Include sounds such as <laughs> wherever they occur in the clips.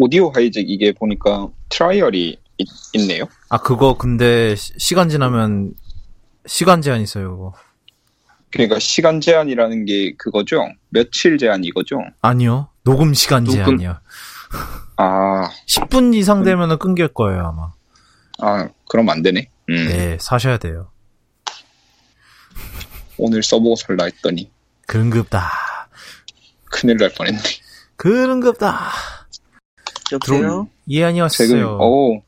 Audio Hijack 이게 보니까 trial이 있, 네요 아 그거 근데 시, 간 지나면 시간 제한 있어요. 그거. 그러니까 시간 제한이라는 게 그거죠? 며칠 제한 이거죠? 아니요. 녹음 시간 녹음- 제한이요. 아, <laughs> 10분 이상 되면 은 끊길 거예요 아마. 아 그럼 안 되네. 음, 네 사셔야 돼요. 오늘 써보고 살라 했더니 근급다. 큰일 날 뻔했네. 근급다. 여보세요? 예 안녕하세요. 지금 오,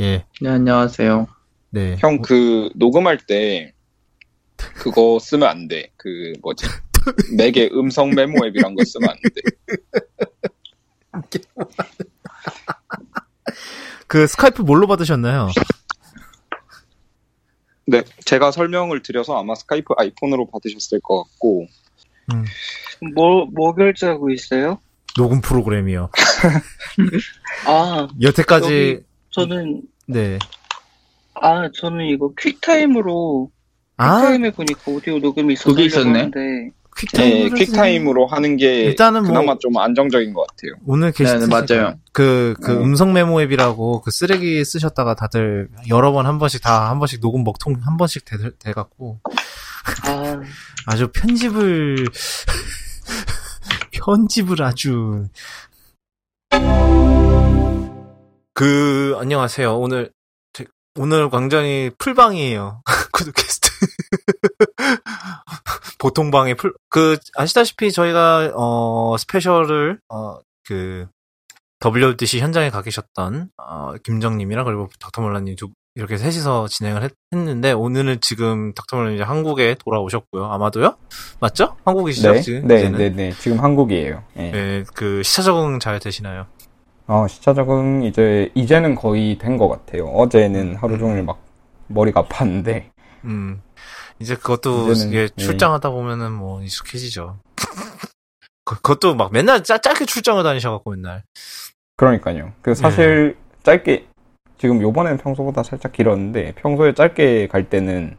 예. 네, 안녕하세요. 네. 형 그 녹음할 때 그거 쓰면 안 돼. 그 뭐지? 맥의 음성 메모 앱이란 거 쓰면 안 돼. <laughs> 그 스카이프 뭘로 받으셨나요? 네, 제가 설명을 드려서 아마 스카이프 아이폰으로 받으셨을 것 같고 뭐, 뭐 결제하고 있어요? 녹음 프로그램이요. <laughs> 아, 여태까지 저는, 네. 아, 저는 이거 QuickTime으로, 아 QuickTime에 보니까 오디오 녹음이 있어서 그게 있었네. 하는데, 네, QuickTime으로 QuickTime으로 하는 게 일단은 뭐 그나마 좀 안정적인 것 같아요. 오늘 네, 게시트 네, 맞아요. 그, 그 네. 음성 메모 앱이라고 그 쓰레기 쓰셨다가 다들 여러 번 한 번씩 다 한 번씩 녹음 먹통 한 번씩 돼, 돼 갖고 아, <laughs> 아주 편집을 편집을 아주. 그 안녕하세요. 오늘 제- 오늘 굉장히 풀방이에요. <laughs> 구독캐스트. <laughs> 보통 방에 풀 그 아시다시피 저희가 어 스페셜을 어 그 WDC 현장에 가 계셨던 어 김정님이랑 그리고 닥터몰라님 두 이렇게 셋이서 진행을 했, 는데 오늘은 지금 닥터몰라님 이제 한국에 돌아오셨고요 아마도요 맞죠 한국이시죠 네, 지금 네, 이제는? 네, 네. 지금 한국이에요. 예. 네, 그 시차 적응 잘 되시나요? 어, 시차 적응 이제 이제는 거의 된 것 같아요. 어제는 하루 종일 막 머리가 아팠는데 음, 이제 그것도 이제는, 이게 예. 출장하다 보면은 뭐 익숙해지죠. <laughs> 그, 그것도 막 맨날 짧, 짧게 출장을 다니셔갖고 맨날. 그러니까요. 그 사실 짧게 지금 요번엔 평소보다 살짝 길었는데 평소에 짧게 갈 때는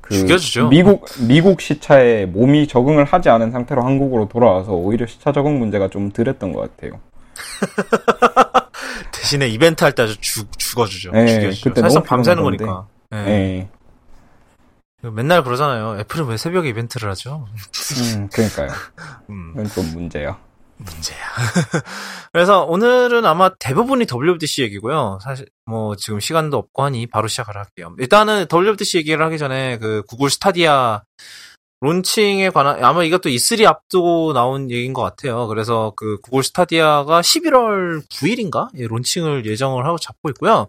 그 죽여주죠. 미국 미국 시차에 몸이 적응을 하지 않은 상태로 한국으로 돌아와서 오히려 시차 적응 문제가 좀 덜했던 것 같아요. <laughs> 대신에 이벤트 할 때 아주 죽, 죽어주죠. 예, 죽여주죠. 그때 너무 밤새는 피곤하던데. 거니까. 예. 예. 맨날 그러잖아요. 애플은 왜 새벽에 이벤트를 하죠? 음, 그러니까요. <laughs> 음, 이건 좀 문제야. 문제야. <laughs> 그래서 오늘은 아마 대부분이 WWDC 얘기고요. 사실 뭐 지금 시간도 없고 하니 바로 시작을 할게요. 일단은 WWDC 얘기를 하기 전에 그 구글 스타디아 론칭에 관한 아마 이것도 E3 앞두고 나온 얘기인 것 같아요. 그래서 그 구글 스타디아가 11월 9일인가 예, 론칭을 예정을 하고 잡고 있고요.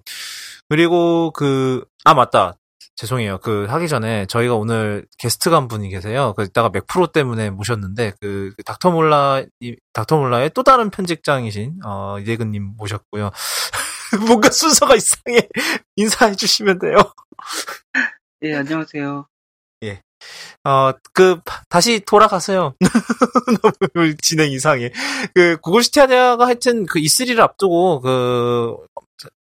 그리고 그 아 맞다. 죄송해요. 그 하기 전에 저희가 오늘 게스트가 한 분이 계세요. 그 이따가 맥프로 때문에 모셨는데 그 닥터 몰라 이- 닥터 몰라의 또 다른 편집장이신 어 이대근님 모셨고요. <laughs> 뭔가 순서가 이상해. <laughs> 인사해 주시면 돼요. 예, 안녕하세요. 어, 그, 다시 돌아가세요. <laughs> 너무 진행 이상해. 그, 구글 스타디아가 하여튼 그 E3를 앞두고 그,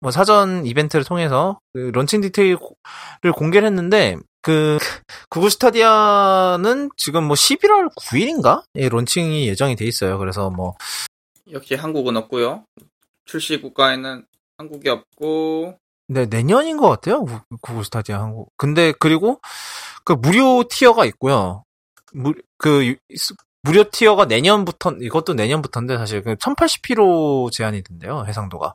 뭐 사전 이벤트를 통해서 그 런칭 디테일을 공개를 했는데, 그, 구글 스타디아는 지금 뭐 11월 9일인가? 예, launching이 예정이 돼 있어요. 그래서 뭐, 역시 한국은 없고요. 출시 국가에는 한국이 없고 네, 내년인 것 같아요. 구- 구글 스타디아 한국. 근데 그리고 그 무료 tier가 있고요. 무, 그 유- 무료 tier가 내년부터 이것도 내년부터인데 사실 그 1080p로 제한이 된대요. 해상도가.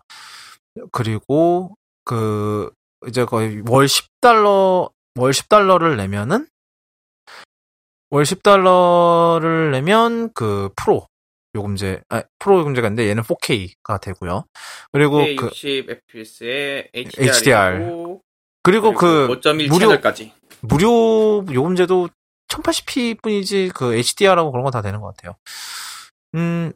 그리고 그 이제 거의 월 10달러 월 10달러를 내면은 월 10달러를 내면 그 프로 요금제 아 프로 요금제가 있는데 얘는 4K가 되고요. 그리고 그 60 FPS에 HDR. HDR이고 그리고 그5.1 무료- 채널까지. 무료 요금제도 1080p 뿐이지 그 HDR하고 그런 거다 되는 것 같아요. 음,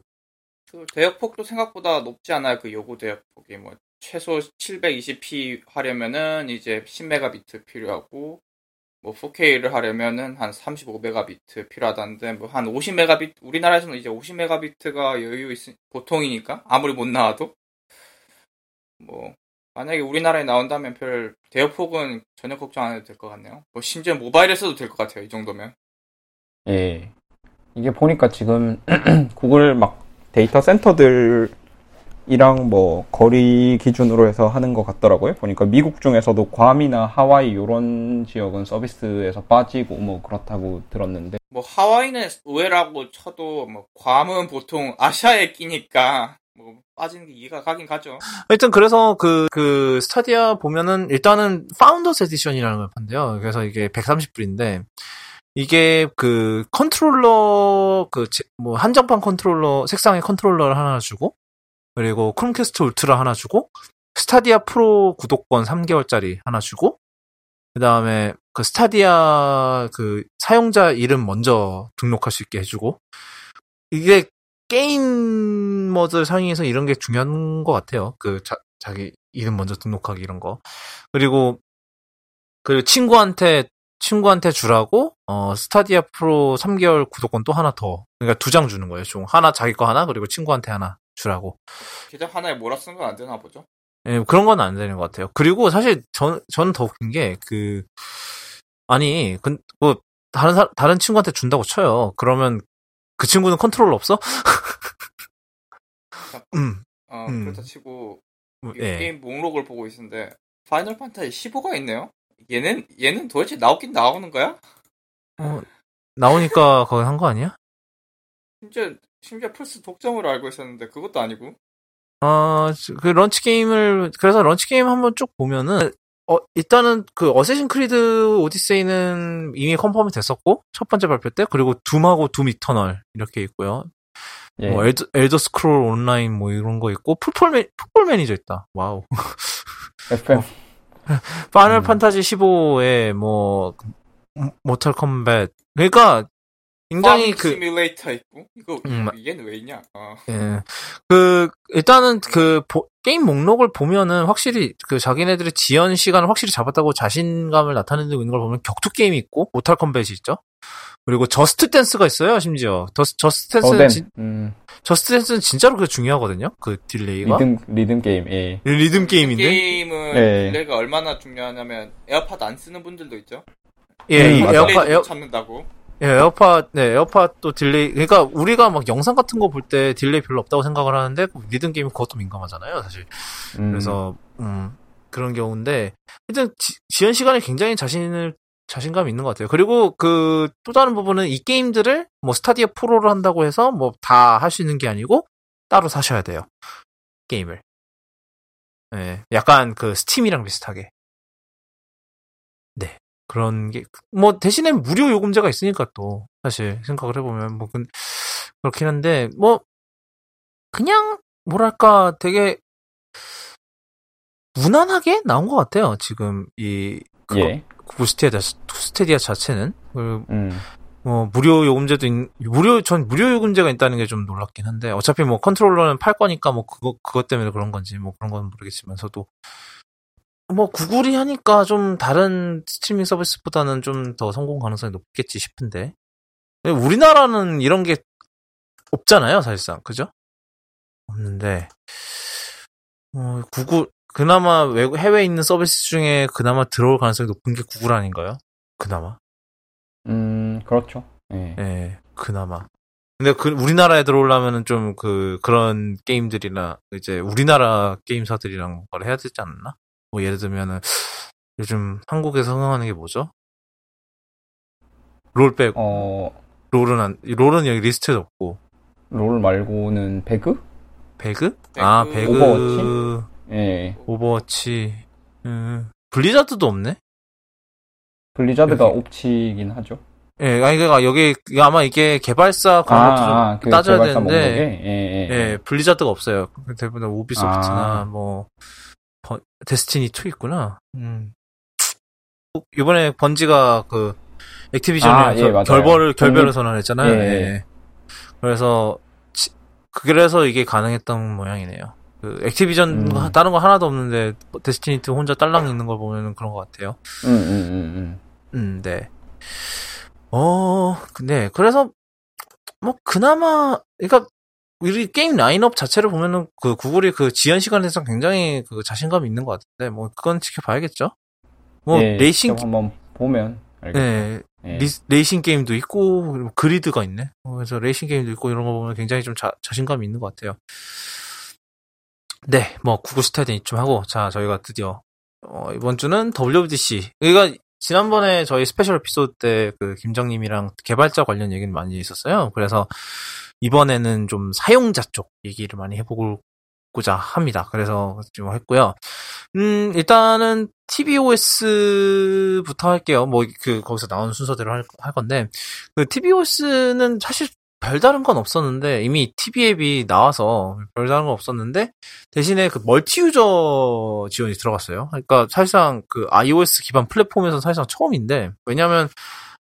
그 대역폭도 생각보다 높지 않아요. 그 요구 대역폭이 뭐 최소 720p 하려면은 이제 10메가비트 필요하고 뭐 4K를 하려면은 한 35메가비트 필요하다는데 뭐 한 50메가비트 우리나라에서는 이제 50메가비트가 여유 있 보통이니까 아무리 못 나와도 뭐 만약에 우리나라에 나온다면 별 대역폭은 전혀 걱정 안 해도 될 것 같네요. 뭐 심지어 모바일에서도 될 것 같아요. 이 정도면. 예. 이게 보니까 지금 <clears throat> 구글 막 데이터 센터들 이랑 뭐 거리 기준으로 해서 하는 것 같더라고요. 보니까 미국 중에서도 괌이나 하와이 이런 지역은 서비스에서 빠지고 뭐 그렇다고 들었는데 뭐 하와이는 의외라고 쳐도 뭐 괌은 보통 아시아에 끼니까 뭐 빠지는 게 이해가 가긴 가죠. 하여튼 그래서 그, 그 스타디아 보면은 일단은 Founder's Edition이라는 걸 판대요. 그래서 이게 130불인데 이게 그 컨트롤러 그 뭐 한정판 컨트롤러 색상의 컨트롤러를 하나 주고 그리고 Chromecast Ultra 하나 주고 스타디아 프로 구독권 3개월짜리 하나 주고 그다음에 그 스타디아 그 사용자 이름 먼저 등록할 수 있게 해주고 이게 게이머들 사이에서 이런 게 중요한 것 같아요. 그 자, 자기 이름 먼저 등록하기 이런 거. 그리고 그 친구한테 친구한테 주라고 어 스타디아 프로 3개월 구독권 또 하나 더. 그러니까 두 장 주는 거예요. 총 하나 자기 거 하나 그리고 친구한테 하나 주라고. 계정 하나에 몰아 쓰는 건 안 되나 보죠. 예, 그런 건 안 되는 것 같아요. 그리고 사실 전 저는 더 웃긴 게 그 아니 그 뭐 다른 사, 다른 친구한테 준다고 쳐요. 그러면 그 친구는 컨트롤러 없어? <laughs> 음, 어, 음. 그렇다 치고 뭐, 이 예. 게임 목록을 보고 있는데 Final Fantasy 15가 있네요. 얘는 얘는 도대체 나오긴 나오는 거야? 어, 나오니까 거기 한 거 아니야? 심지어 심지어 플스 독점으로 알고 있었는데 그것도 아니고. 어, 그 launch 게임을, 그래서 launch 게임 한번 쭉 보면은, 어, 일단은 그 Assassin's Creed Odyssey는 이미 confirm이 됐었고, 첫 번째 발표 때, 그리고 Doom하고 Doom Eternal, 이렇게 있고요. 예. 뭐, Elder, Elder Scrolls Online 뭐 이런 거 있고, Football Ma-, Football Manager 있다. 와우. FM <laughs> Final 음. 판타지 15에 뭐, Mortal Kombat. 그러니까, 굉장히 그, 시뮬레이터 있고 이거 음, 얘는 왜 있냐? 어. 예. 그, 일단은 그, 보- 게임 목록을 보면은 확실히 그 자기네들의 지연 시간을 확실히 잡았다고 자신감을 나타내고 있는 걸 보면 격투 게임이 있고, Mortal Kombat이 있죠. 그리고 Just Dance가 있어요, 심지어. 더, Just Dance는, 어덴 진- 음, Just Dance는 진짜로 그 중요하거든요. 그 딜레이가. 리듬 리듬 게임 예. 리듬 게임인데? 게임은 네. 딜레이가 얼마나 중요하냐면 에어팟 안 쓰는 분들도 있죠. 예, 음. 에어팟, 에어, 못 찾는다고. 예, 에어팟, 네, 에어팟도 딜레이, 그러니까 우리가 막 영상 같은 거 볼 때 딜레이 별로 없다고 생각을 하는데, 그 리듬 게임은 그것도 민감하잖아요, 사실. 음, 그래서 음, 그런 경우인데 일단 지, 지연 시간에 굉장히 자신을 자신감 있는 것 같아요. 그리고 그 또 다른 부분은 이 게임들을 뭐 스타디아 프로를 한다고 해서 뭐 다 할 수 있는 게 아니고 따로 사셔야 돼요. 게임을. 예, 약간 그 스팀이랑 비슷하게. 네. 그런 게, 뭐, 대신에 무료 요금제가 있으니까 또, 사실, 생각을 해보면, 뭐, 그, 그렇긴 한데, 뭐, 그냥, 뭐랄까, 되게, 무난하게 나온 것 같아요. 지금 이 그거, 예. 구글 스타디아, 스타디아 자체는 그, 음. 뭐 무료 요금제도 있, 무료 전 무료 요금제가 있다는 게 좀 놀랍긴 한데 어차피 뭐 컨트롤러는 팔 거니까 뭐 그거 그것 때문에 그런 건지 뭐 그런 건 모르겠지만서도 뭐 구글이 하니까 좀 다른 스트리밍 서비스보다는 좀 더 성공 가능성이 높겠지 싶은데 우리나라는 이런 게 없잖아요 사실상 그죠? 없는데 어, 구글 그나마 외국 해외에 있는 서비스 중에 그나마 들어올 가능성이 높은 게 구글 아닌가요? 그나마 음, 그렇죠. 예. 예, 그나마. 근데 그 우리나라에 들어오려면은 좀 그 그런 게임들이나 이제 우리나라 게임사들이랑 뭔가를 해야 되지 않나? 뭐 예를 들면은 요즘 한국에서 흥행하는 게 뭐죠? 롤 빼고 어, 롤은 안 롤은 여기 리스트에 없고 롤 말고는 배그? 배그? 아 배그. 배그 오버워치? 예. 오버워치 음, 블리자드도 없네. 블리자드가 여기. 옵치긴 하죠. 예, 아니 그러니까 여기 아마 이게 개발사 것도 좀 아, 그 따져야 개발사 되는데 목록에? 예, 예. 예, 블리자드가 없어요. 대부분 우비소프트나 아. 뭐 번- 데스티니 2 있구나. 음. 이번에 번지가 그 액티비전이랑 아, 예, 결- 맞아요. 결별을 선언했잖아요. 예, 예. 예. 그래서 치- 그래서 이게 가능했던 모양이네요. 그 액티비전 음. 다른 거 하나도 없는데 데스티니 2 혼자 딸랑 있는 걸 보면은 그런 것 같아요. 음, 음, 음, 음, 네. 어, 네. 그래서, 뭐, 그나마, 그러니까, 우리 게임 라인업 자체를 보면은, 그, 구글이 그 지연 시간에서 굉장히 그 자신감이 있는 것 같은데, 뭐, 그건 지켜봐야겠죠? 음. 뭐, 예, 레이싱, 한번 보면 알겠죠. 네. 예. 리- 레이싱 게임도 있고 그리고 GRID가 있네. 어, 그래서 레이싱 게임도 있고 이런 거 보면 굉장히 좀 자, 자신감이 있는 것 같아요. 네, 뭐 구글 스타디아 이쯤 하고 자 저희가 드디어 어, 이번 주는 WWDC. 그러니까 지난번에 저희 special 에피소드 때 그 김정님이랑 개발자 관련 얘기는 많이 있었어요. 그래서 이번에는 좀 사용자 쪽 얘기를 많이 해보고자 합니다. 그래서 좀 했고요. 음, 일단은 tvOS부터 할게요. 뭐, 그, 거기서 나온 순서대로 할, 할 건데, 그 tvOS는 사실 별다른 건 없었는데, 이미 TV 앱이 나와서 별다른 건 없었는데, 대신에 그 멀티 유저 지원이 들어갔어요. 그러니까 사실상 그 iOS 기반 플랫폼에서 사실상 처음인데, 왜냐면,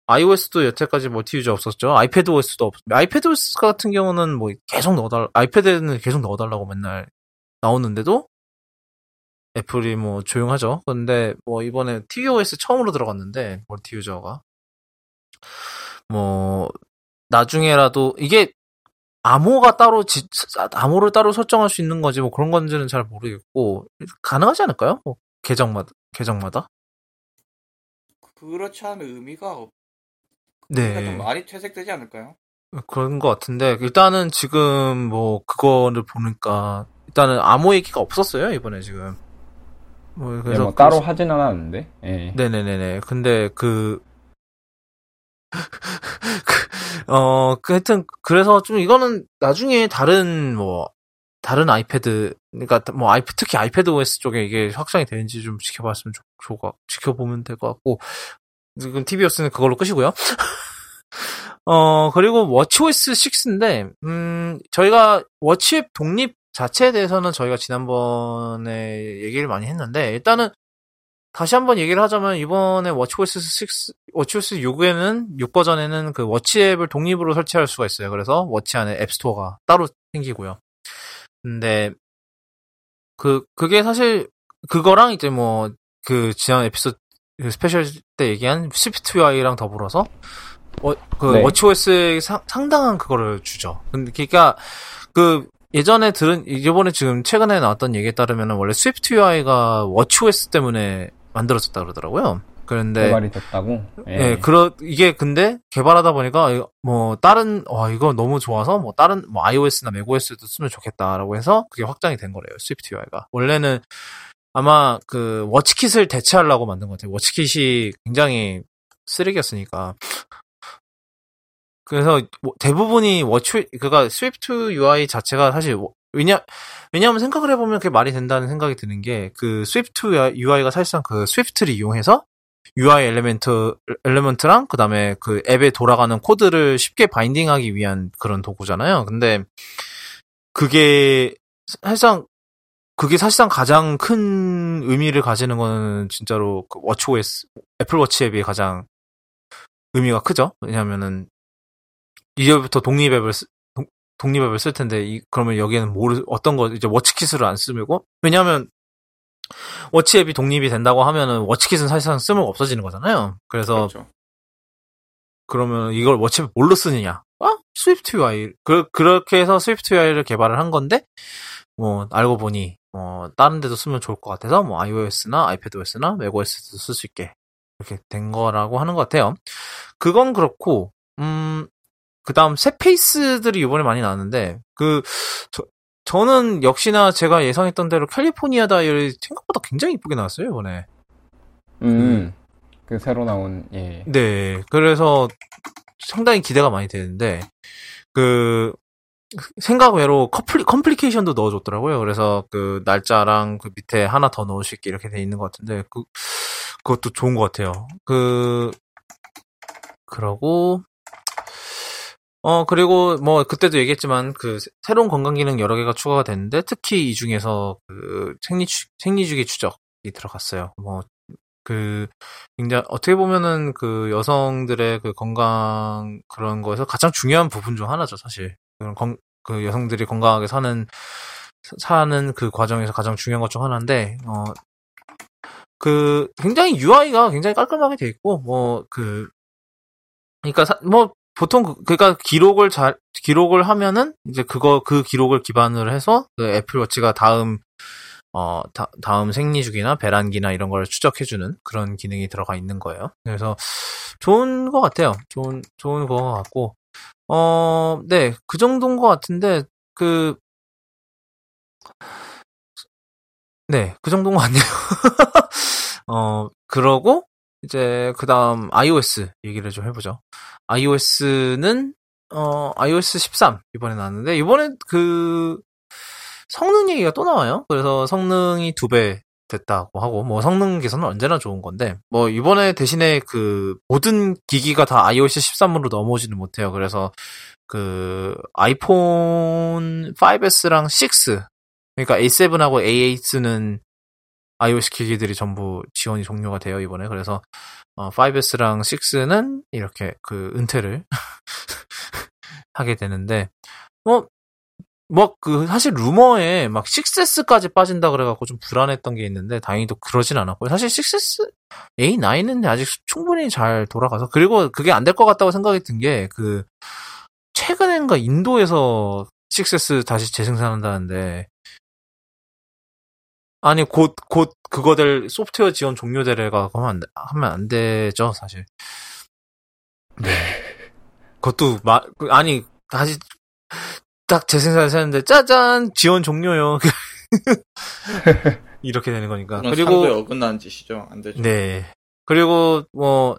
iOS도 여태까지 멀티 유저 없었죠. 아이패드OS도 없, 아이패드OS 같은 경우는 뭐 계속 넣어달, 아이패드에는 계속 넣어달라고 맨날 나오는데도, 애플이 뭐 조용하죠. 근데 뭐 이번에 tvOS 처음으로 들어갔는데 멀티 유저가 뭐 나중에라도 이게 암호가 따로 지, 암호를 따로 설정할 수 있는 거지 뭐 그런 건지는 잘 모르겠고 가능하지 않을까요? 뭐 계정마다 계정마다 그렇지 않은 의미가 없. 의미가 좀네 많이 퇴색되지 않을까요? 그런 것 같은데 일단은 지금 뭐 그거를 보니까 일단은 암호 얘기가 없었어요 이번에 지금 뭐 예, 그래서 뭐 따로 하진 않았는데. 예. 네네네네. 근데 그, <laughs> 그, 어, 그 하여튼, 그래서 좀 이거는 나중에 다른 뭐, 다른 아이패드, 그러니까 뭐 아이패, 특히 아이패드 OS 쪽에 이게 확장이 되는지 좀 지켜봤으면 좋, 같- 지켜보면 될 것 같고, 지금 TVOS는 그걸로 끝이고요. <laughs> 어, 그리고 워치OS 6인데, 음, 저희가 워치앱 독립 자체에 대해서는 저희가 지난번에 얘기를 많이 했는데, 일단은 다시 한번 얘기를 하자면 이번에 워치OS 6, 워치OS 6에는 6 버전에는 그 워치앱을 독립으로 설치할 수가 있어요. 그래서 워치 안에 앱스토어가 따로 생기고요. 근데 그 그게 사실 그거랑 이제 뭐 그 지난 에피소드 그 special 때 얘기한 SwiftUI랑 더불어서 워, 그 네. watchOS에 상, 상당한 그거를 주죠. 그러니까 그 예전에 들은 이번에 지금 최근에 나왔던 얘기에 따르면은 원래 SwiftUI가 watchOS 때문에 만들어졌다 그러더라고요. 그런데 개발이 됐다고. 예. 예, 그러 이게 근데 개발하다 보니까 뭐 다른 와 이거 너무 좋아서 뭐 다른 뭐 iOS나 macOS도 쓰면 좋겠다라고 해서 그게 확장이 된 거래요. SwiftUI가. 원래는 아마 그 WatchKit을 대체하려고 만든 것 같아요. 워치킷이 굉장히 쓰레기였으니까. 그래서 뭐 대부분이 워치 그가 SwiftUI 자체가 사실 워- 왜냐 왜냐하면 생각을 해보면 그게 말이 된다는 생각이 드는 게 그 SwiftUI가 사실상 그 Swift를 이용해서 UI element element랑 그다음에 그 앱에 돌아가는 코드를 쉽게 binding하기 위한 그런 도구잖아요. 근데 그게 사실상 그게 사실상 가장 큰 의미를 가지는 거는 진짜로 그 워치OS 애플 워치 앱이 가장 의미가 크죠. 왜냐하면은 이제부터 독립 앱을 쓰, 독- 독립 앱을 쓸 텐데 이, 그러면 여기에는 뭘 어떤 거 이제 WatchKit을 안 쓰고 왜냐하면 워치 앱이 독립이 된다고 하면은 WatchKit은 사실상 쓸모가 없어지는 거잖아요. 그래서 그렇죠. 그러면 이걸 워치앱 뭘로 쓰느냐? 아, SwiftUI. 그, 그렇게 해서 SwiftUI를 개발을 한 건데, 뭐, 알고 보니, 뭐, 다른 데도 쓰면 좋을 것 같아서, 뭐, iOS나 iPadOS나 macOS도 쓸 수 있게, 이렇게 된 거라고 하는 것 같아요. 그건 그렇고, 음, 그 다음, 새 페이스들이 이번에 많이 나왔는데, 그, 저, 저는 역시나 제가 예상했던 대로 캘리포니아 다이얼이 생각보다 굉장히 이쁘게 나왔어요, 이번에. 음. 그 새로 나온 예. 네, 그래서 상당히 기대가 많이 되는데, 그, 생각 외로 컴플리, 컴플리케이션도 넣어줬더라고요. 그래서 그 날짜랑 그 밑에 하나 더 넣을 수 있게 이렇게 돼 있는 것 같은데, 그, 그것도 좋은 것 같아요. 그, 그러고, 어, 그리고 뭐 그때도 얘기했지만 그 새- 새로운 건강 기능 여러 개가 추가가 됐는데, 특히 이 중에서 그 생리, 추- 생리주기 추적이 들어갔어요. 뭐, 그, 굉장히, 어떻게 보면은 그 여성들의 그 건강 그런 거에서 가장 중요한 부분 중 하나죠, 사실. 그런 건, 그 여성들이 건강하게 사는, 사는 그 과정에서 가장 중요한 것 중 하나인데, 어, 그, 굉장히 UI가 굉장히 깔끔하게 돼 있고, 뭐, 그, 그니까, 뭐, 보통, 그- 그니까, 기록을 잘, 기록을 하면은, 이제 그거, 그 기록을 기반으로 해서, 그 애플워치가 다음, 어, 다, 다음 생리 주기나 배란기나 이런 걸 추적해주는 그런 기능이 들어가 있는 거예요. 그래서 좋은 것 같아요. 좋은, 좋은 것 같고, 어, 네, 그 정도인 것 같은데, 그, 네, 그 정도인 것 같네요. <laughs> 어, 그러고, 이제, 그 다음, iOS 얘기를 좀 해보죠. iOS는, 어, iOS 13 이번에 나왔는데, 이번에 그, 성능 얘기가 또 나와요. 그래서 성능이 두 배 됐다고 하고, 뭐 성능 개선은 언제나 좋은 건데, 뭐 이번에 대신에 그 모든 기기가 다 iOS 13으로 넘어오지는 못해요. 그래서 그 아이폰 5S랑 6, 그러니까 A7하고 A8는 iOS 기기들이 전부 지원이 종료가 돼요, 이번에. 그래서 어, 5S랑 6는 이렇게 그 은퇴를 <laughs> 하게 되는데, 뭐, 뭐, 그, 사실 루머에 막 6S까지 빠진다 그래갖고 좀 불안했던 게 있는데, 다행히도 그러진 않았고요. 사실 6S, A9은 아직 충분히 잘 돌아가서, 그리고 그게 안 될 것 같다고 생각이 든 게, 그, 최근엔가 인도에서 6S 다시 재생산한다는데, 아니, 곧, 곧 그거들 소프트웨어 지원 종료되래가 하면 안, 돼- 하면 안 되죠, 사실. 네. 그것도, 마, 그, 아니, 다시, 딱 재생산을 했는데, 짜잔! 지원 종료요. <laughs> 이렇게 되는 거니까. 그리고, 상도에 어긋나는 짓이죠. 안 되죠. 네. 그리고 뭐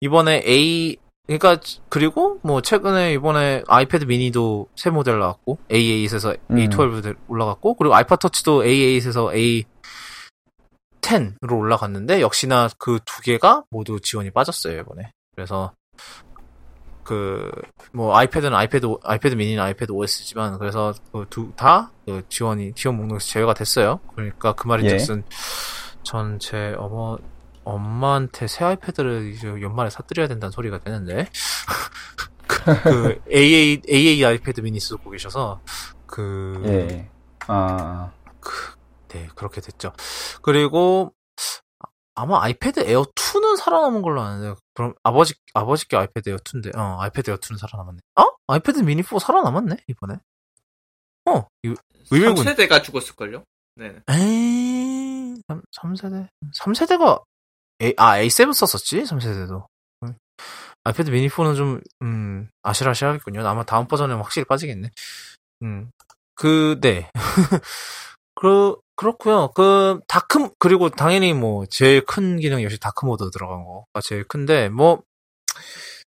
이번에 A 그러니까 그리고 뭐 최근에 이번에 아이패드 미니도 새 모델 나왔고 A8에서 음. A12 올라갔고 그리고 아이팟 터치도 A8에서 A10으로 올라갔는데 역시나 그 두 개가 모두 지원이 빠졌어요 이번에. 그래서 그 뭐 아이패드는 아이패드 아이패드 미니는 아이패드 OS지만 그래서 그 두다 그 지원이 지원 목록에서 제외가 됐어요. 그러니까 그 예. 말인즉슨 전제 어머 엄마한테 새 아이패드를 이제 연말에 사드려야 된다는 소리가 되는데 <laughs> 그, 그 AA AA 아이패드 미니 쓰고 계셔서 그 예. 아, 네, 그렇게 됐죠. 그리고 아마 아이패드 에어 2는 살아남은 걸로 아는데 그럼 아버지 아버지께 아이패드 에어 2인데 어 아이패드 에어 2는 살아남았네. 어? 아이패드 미니 4 살아남았네 이번에. 어, 의외군. 3세대가 죽었을걸요? 네. 에이 3, 3세대 3세대가 A, 아 A7 썼었지 3세대도. 아이패드 미니 4는 좀 음, 아슬아슬하겠군요. 아마 다음 버전에 확실히 빠지겠네. 음. 그 네. <laughs> 그 그렇고요. 그 dark 그리고 당연히 뭐 제일 큰 기능 역시 dark mode 들어간 거가 제일 큰데 뭐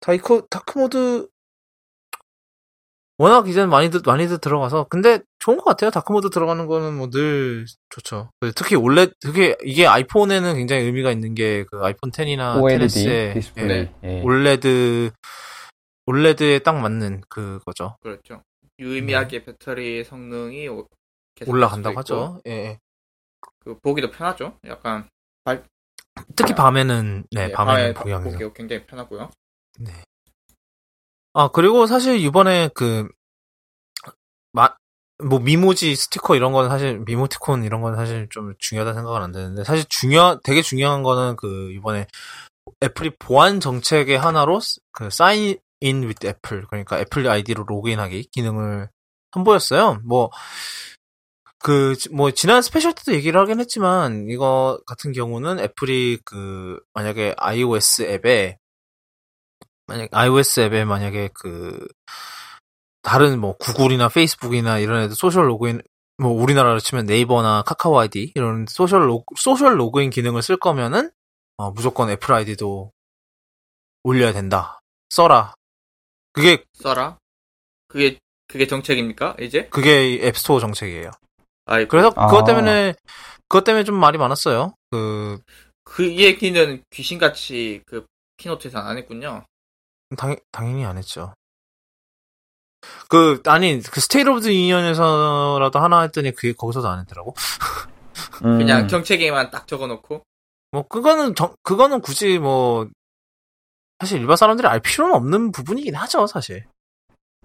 다이코 dark mode 워낙 이제는 많이들 많이들 들어가서 근데 좋은 것 같아요. dark mode 들어가는 거는 뭐 늘 좋죠. 특히 올레 그게 이게 아이폰에는 굉장히 의미가 있는 게 그 아이폰 10이나 OLED 10S의 디스플레이. 예. OLED OLED에 딱 맞는 그거죠. 그렇죠. 유의미하게 배터리 성능이 올라간다고 하죠. 예, 예. 그 보기도 편하죠. 약간 특히 밤에는 네, 예, 밤에는 밤에 보기 보기 굉장히 편하고요. 네. 아, 그리고 사실 이번에 그, 마, 뭐, 미모지 스티커 이런 거는 사실, 미모티콘 이런 거는 사실 좀 중요하다 생각은 안 되는데, 사실 중요, 되게 중요한 거는 그, 이번에 애플이 보안 정책의 하나로 그, Sign in with Apple, 그러니까 애플 아이디로 로그인하기 기능을 선보였어요. 뭐, 그, 뭐, 지난 special 때도 얘기를 하긴 했지만, 이거 같은 경우는 애플이 그, 만약에 iOS 앱에, 만약 iOS 앱에 만약에 그 다른 뭐 구글이나 페이스북이나 이런 애들 social 로그인 뭐 우리나라로 치면 네이버나 카카오 아이디 이런 social 로 social 로그인 기능을 쓸 거면은 어, 무조건 애플 아이디도 올려야 된다. 써라. 그게 써라. 그게 그게 정책입니까? 이제? 그게 앱스토어 정책이에요. 아이 그래서 아. 그것 때문에 그것 때문에 좀 말이 많았어요. 그 그 얘기는 귀신같이 그 keynote에서 안 했군요. 당, 당연히 안 했죠. 그, 아니, 그 State of the Union에서라도 하나 했더니 그게 거기서도 안 했더라고. 음, 그냥 정책에만 딱 적어놓고 뭐, 그거는, 정, 그거는 굳이 뭐, 사실 일반 사람들이 알 필요는 없는 부분이긴 하죠, 사실.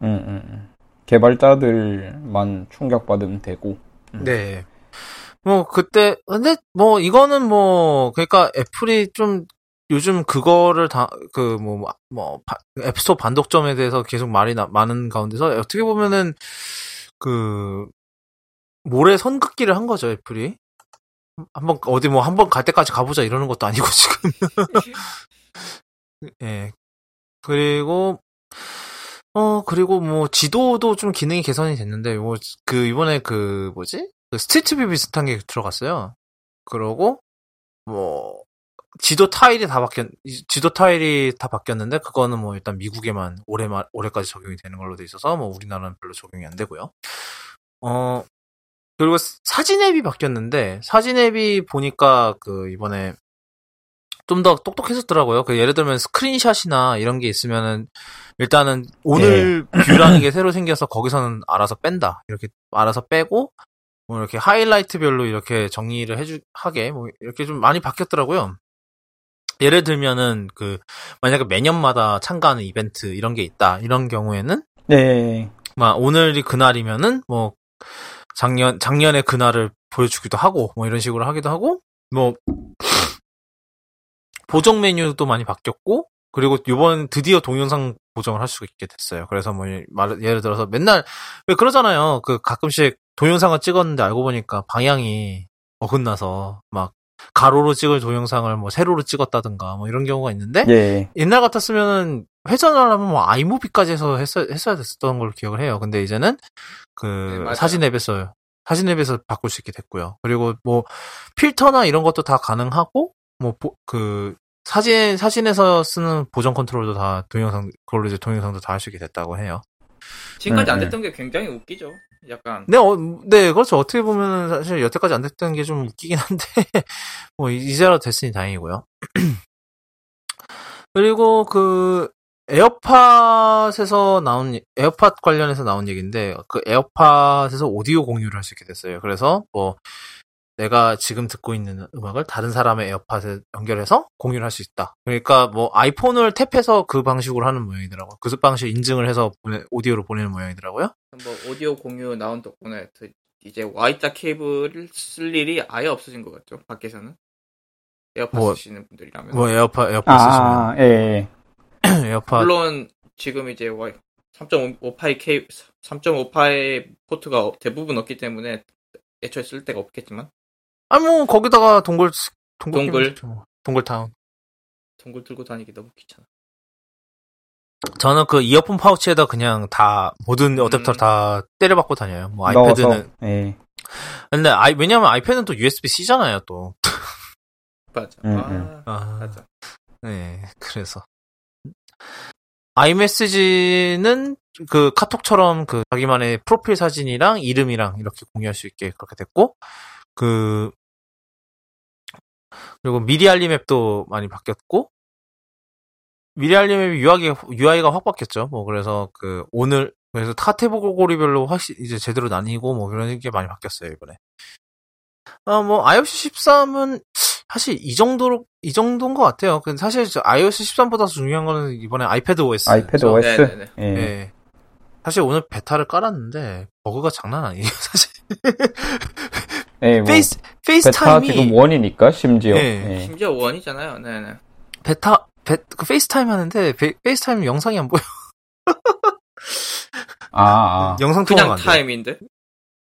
음, 음, 음. 개발자들만 충격받으면 되고. 음. 네. 뭐, 그때, 근데, 뭐, 이거는 뭐, 그러니까 애플이 좀, 요즘 그거를 다, 그, 뭐, 뭐, 바- 앱스토어 반독점에 대해서 계속 말이 나, 많은 가운데서 어떻게 보면은, 그, 모래 선긋기를 한 거죠, 애플이. 한번 어디 뭐 한 번 갈 때까지 가보자 이러는 것도 아니고 <laughs> 지금. 예. 그리고 어 그리고 뭐 지도도 좀 기능이 개선이 됐는데 뭐그 이번에 그 뭐지 그 Street View 비슷한 게 들어갔어요. 그러고 뭐 지도 타일이 다 바뀌었 지도 타일이 다 바뀌었는데 그거는 뭐 일단 미국에만 올해 올해까지 적용이 되는 걸로 돼 있어서 뭐 우리나라는 별로 적용이 안 되고요. 어 그리고 사진 앱이 바뀌었는데 사진 앱이 보니까 그 이번에 좀 더 똑똑해졌더라고요. 그 예를 들면 스크린샷이나 이런 게 있으면은 일단은 오늘 <clears throat> 뷰라는 게 새로 생겨서 거기서는 알아서 뺀다. 이렇게 알아서 빼고 뭐 이렇게 하이라이트별로 이렇게 정리를 해주 하게 뭐 이렇게 좀 많이 바뀌었더라고요. 예를 들면은 그 만약에 매년마다 참가하는 이벤트 이런 게 있다. 이런 경우에는 네. 막 오늘이 그날이면은 뭐 작년 작년에 그날을 보여주기도 하고 뭐 이런 식으로 하기도 하고 뭐 보정 메뉴도 많이 바뀌었고 그리고 이번 드디어 동영상 보정을 할 수 있게 됐어요. 그래서 뭐 말, 예를 들어서 맨날 왜 그러잖아요. 그 가끔씩 동영상을 찍었는데 알고 보니까 방향이 어긋나서 막 가로로 찍을 동영상을 뭐 세로로 찍었다든가 뭐 이런 경우가 있는데 예. 옛날 같았으면은 회전을 하면 뭐 아이무비까지 해서 했어, 했어야 됐었던 걸로 기억을 해요. 근데 이제는 그 네. 사진 앱에서 사진 앱에서 바꿀 수 있게 됐고요. 그리고 뭐 필터나 이런 것도 다 가능하고 뭐 그 사진 사진에서 쓰는 보정 컨트롤도 다 동영상 그걸로 이제 동영상도 다 할 수 있게 됐다고 해요. 지금까지 안 음, 음. 됐던 게 굉장히 웃기죠. 약간 네, 어, 네, 그렇죠. 어떻게 보면은 사실 여태까지 안 됐던 게 좀 웃기긴 한데, <laughs> 뭐, 이제라도 됐으니 다행이고요. <clears throat> 그리고 그, 에어팟에서 나온, 에어팟 관련해서 나온 얘기인데, 그 에어팟에서 오디오 공유를 할 수 있게 됐어요. 그래서 뭐, 내가 지금 듣고 있는 음악을 다른 사람의 에어팟에 연결해서 공유를 할 수 있다. 그러니까 뭐 아이폰을 탭해서 그 방식으로 하는 모양이더라고요. 그 방식 인증을 해서 보내- 오디오로 보내는 모양이더라고요. 뭐 오디오 공유 나온 덕분에 그 이제 Y자 케이블을 쓸 일이 아예 없어진 것 같죠. 밖에서는 에어팟 뭐, 쓰시는 분들이라면 뭐 에어팟 에어팟 쓰시면 아, 예. <clears throat> 에어팟 물론 지금 이제 Y 3.58 K 3.58의 포트가 대부분 없기 때문에 애초에 쓸 데가 없겠지만 아니 뭐 거기다가 동굴 동굴 동굴. 뭐. 동굴타운. 동굴 들고 다니기 너무 귀찮아. 저는 그 이어폰 파우치에다 그냥 다 모든 음. 어댑터 다 때려박고 다녀요. 뭐 아이패드는 예. 근데 아이 왜냐면 아이패드는 또 USB C잖아요 또. <laughs> 맞아. 음, 아, 음. 아, 맞아. 네 그래서 아이메시지는 그 카톡처럼 그 자기만의 프로필 사진이랑 이름이랑 이렇게 공유할 수 있게 그렇게 됐고 그 그리고 미리 알림 앱도 많이 바뀌었고 미리 알림 앱 UI가, UI가 확 바뀌었죠. 뭐 그래서 그 오늘 그래서 카테고리별로 확실히 이제 제대로 나뉘고 뭐 그런 게 많이 바뀌었어요 이번에. 아뭐 iOS 13은 사실 이 정도로 이 정도인 것 같아요. 근데 사실 저 iOS 13보다 중요한 거는 이번에 아이패드 OS. 아이패드 죠. OS. 네네네. 예. 예. 사실 오늘 베타를 깔았는데 버그가 장난 아니에요. <laughs> 사실 예, 뭐, 페이스 베타 페이스타임이 지금 원이니까, 심지어. 예. 예. 심지어 원이잖아요. 네네. 베타 베, 그 페이스타임 하는데 베, 페이스타임 영상이 안 보여. <laughs> 아, 아. 영상 통화가 그냥 안 돼. 타임인데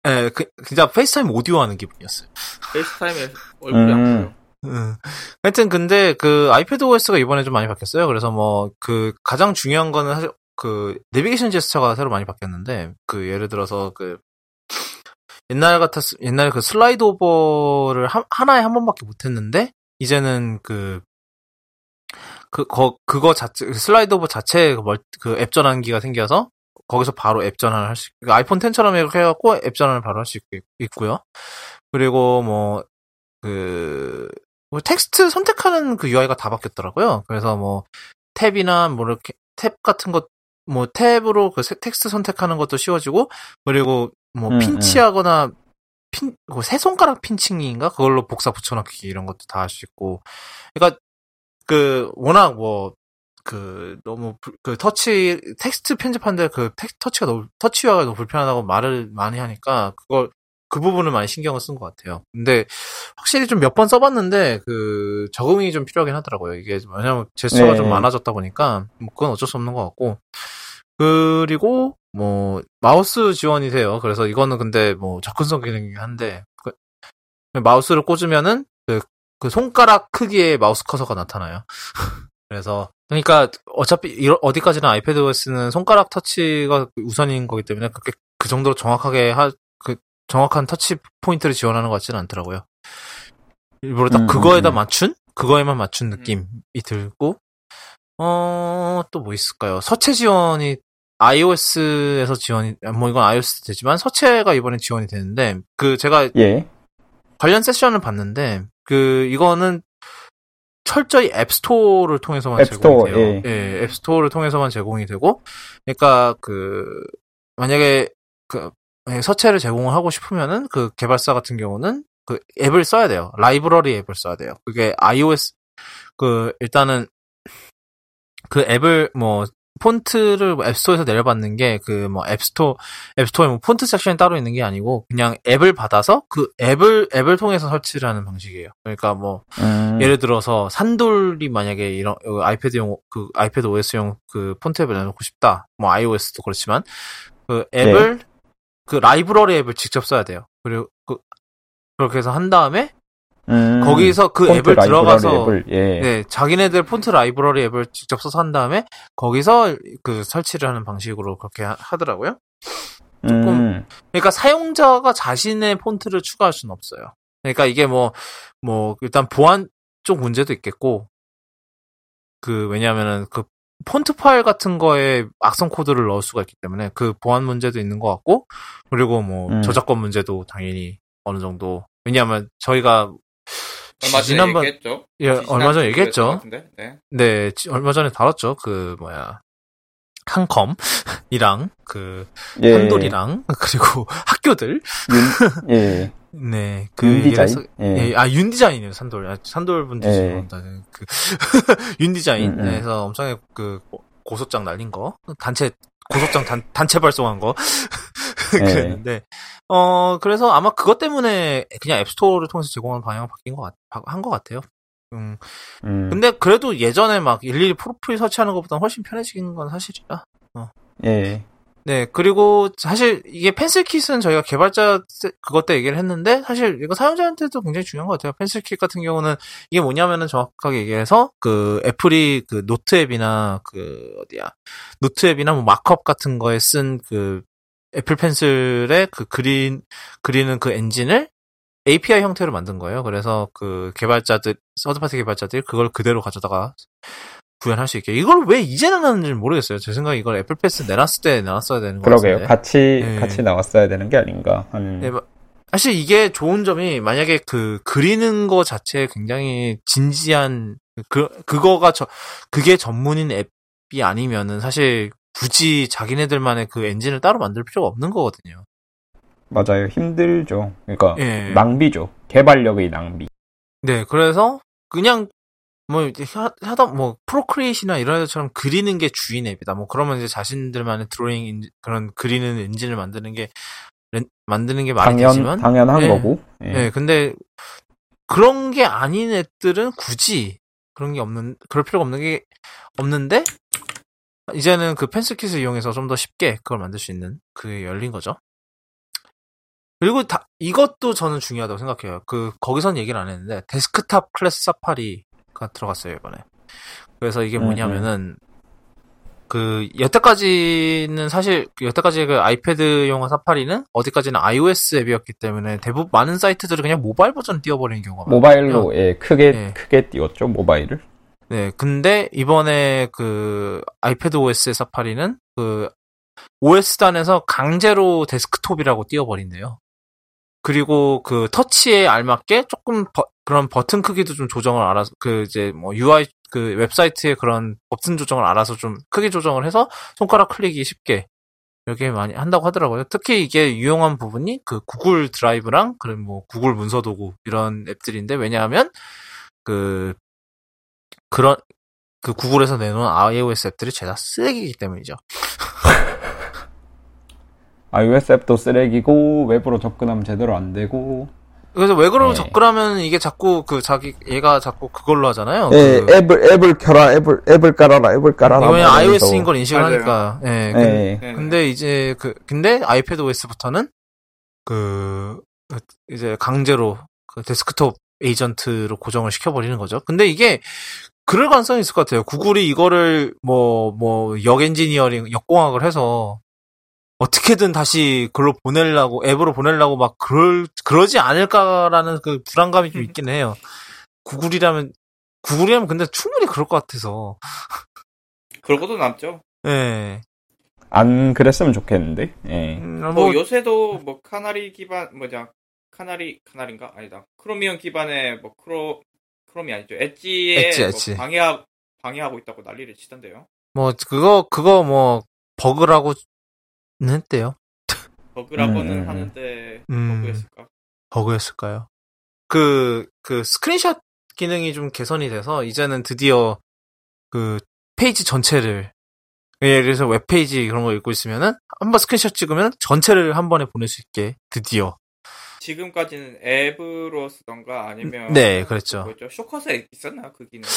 예, 그, 진짜 페이스타임 오디오 하는 기분이었어요. 페이스타임에 얼굴이 안 음. 보여. 음. 하여튼 근데 그 아이패드 OS가 이번에 좀 많이 바뀌었어요. 그래서 뭐 그 가장 중요한 거는 사실 그 내비게이션 제스처가 새로 많이 바뀌었는데 그 예를 들어서 그 옛날 같았 옛날에 그 slide over를 한, 하나에 한 번밖에 못 했는데 이제는 그 그, 거, 그거 자체, slide over 자체에 그, 멀- 그 앱 전환기가 생겨서 거기서 바로 앱 전환을 할 수, 그 아이폰 10처럼 이렇게 해갖고 앱 전환을 바로 할 수 있고요. 그리고 뭐, 그, 뭐 텍스트 선택하는 그 UI가 다 바뀌었더라고요. 그래서 뭐 탭이나 뭐 이렇게 탭 같은 것, 뭐 탭으로 그 세- 텍스트 선택하는 것도 쉬워지고 그리고 뭐 음, pinch하거나 핀, 그 세 손가락 pinching인가 그걸로 복사 붙여넣기 이런 것도 다 할 수 있고. 그러니까 그 워낙 뭐 그 너무 불- 그 터치 텍스트 편집하는데 그 텍, 터치가 너무 터치 UI가 너무 불편하다고 말을 많이 하니까 그걸 그 부분을 많이 신경을 쓴 것 같아요. 근데 확실히 좀 몇 번 써봤는데 그 적응이 좀 필요하긴 하더라고요. 이게 왜냐면 제스처가 네. 좀 많아졌다 보니까 뭐 그건 어쩔 수 없는 것 같고 그리고 뭐 마우스 지원이 돼요. 그래서 이거는 근데 뭐 접근성 기능이긴 한데 그- 마우스를 꽂으면은 그, 그 손가락 크기의 마우스 커서가 나타나요. <laughs> 그래서 그러니까 어차피 이러- 어디까지나 아이패드 OS는 손가락 터치가 우선인 거기 때문에 그렇게 그 정도로 정확하게 하, 그 정확한 터치 포인트를 지원하는 것 같지는 않더라고요. 일부러 딱 음, 그거에다 음, 음. 맞춘 그거에만 맞춘 느낌이 들고 어 또 뭐 있을까요? 서체 지원이 iOS에서 지원이 뭐 이건 iOS 되지만 서체가 이번에 지원이 되는데 그 제가 예. 관련 세션을 봤는데 그 이거는 철저히 앱스토어를 통해서만 앱스토어, 제공이 돼요. 예, 앱스토어를 통해서만 제공이 되고 그러니까 그 만약에 그 서체를 제공을 하고 싶으면은 그 개발사 같은 경우는 그 앱을 써야 돼요. 라이브러리 앱을 써야 돼요. 그게 iOS 그 일단은 그 앱을 뭐 폰트를 앱스토어에서 내려받는 게 그 뭐 앱스토어 앱스토어에 뭐 폰트 섹션이 따로 있는 게 아니고 그냥 앱을 받아서 그 앱을 앱을 통해서 설치를 하는 방식이에요. 그러니까 뭐 음, 예를 들어서 산돌이 만약에 이런 어, 아이패드용 그 아이패드 OS용 그 폰트 앱을 내놓고 싶다. 뭐 iOS도 그렇지만 그 앱을 그 라이브러리 앱을 직접 써야 돼요. 그리고 그 그렇게 해서 한 다음에 음, 거기서 그 앱을 들어가서 앱을, 예. 네, 자기네들 폰트 라이브러리 앱을 직접 써서 한 다음에 거기서 그 설치를 하는 방식으로 그렇게 하- 하더라고요. 음, 그러니까 사용자가 자신의 폰트를 추가할 수는 없어요. 그러니까 이게 뭐, 뭐, 일단 보안 쪽 문제도 있겠고, 그, 왜냐면은 그 폰트 파일 같은 거에 악성 코드를 넣을 수가 있기 때문에 그 보안 문제도 있는 것 같고, 그리고 뭐, 음. 저작권 문제도 당연히 어느 정도, 왜냐하면 저희가 얼마 전에 지난번- 얘기했죠. 예, 얼마 전에 얘기했죠. 네. 네, 지- 얼마 전에 다뤘죠. 그, 뭐야. 한컴이랑, <laughs> 그, 예. 한돌이랑, <laughs> 그리고 학교들. 윤, 예. <laughs> 네, 그, 윤 얘기를 디자인? 해서- 예. 예, 아, 윤디자인이에요, 산돌. 아, 산돌 분들 예. 그, 윤디자인에서 음, 엄청나게 그, 고- 고소장 날린 거. 단체, 고소장 단, 단체 발송한 거. 예. <laughs> 그랬는데, 어, 그래서 아마 그것 때문에 그냥 앱스토어를 통해서 제공하는 방향을 바뀐 것 같, 한것 같아요. 음, 음, 근데 그래도 예전에 막 일일이 프로필 설치하는 것보다 훨씬 편해진 건 사실이라. 예. 네, 그리고 사실 이게 펜슬킷은 저희가 개발자 세- 그것 때 얘기를 했는데 사실 이거 사용자한테도 굉장히 중요한 것 같아요. 펜슬킷 같은 경우는 이게 뭐냐면은 정확하게 얘기해서 그 애플이 그 노트 앱이나 그 어디야 노트 앱이나 뭐 markup 같은 거에 쓴 그 애플 펜슬의 그 그린 그리는 그 엔진을 API 형태로 만든 거예요. 그래서 그 개발자들 third party 개발자들이 그걸 그대로 가져다가 구현할 수 있게. 이걸 왜 이제 나왔는지 모르겠어요. 제 생각에 이걸 애플 펜슬 내놨을 때 내놨어야 되는 거 그러게요. 같은데. 같이, 네. 같이 나왔어야 되는 게 아닌가. 한, 네, 마- 사실 이게 좋은 점이 만약에 그 그리는 거 자체에 굉장히 진지한 그 그거가 저 그게 전문인 앱이 아니면은 사실 굳이 자기네들만의 그 엔진을 따로 만들 필요가 없는 거거든요. 맞아요. 힘들죠. 그러니까, 예. 낭비죠. 개발력의 낭비. 네, 그래서 그냥 뭐 이제 하- 하다 뭐 프로크리에이트나 이런 애들처럼 그리는 게 주인 앱이다. 뭐 그러면 이제 자신들만의 드로잉 인- 그런 그리는 엔진을 만드는 게 렌- 만드는 게 말이 당연, 되지만 당연한 예. 거고. 예. 네, 근데 그런 게 아닌 앱들은 굳이 그런 게 없는 그럴 필요가 없는 게 없는데 이제는 그 펜슬킷을 이용해서 좀 더 쉽게 그걸 만들 수 있는 그게 열린 거죠. 그리고 다 이것도 저는 중요하다고 생각해요. 그 거기선 얘기를 안 했는데 desktop class 사파리 가 들어갔어요 이번에. 그래서 이게 음, 뭐냐면은 그 여태까지는 사실 그 여태까지 그 아이패드용 사파리는 어디까지나 iOS 앱이었기 때문에 대부분 많은 사이트들을 그냥 모바일 버전 띄워버리는 경우가 많아요. 모바일로, 예, 크게, 예. 크게 띄웠죠. 모바일을. 네, 근데 이번에 그 아이패드 OS의 사파리는 그 OS단에서 강제로 데스크톱이라고 띄워버린대요. 그리고 그 터치에 알맞게 조금 버- 그런 버튼 크기도 좀 조정을 알아서 그 이제 뭐 UI 그 웹사이트의 그런 버튼 조정을 알아서 좀 크기 조정을 해서 손가락 클릭이 쉽게 이렇게 많이 한다고 하더라고요. 특히 이게 유용한 부분이 그 구글 드라이브랑 그런 뭐 구글 문서 도구 이런 앱들인데 왜냐하면 그 그런 그 구글에서 내놓은 iOS 앱들이 죄다 쓰레기이기 때문이죠. <laughs> iOS 앱도 쓰레기고, 웹으로 접근하면 제대로 안 되고. 그래서 왜 그러고 네. 접근하면 이게 자꾸 그 자기 얘가 자꾸 그걸로 하잖아요. 예, 그, 앱을 앱을 켜라, 앱을 앱을 깔아라, 앱을 깔아라. 이거는 막 iOS인. 걸 인식을 맞아요. 하니까. 예. 예. 근- 네. 근데 이제 그 근데 아이패드 OS부터는 그 이제 강제로 그 데스크톱 에이전트로 고정을 시켜버리는 거죠. 근데 이게 그럴 가능성이 있을 것 같아요. 구글이 이거를 뭐, 뭐, 역 엔지니어링, 역공학을 해서 어떻게든 다시 글로 보내려고, 앱으로 보내려고 막 그럴, 그러지 않을까라는 그 불안감이 좀 있긴 해요. 구글이라면, 구글이라면 근데 충분히 그럴 것 같아서. 그러고도 남죠. 예. 안 그랬으면 좋겠는데. 예. 음, 뭐, 뭐, 요새도 뭐 카나리 기반 뭐냐 카나리 카나리인가 아니다 크로미엄 기반의 뭐 크로 크롬이 아니죠 엣지에 엣지, 뭐 엣지. 방해하 방해하고 있다고 난리를 치던데요. 뭐, 그거, 그거 뭐, 버그라고는 했대요. 버그라고는 음, 음, 음. 하는데 음. 버그였을까? 버그였을까요? 그, 그 스크린샷 기능이 좀 개선이 돼서 이제는 드디어 그 페이지 전체를 예를 들어서 웹페이지 그런 거 읽고 있으면은 한 번 스크린샷 찍으면 전체를 한 번에 보낼 수 있게 드디어 지금까지는 앱으로 쓰던가 아니면 네, 그랬죠. 뭐죠 쇼컷에 있었나 그 기능?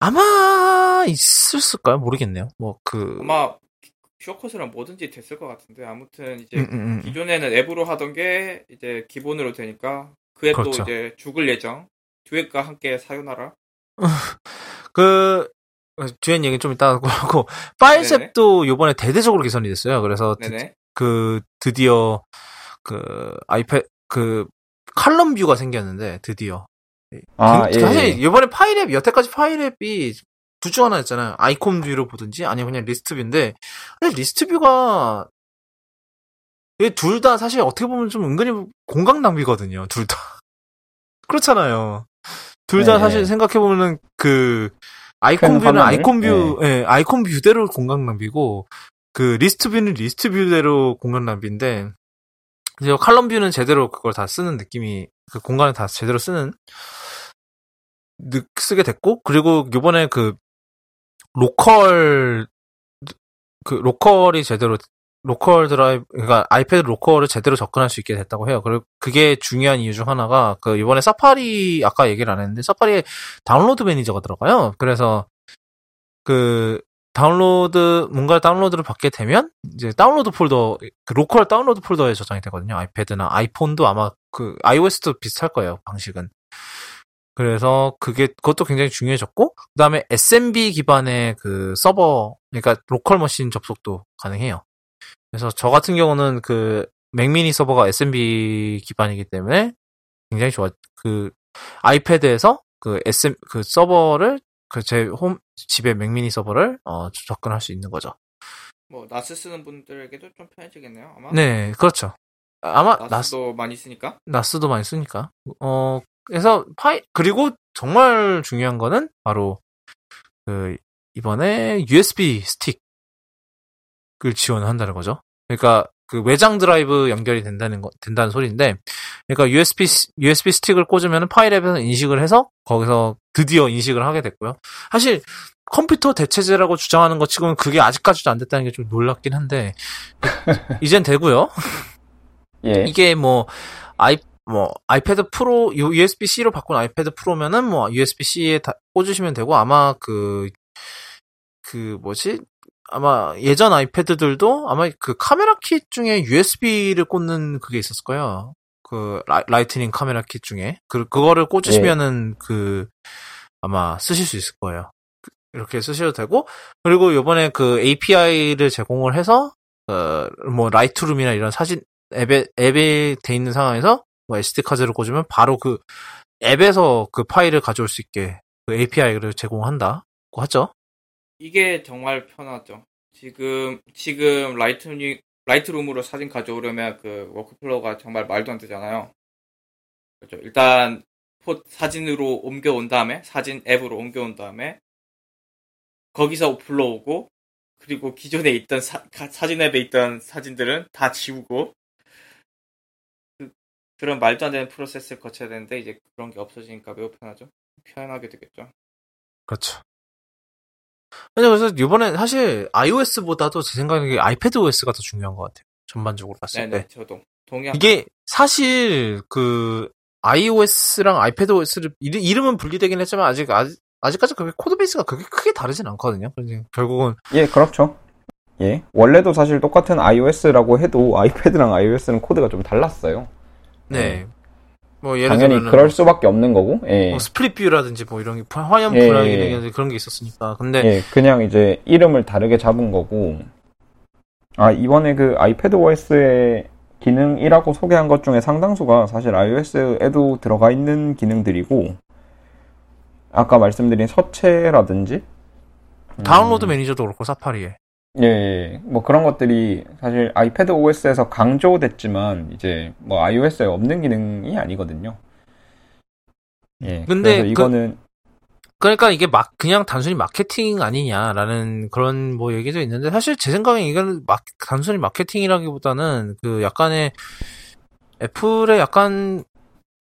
아마 있었을까요? 모르겠네요. 뭐 그 아마 shortcut이랑 뭐든지 됐을 것 같은데 아무튼 이제 음, 음, 음. 기존에는 앱으로 하던 게 이제 기본으로 되니까 그 앱도 그렇죠. 이제 죽을 예정. 듀엣과 함께 さよなら. <laughs> 그 뒤엔 얘기 좀 이따 하고 파일 앱도 요번에 대대적으로 개선이 됐어요. 그래서 드-. 그 드디어 그 아이패 그 칼럼 뷰가 생겼는데 드디어 아, 그- 예. 사실 예. 이번에 파일앱 여태까지 파일앱이 둘 중 하나였잖아요. icon view로 보든지 아니면 그냥 list view인데 근데 list view가 둘 다 사실 어떻게 보면 좀 은근히 공간 낭비거든요. 둘 다. <laughs> 그렇잖아요. 둘다 네. 사실 생각해 보면은 그 아이콘 큰 view는? 아이콘 view, 예, 아이콘 view대로 공간 낭비고 그 list view는 list view대로 공간 낭비인데 이제 칼럼 뷰는 제대로 그걸 다 쓰는 느낌이 그 공간을 다 제대로 쓰는 느- 쓰게 됐고 그리고 요번에 그 로컬 그 로컬이 제대로 로컬 드라이브 그러니까 아이패드 로컬을 제대로 접근할 수 있게 됐다고 해요. 그리고 그게 중요한 이유 중 하나가 그 이번에 사파리 아까 얘기를 안 했는데 사파리에 다운로드 매니저가 들어가요. 그래서 그 다운로드 뭔가 다운로드를 받게 되면 이제 다운로드 폴더 그 로컬 다운로드 폴더에 저장이 되거든요. 아이패드나 아이폰도 아마 그 iOS도 비슷할 거예요. 방식은. 그래서 그게 그것도 굉장히 중요해졌고 그다음에 SMB 기반의 그 서버 그러니까 local machine 접속도 가능해요. 그래서 저 같은 경우는 그 맥미니 서버가 SMB 기반이기 때문에 굉장히 좋아. 그 아이패드에서 그 SM 그 서버를 그 제 홈 집에 맥미니 서버를 어 접근할 수 있는 거죠. 뭐 나스 쓰는 분들에게도 좀 편해지겠네요. 아마. 네, 그렇죠. 아마 나스 나스도 많이 쓰니까. 나스도 많이 쓰니까. 어, 그래서 파이, 그리고 정말 중요한 거는 바로, 그, 이번에 USB 스틱을 지원한다는 거죠. 그러니까 그 외장 드라이브 연결이 된다는 거, 된다는 소리인데, 그러니까 USB, 스- USB 스틱을 꽂으면 파일 앱에서 인식을 해서 거기서 드디어 인식을 하게 됐고요. 사실 컴퓨터 대체제라고 주장하는 것 치고는 그게 아직까지도 안 됐다는 게 좀 놀랍긴 한데, 이젠 되고요. <laughs> 예. 이게 뭐 아이 뭐 아이패드 프로 USB-C로 바꾼 아이패드 프로면은 뭐 USB-C에 다 꽂으시면 되고 아마 그그 뭐지 아마 예전 아이패드들도 아마 그 카메라 킷 중에 USB를 꽂는 그게 있었을 거예요. 그 라이, 라이트닝 카메라 킷 중에 그 그거를 꽂으시면은 그 아마 쓰실 수 있을 거예요. 그- 이렇게 쓰셔도 되고 그리고 요번에 그 API를 제공을 해서 어 뭐 라이트룸이나 이런 사진 앱에 앱에 돼 있는 상황에서 뭐 SD 카드를 꽂으면 바로 그 앱에서 그 파일을 가져올 수 있게 그 API를 제공한다고 하죠. 이게 정말 편하죠. 지금 지금 라이트닝 라이트룸으로 사진 가져오려면 그 workflow가 정말 말도 안 되잖아요. 그렇죠. 일단 포 사진으로 옮겨온 다음에 사진 앱으로 옮겨온 다음에 거기서 불러오고 그리고 기존에 있던 사, 진 앱에 있던 사진들은 다 지우고 그, 그런 말도 안 되는 프로세스를 거쳐야 되는데 이제 그런 게 없어지니까 매우 편하죠. 편하게 되겠죠. 그렇죠. 근데 그래서 이번에 사실 iOS보다도 제 생각에 아이패드 OS가 더 중요한 것 같아요. 전반적으로 봤을 때. 네네 저도 동의합니다. 이게 사실 그 iOS랑 아이패드 OS를 이름은 분리되긴 했지만 아직 아직 아직까지 그게 code base가 그렇게 크게 다르진 않거든요. 그래서 결국은 예, 그렇죠. 예. 원래도 사실 똑같은 iOS라고 해도 아이패드랑 iOS는 코드가 좀 달랐어요. 네. 뭐 예를 당연히 들면 그럴 수밖에 없는 거고, 예. 뭐 split view라든지 뭐 이런 게 화면 예, 분할이 예. 그런 게 있었으니까. 근데 예, 그냥 이제 이름을 다르게 잡은 거고, 아, 이번에 그 아이패드 OS의 기능이라고 소개한 것 중에 상당수가 사실 iOS에도 들어가 있는 기능들이고, 아까 말씀드린 서체라든지, 음, 다운로드 매니저도 그렇고 사파리에. 예, 예, 뭐 그런 것들이 사실 아이패드 OS에서 강조됐지만, 이제 뭐 iOS에 없는 기능이 아니거든요. 예, 근데 그- 이거는, 그러니까 이게 막 그냥 단순히 마케팅 아니냐라는 그런 뭐 얘기도 있는데 사실 제 생각엔 이거는 막 단순히 마케팅이라기보다는 그 약간의 애플의 약간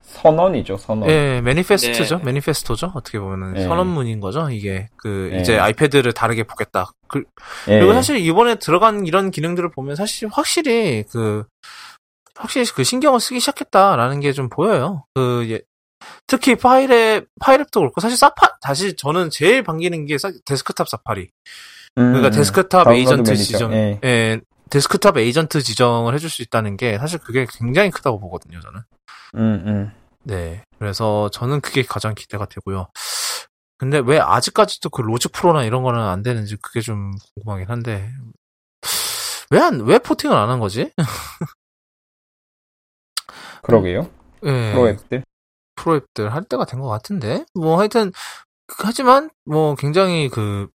선언이죠, 선언. 예 매니페스트죠 네. 매니페스토죠 어떻게 보면은 네. 선언문인 거죠 이게 그 네. 이제 아이패드를 다르게 보겠다 그, 예. 그리고 사실 이번에 들어간 이런 기능들을 보면 사실 확실히 그 확실히 그 신경을 쓰기 시작했다라는 게 좀 보여요. 그 예, 특히 파일에 파일앱도 그렇고 사실 사파 다시 저는 제일 반기는 게 사- 데스크탑 사파리. 음, 그러니까 음. 데스크탑 에이전트 매니저, 지정. 예. 예. 데스크탑 에이전트 지정을 해줄 수 있다는 게 사실 그게 굉장히 크다고 보거든요, 저는. 음, 음. 네. 그래서 저는 그게 가장 기대가 되고요. 근데 왜 아직까지도 그 로직 프로나 이런 거는 안 되는지 그게 좀 궁금하긴 한데. 왜 안, 왜 포팅을 안 한 거지? <laughs> 그러게요. 예. 프로 앱들. 프로 앱들 할 때가 된 것 같은데 뭐 하여튼 그- 하지만 뭐 굉장히 그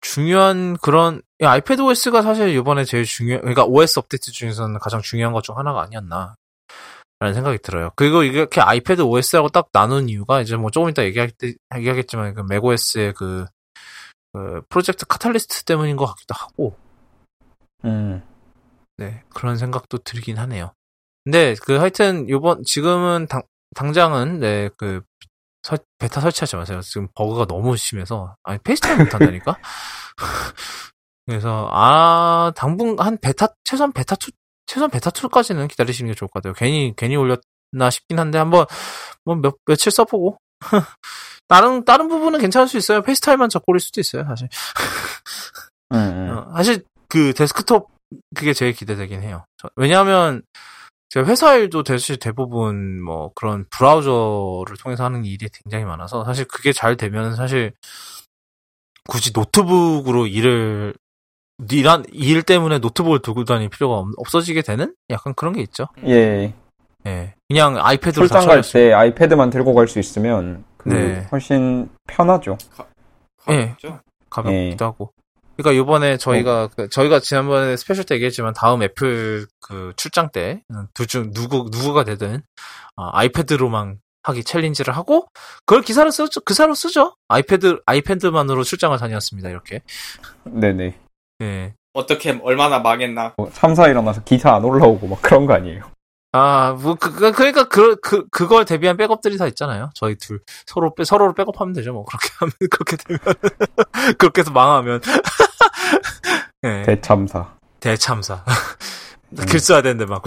중요한 그런 야, 아이패드 OS가 사실 이번에 제일 중요 그러니까 OS 업데이트 중에서는 가장 중요한 것 중 하나가 아니었나 라는 생각이 들어요. 그리고 이렇게 아이패드 OS라고 딱 나눈 이유가 이제 뭐 조금 이따 얘기할 때 얘기하겠지만 그 맥OS의 그, 그 프로젝트 카탈리스트 때문인 것 같기도 하고 음. 네, 그런 생각도 들긴 하네요. 근데 그 하여튼 요번 지금은 당 당장은 네, 그 설- 베타 설치하지 마세요. 지금 버그가 너무 심해서 아니 페이스타임 못 한다니까. <laughs> 그래서 아 당분 한 베타 최소한 베타 2 최소한 베타 2까지는 기다리시는 게 좋을 것 같아요. 괜히 괜히 올렸나 싶긴 한데 한번 뭐 몇 며칠 써보고 <laughs> 다른 다른 부분은 괜찮을 수 있어요. 페이스타임만 적고릴 수도 있어요. 사실. 음, 음. <laughs> 어, 사실 그 데스크톱 그게 제일 기대되긴 해요. 저- 왜냐하면 제가 회사 일도 사실 대부분 뭐 그런 브라우저를 통해서 하는 일이 굉장히 많아서 사실 그게 잘 되면 사실 굳이 노트북으로 일을 일한 일 때문에 노트북을 들고 다닐 필요가 없, 없어지게 되는 약간 그런 게 있죠. 예. 예, 그냥 아이패드로 다 출장 갈 때 아이패드만 들고 갈 수 있으면 그 네. 훨씬 편하죠. 예. 가볍죠? 가볍기도 하고. 그러니까 요번에 저희가 그 저희가 지난번에 스페셜 때 얘기했지만 다음 애플 그 출장 때 둘 중 누구 누구가 되든 아, 아이패드로만 하기 챌린지를 하고 그걸 기사로 쓰죠. 기사로 쓰죠. 아이패드 아이패드만으로 출장을 다녔습니다. 이렇게. 네네. 예. 어떻게 얼마나 망했나. 뭐 3, 4 일어나서 기사 안 올라오고 막 그런 거 아니에요. 아, 뭐, 그, 그, 그러니까, 그, 그, 그걸 대비한 백업들이 다 있잖아요. 저희 둘. 서로, 빼, 서로를 백업하면 되죠. 뭐, 그렇게 하면, <laughs> 그렇게 되면. <laughs> 그렇게 해서 망하면. 예. <laughs> 대참사. 대참사. 글 써야 되는데 막.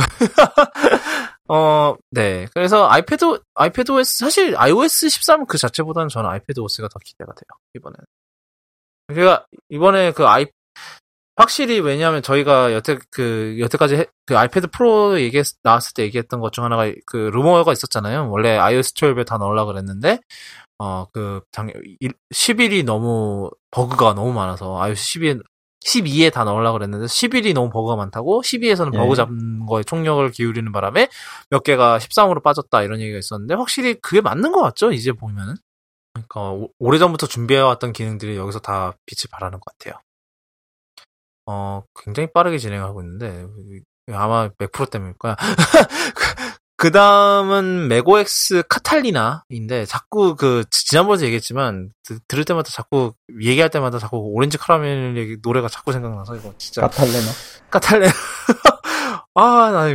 어, 네. 그래서 아이패드, 아이패드 OS, 사실 iOS 13 그 자체보다는 저는 아이패드 OS가 더 기대가 돼요. 이번에는. 그러니까, 이번에 그 아이, 확실히 왜냐하면 저희가 여태, 그, 여태까지 해- 그 아이패드 프로 얘기, 나왔을 때 얘기했던 것 중 하나가 그 루머가 있었잖아요. 원래 iOS 12에 다 넣으려고 그랬는데, 어, 그, 당, 11이 너무, 버그가 너무 많아서, iOS 12에 12에 다 넣으려고 그랬는데 11이 너무 버그가 많다고 12에서는 예. 버그 잡는 거에 총력을 기울이는 바람에 몇 개가 13으로 빠졌다 이런 얘기가 있었는데 확실히 그게 맞는 것 같죠 이제 보면은 그러니까 오- 오래전부터 준비해왔던 기능들이 여기서 다 빛을 발하는 것 같아요 어 굉장히 빠르게 진행하고 있는데 아마 맥 프로 때문일 거야 <laughs> 그 다음은 맥OX 카탈리나인데 자꾸 그 지난번에 얘기했지만 드- 들을 때마다 자꾸 얘기할 때마다 자꾸 오렌지 카라멜 얘기 노래가 자꾸 생각나서 이거 진짜 까탈레나? 까탈레 아나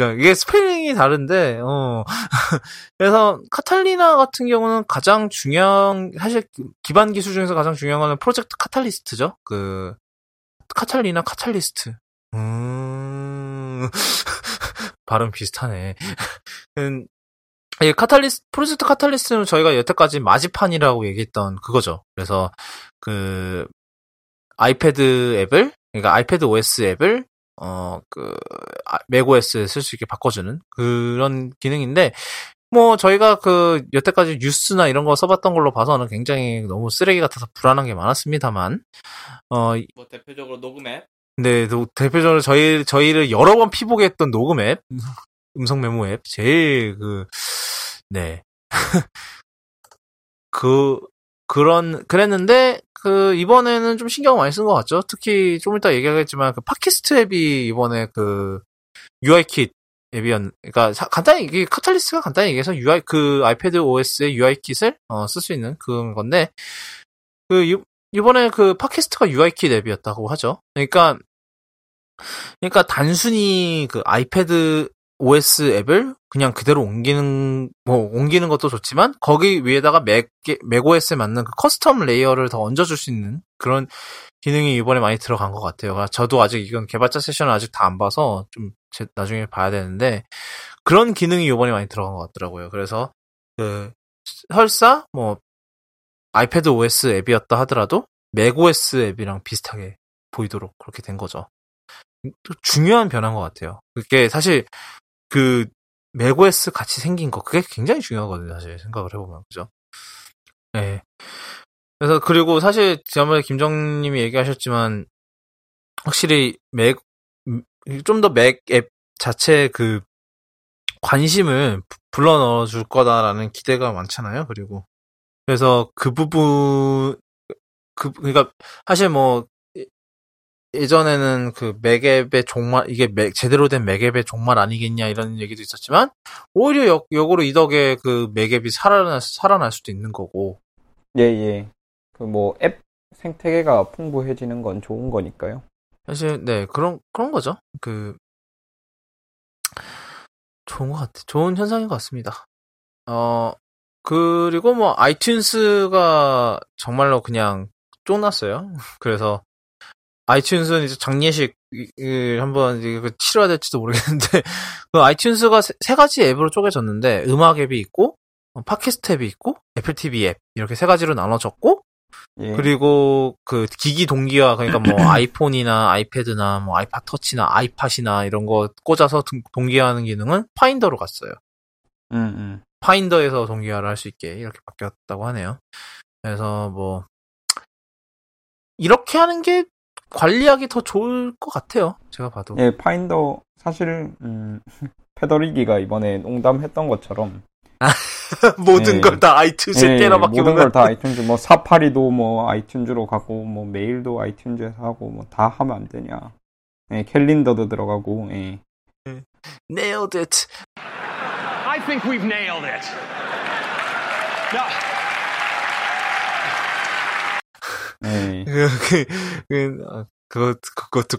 진짜 이게 스펠링이 다른데 어. <laughs> 그래서 Catalina 같은 경우는 가장 중요한 사실 기반 기술 중에서 가장 중요한 거는 프로젝트 Catalyst죠. 그 Catalina Catalyst. 음. <laughs> 발음 비슷하네. 음, 이 Catalys 프로젝트 Catalyst는 저희가 여태까지 Marzipan이라고 얘기했던 그거죠. 그래서 그 iPad 앱을 그러니까 iPad OS 앱을 어그 맥OS에 쓸수 있게 바꿔주는 그런 기능인데 뭐 저희가 그 여태까지 뉴스나 이런 거 써봤던 걸로 봐서는 굉장히 너무 쓰레기 같아서 불안한 게 많았습니다만 어 뭐 대표적으로 녹음 앱또 대표적으로 저희 저희를 여러 번 피보게 했던 녹음 앱, 음성 메모 앱 제일 그 네. <laughs> 그 그런 그랬는데 그 이번에는 좀 신경 많이 쓴 것 같죠. 특히 좀 이따 얘기하겠지만 그 팟캐스트 앱이 이번에 그 UIKit 앱이었 그러니까 사- 간단히 이게 Catalyst가 간단히 얘기해서 UI 그 iPad OS의 UIKit을 어, 쓸 수 있는 그런 건데 그 이- 이번에 그 팟캐스트가 UIKit 앱이었다고 하죠. 그러니까 그러니까 단순히 그 iPad OS 앱을 그냥 그대로 옮기는 뭐 옮기는 것도 좋지만 거기 위에다가 Mac macOS에 맞는 그 custom layer를 더 얹어줄 수 있는 그런 기능이 이번에 많이 들어간 것 같아요. 저도 아직 이건 개발자 세션을 아직 다 안 봐서 좀 제- 나중에 봐야 되는데 그런 기능이 이번에 많이 들어간 것 같더라고요. 그래서 그 설사 뭐 아이패드 OS 앱이었다 하더라도 맥OS 앱이랑 비슷하게 보이도록 그렇게 된 거죠. 또 중요한 변화인 것 같아요. 그게 사실 그 맥OS 같이 생긴 거 그게 굉장히 중요하거든요. 사실 생각을 해보면 그죠? 네. 그래서 그리고 사실 지난번에 김정님이 얘기하셨지만 확실히 맥 좀 더 맥 앱 자체 그 관심을 부- 불러 넣어 줄 거다라는 기대가 많잖아요. 그리고 그래서 그 부분 그 그러니까 사실 뭐 예- 예전에는 그 맥앱의 종말 이게 맥- 제대로 된 맥앱의 종말 아니겠냐 이런 얘기도 있었지만 오히려 역, 역으로 이 덕에 그 맥앱이 살아날 살아날 수도 있는 거고 예, 예. 그 뭐 앱 생태계가 풍부해지는 건 좋은 거니까요. 사실 네 그런 그런 거죠. 그 좋은 것 같아. 좋은 현상인 것 같습니다. 어 그리고 뭐 아이튠스가 정말로 그냥 쫑났어요. <laughs> 그래서 아이튠스는 이제 장례식 한번 이제 그 치러야 될지도 모르겠는데 <laughs> 그 iTunes가 세, 세 가지 앱으로 쪼개졌는데 음악 앱이 있고 어, 팟캐스트 앱이 있고 Apple TV 앱 이렇게 세 가지로 나눠졌고 예. 그리고 그 기기 동기화 그러니까 뭐 <clears throat> iPhone이나 iPad나 뭐 iPod touch나 iPod이나 이런 거 꽂아서 동- 동기화하는 기능은 Finder로 갔어요. 음, 음. Finder에서 동기화를 할 수 있게 이렇게 바뀌었다고 하네요. 그래서 뭐 이렇게 하는 게 관리하기 더 좋을 것 같아요. 제가 봐도. 예, Finder 사실 음, <laughs> Federighi가 이번에 농담했던 것처럼 <laughs> 모든 예. 걸다 iTunes에 예, 때려 모든 걸 다 iTunes 뭐 Safari도 뭐 iTunes로 가고 뭐 메일도 iTunes에서 하고 뭐 다 하면 안 되냐. 예, 캘린더도 들어가고 예. nailed it. I think we've nailed it. Now, 예. 그, 그, 그, 어, 그거, 그것도,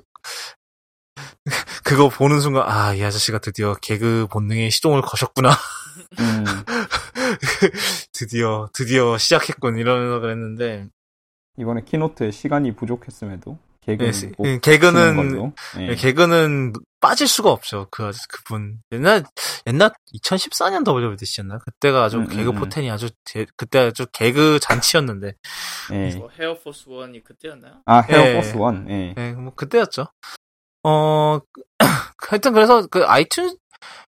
<laughs> 그거 보는 순간, 아, 이 아저씨가 드디어 개그 본능에 시동을 거셨구나. 음, <laughs> 드디어, 드디어 시작했군, 이러면서 그랬는데, 이번에 키노트에 시간이 부족했음에도 개그는 예, 치는 개그는, 걸로. 예. 예, 개그는 빠질 수가 없죠. 그, 그분. 옛날, 옛날 2014년 WWDC였나? 그때가 아주 음, 개그 음, 음. 포텐이 아주, 제- 그때 아주 개그 잔치였는데, 예. 뭐 Hair Force One이 그때였나요? 아 예. Hair Force One. 예. 예, 뭐 그때였죠. 어, <clears throat> 하여튼 그래서 그 iTune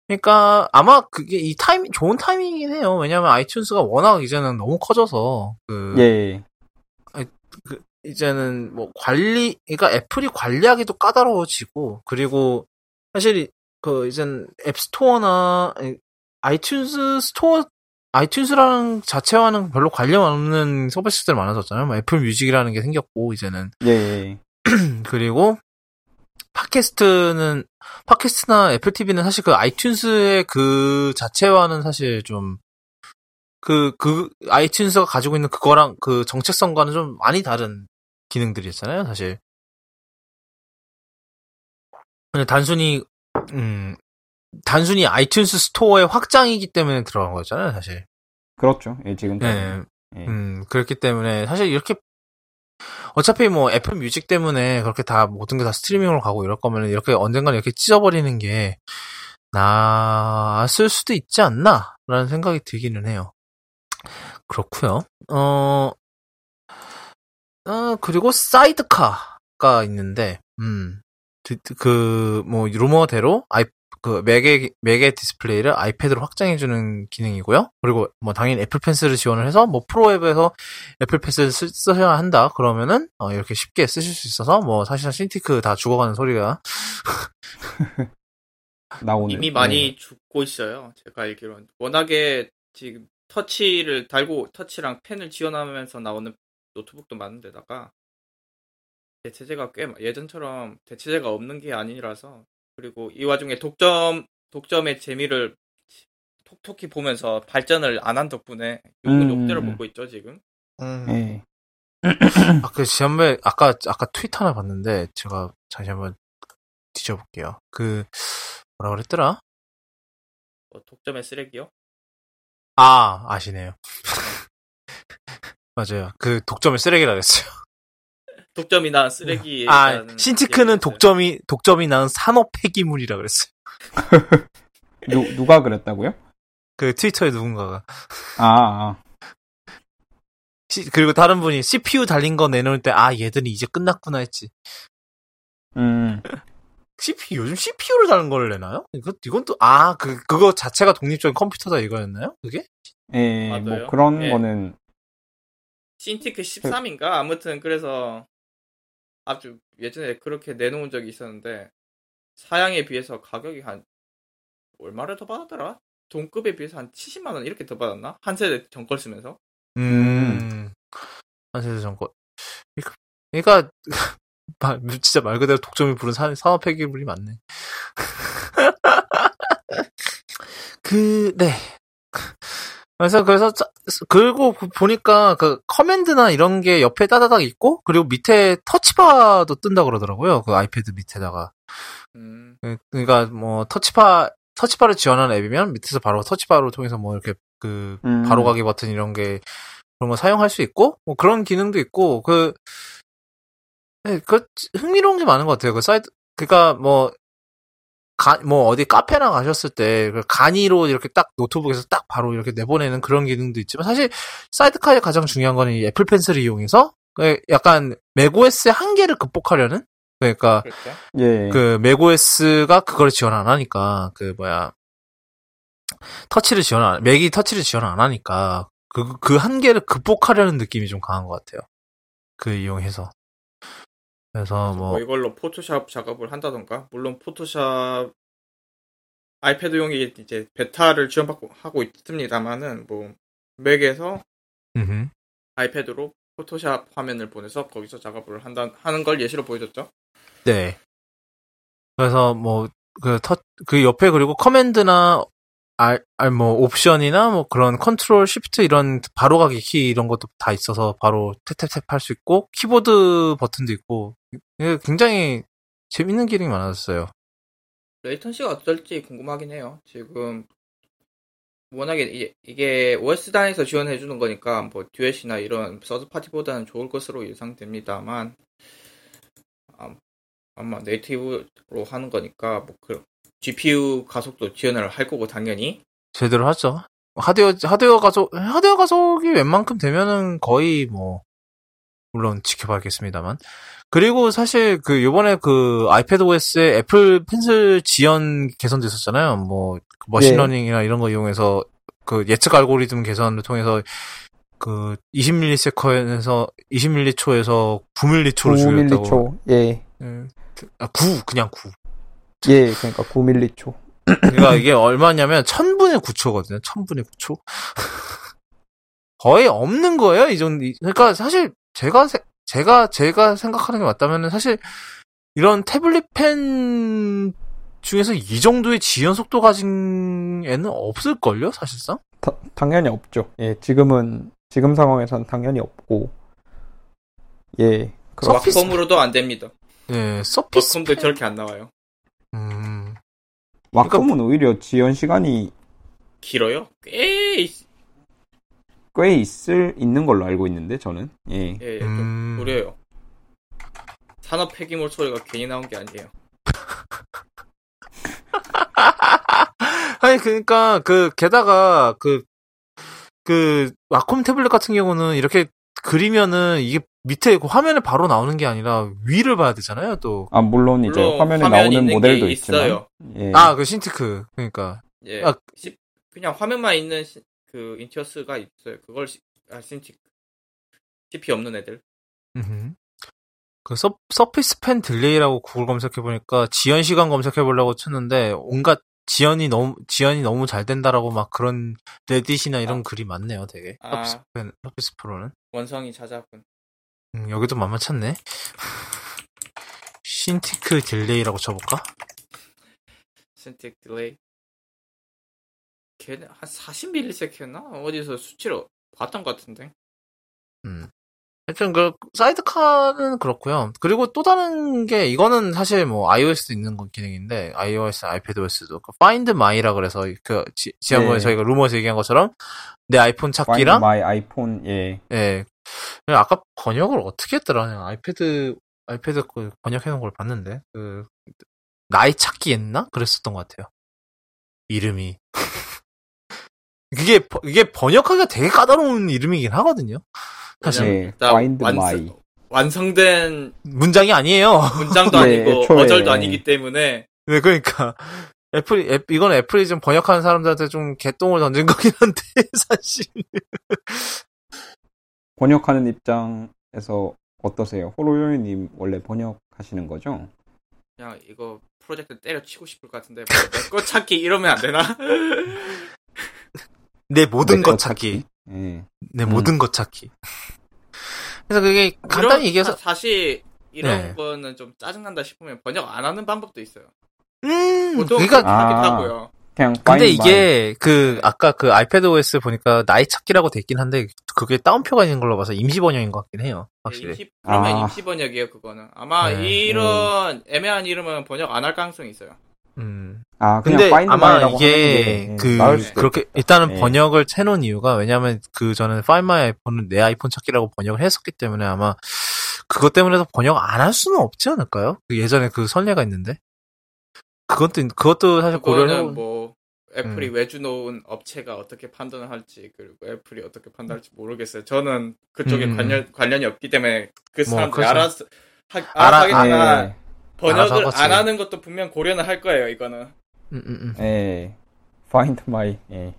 그러니까 아마 그게 이 타이밍 좋은 타이밍이긴 해요. 왜냐면 iTunes가 워낙 이제는 너무 커져서 그 예. 이제는 뭐 관리 그러니까 Apple이 관리하기도 까다로워지고 그리고 사실 그 이젠 App Store나 iTunes Store iTunes라는 자체와는 별로 관련 없는 서비스들 많아졌잖아요. 뭐 Apple Music이라는 게 생겼고 이제는 예. 예. <clears throat> 그리고 팟캐스트는 팟캐스트나 Apple TV는 사실 그 iTunes의 그 자체와는 사실 좀 그, 그, iTunes가 가지고 있는 그거랑 그 정체성과는 좀 많이 다른 기능들이었잖아요, 사실. 근데 단순히, 음, 단순히 iTunes Store의 확장이기 때문에 들어간 거잖아요, 사실. 그렇죠. 예, 지금. 네. 예. 음, 그렇기 때문에 사실 이렇게 어차피 뭐 Apple Music 때문에 그렇게 다 모든 게 다 스트리밍으로 가고 이럴 거면 이렇게 언젠간 이렇게 찢어버리는 게 나았을 수도 있지 않나? 라는 생각이 들기는 해요. 그렇고요 어, 어, 그리고 Sidecar가 있는데, 음, 그, 뭐, 루머대로, 아이, 그, Mac의, Mac의 디스플레이를 iPad로 확장해주는 기능이고요. 그리고, 뭐, 당연히 Apple Pencil을 지원을 해서, 뭐, 프로 앱에서 Apple Pencil을 쓰, 쓰셔야 한다. 그러면은, 어, 이렇게 쉽게 쓰실 수 있어서, 뭐, 사실상 Cintiq 다 죽어가는 소리가, <laughs> 나오는. 이미 많이 죽고 있어요. 제가 알기로는. 워낙에 지금 터치를 달고 터치랑 펜을 지원하면서 나오는 노트북도 많은 데다가 대체제가 꽤 마- 예전처럼 대체제가 없는 게 아니라서 그리고 이 와중에 독점 독점의 재미를 톡톡히 보면서 발전을 안 한 덕분에 욕은 음. 욕대로 먹고 있죠 지금. 음. 예. 아, 그, 지난번에, 아까, 아까 트위터 하나 봤는데, 제가 다시 한번 뒤져볼게요. 그, 뭐라 그랬더라? 뭐 독점의 쓰레기요? 아, 아시네요. 맞아요. 그 독점을 쓰레기라 그랬어요. 독점이 난 쓰레기. 아, 신티크는 독점이, 독점이 나은 산업 폐기물이라 그랬어요. <laughs> 누, 누가 그랬다고요? 그 트위터에 누군가가. 아, 아. 시- 그리고 다른 분이 CPU 달린 거 내놓을 때, 아, 얘들이 이제 끝났구나 했지. 음. CPU, 요즘 CPU를 다른 걸 내나요? 이거, 이건 또, 아, 그, 그거 자체가 독립적인 컴퓨터다 이거였나요? 그게? 예, 맞아요. 뭐 그런 예. 거는 신티크 13인가? 아무튼 그래서 아주 예전에 그렇게 내놓은 적이 있었는데 사양에 비해서 가격이 한 얼마를 더 받았더라? 동급에 비해서 한 70만 원 이렇게 더 받았나? 한 세대 전걸 쓰면서 음. 한 세대 전권. 그러니까, <laughs> 말- 진짜 말 그대로 독점이 부른 산- 산업 폐기물이 많네. <laughs> 그, 네. 그래서, 그래서, 짜- 그리고 그 보니까 그 커맨드나 이런 게 옆에 따다닥 있고, 그리고 밑에 터치바도 뜬다 그러더라고요. 그 아이패드 밑에다가. 음, 그- 그러니까 뭐 터치바 터치바를 지원하는 앱이면 밑에서 바로 터치바를 통해서 뭐 이렇게 그 음. 바로 가기 버튼 이런 게 그런 거 사용할 수 있고 뭐 그런 기능도 있고 그 네, 그 흥미로운 게 많은 것 같아요. 그 사이트 그러니까 뭐 가, 뭐 어디 카페나 가셨을 때 그 간이로 이렇게 딱 노트북에서 딱 바로 이렇게 내보내는 그런 기능도 있지만 사실 Sidecar의 가장 중요한 거는 이 Apple Pencil을 이용해서 그 약간 macOS의 한계를 극복하려는 그러니까 그렇죠. 예. 그 macOS가 그걸 지원 안 하니까 그 뭐야 터치를 지원 안 맥이 터치를 지원 안 하니까 그그 한계를 극복하려는 느낌이 좀 강한 것 같아요. 그 이용해서 그래서 뭐 뭐 이걸로 Photoshop 작업을 한다던가 물론 Photoshop iPad용이 이제 베타를 지원받고 하고 있습니다만은 뭐 Mac에서 음흠. iPad로 Photoshop 화면을 보내서 거기서 작업을 한다 하는 걸 예시로 보여줬죠. 네. 그래서 뭐 그 터그 옆에 그리고 command나 알, 알, 뭐, 옵션이나 뭐 그런 컨트롤, shift 이런 바로 가기 키 이런 것도 다 있어서 바로 tap tap tap 할 수 있고, 키보드 버튼도 있고, 굉장히 재밌는 기능이 많았어요. latency가 어떨지 궁금하긴 해요. 지금 워낙에 이게, OS 단에서 지원해 주는 거니까 뭐 Duet이나 이런 third party보다는 좋을 것으로 예상됩니다만 아, 아마 native로 하는 거니까 뭐 그 GPU 가속도 지원을 할 거고 당연히 제대로 하죠. 하드웨어, 하드웨어 가속, 하드웨어 가속이 웬만큼 되면은 거의 뭐, 물론 지켜봐야겠습니다만. 그리고 사실 그 요번에 그 iPad OS에 Apple Pencil 지원 개선도 있었잖아요. 뭐, 그 예. machine learning이나 이런 거 이용해서 그 예측 알고리즘 개선을 통해서 그 20ms에서 20m초에서 9m초로 줄였다고. 9m초. 예. 음, 아, 9, 그냥 9. 예, 그러니까 9m초. 그러니까 이게 얼마냐면 1000분의 9초거든요. 1000분의 9초. <laughs> 거의 없는 거예요. 이 정도. 그러니까 사실 제가 세- 제가 제가 생각하는 게 맞다면은 사실 이런 태블릿 펜 중에서 이 정도의 지연 속도 가진 애는 없을 걸요, 사실상. 다- 당연히 없죠. 예, 지금은 지금 상황에선 당연히 없고. 예. 그렇 서피스- 왁컴으로도 안 됩니다. 예, 서피스 왁컴도 저렇게 안 나와요. 음. 왁컴은 오히려 지연 시간이 길어요? 꽤 있- 꽤 있을 있는 걸로 알고 있는데 저는. 예. 예, 좀 음. 무려요. 산업 폐기물 소리가 괜히 나온 게 아니에요. <laughs> 아니 그러니까 그 게다가 그그 와콤 태블릿 같은 경우는 이렇게 그리면은 이게 밑에 그 화면에 바로 나오는 게 아니라 위를 봐야 되잖아요, 또. 아 물론 이제 물론 화면에 나오는 모델도 있어요. 예. 아, 그 신티크. 그러니까. 예. 아, 시- 그냥 화면만 있는 시- 그 인티어스가 있어요. 그걸 시, 아, 신티 CP 없는 애들. 그 서, 서피스 펜 딜레이라고 구글 검색해 보니까 지연 시간 검색해 보려고 쳤는데 온갖 지연이 너무 지연이 너무 잘 된다라고 막 그런 Reddit이나 이런 글이 많네요, 되게. 아. 서피스 펜 Surface Pro는. 원성이 자자하군. 음, 여기도 만만찮네. Cintiq delay라고 쳐볼까? Cintiq delay. 걔는 한 40ms였나? 어디서 수치로 봤던 것 같은데. 음. 하여튼 그 Sidecar는 그렇고요. 그리고 또 다른 게 이거는 사실 뭐 iOS도 있는 건 기능인데 iOS, iPadOS도 그 Find My라 그래서 그 지, 지난번에 네. 저희가 루머에서 얘기한 것처럼 내 아이폰 찾기랑 My iPhone 예. 예. 그냥 아까 번역을 어떻게 했더라? 그냥 아이패드 아이패드 그 번역해 놓은 걸 봤는데 그 나이 찾기 했나? 그랬었던 것 같아요. 이름이 <laughs> 그게 버- 이게 번역하기가 되게 까다로운 이름이긴 하거든요. 사실 예. 나 Find 완성- 완성된 문장이 아니에요. 문장도 예, <laughs> 아니고 애초에. 어절도 아니기 때문에 네, 그러니까 애플이 앱, 이건 애플이 좀 번역하는 사람들한테 좀 개똥을 던진 거긴 한데 <laughs> 사실. 번역하는 입장에서 어떠세요? 호로요이님 원래 번역하시는 거죠? 그냥 이거 프로젝트 때려치고 싶을 것 같은데 뭐내거 찾기 이러면 안 되나? <laughs> 내 모든 것 찾기. 예. 내 음. 모든 것 찾기. 그래서 그게 간단히 이런- 얘기해서 사- 사실 이런 네. 거는 좀 짜증난다 싶으면 번역 안 하는 방법도 있어요. 음, 보통 그러니까 그렇게 하긴 아. 하고요. 그냥 근데. 이게 그 아까 그 아이패드 OS 보니까 나이 찾기라고 돼 있긴 한데 그게 다운표가 있는 걸로 봐서 임시 번역인 것 같긴 해요. 확실히. 임시, 그러면 아. 임시 번역이에요 그거는. 아마 네. 이런 애매한 이름은 번역 안 할 가능성이 있어요. 음. 아, 근데 아마 이게 게그 그렇게 있겠다. 일단은 예. 번역을 해놓은 이유가 왜냐하면 그 저는 Find My 아이폰은 내 아이폰 찾기라고 번역을 했었기 때문에 아마 그것 때문에도 번역 안 할 수는 없지 않을까요? 그 예전에 그 선례가 있는데 그것도 그것도 사실 고려해 그거는 뭐 애플이 음. 외주 놓은 업체가 어떻게 판단을 할지 그리고 애플이 어떻게 판단할지 모르겠어요. 저는 그쪽에 음. 관련 관련이 없기 때문에 그 뭐, 사람들이 그렇죠. 알아서 하, 알아- 알아하겠지만 예. 번역을 알아서 하겠지. 안 하는 것도 분명 고려는 할 거예요. 이거는. 음, 음, 음. 예. Find My. 예.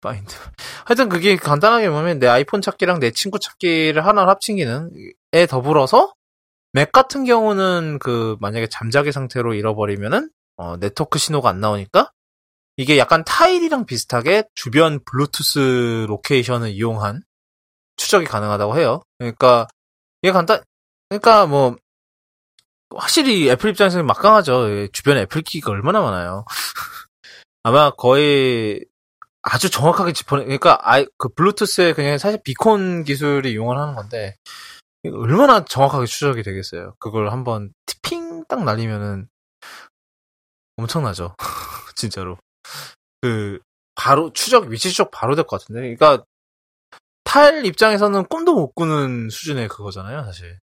Find. 하여튼 그게 간단하게 보면 내 아이폰 찾기랑 내 친구 찾기를 하나로 합친 기능에 더불어서 맥 같은 경우는 그 만약에 잠자기 상태로 잃어버리면은 어, 네트워크 신호가 안 나오니까 이게 약간 Tile이랑 비슷하게 주변 블루투스 location을 이용한 추적이 가능하다고 해요. 그러니까 이게 간단 그러니까 뭐 확실히 애플 입장에서는 막강하죠. 예, 주변에 애플 기기가 얼마나 많아요. <laughs> 아마 거의 아주 정확하게 짚어내, 그러니까, 아이, 그, 블루투스에 그냥 사실 beacon 기술이 이용을 하는 건데, 얼마나 정확하게 추적이 되겠어요. 그걸 한번 ping 딱 날리면은, 엄청나죠. <laughs> 진짜로. 그, 바로, 추적, 위치 추적 바로 될 것 같은데. 그러니까, 탈 입장에서는 꿈도 못 꾸는 수준의 그거잖아요, 사실.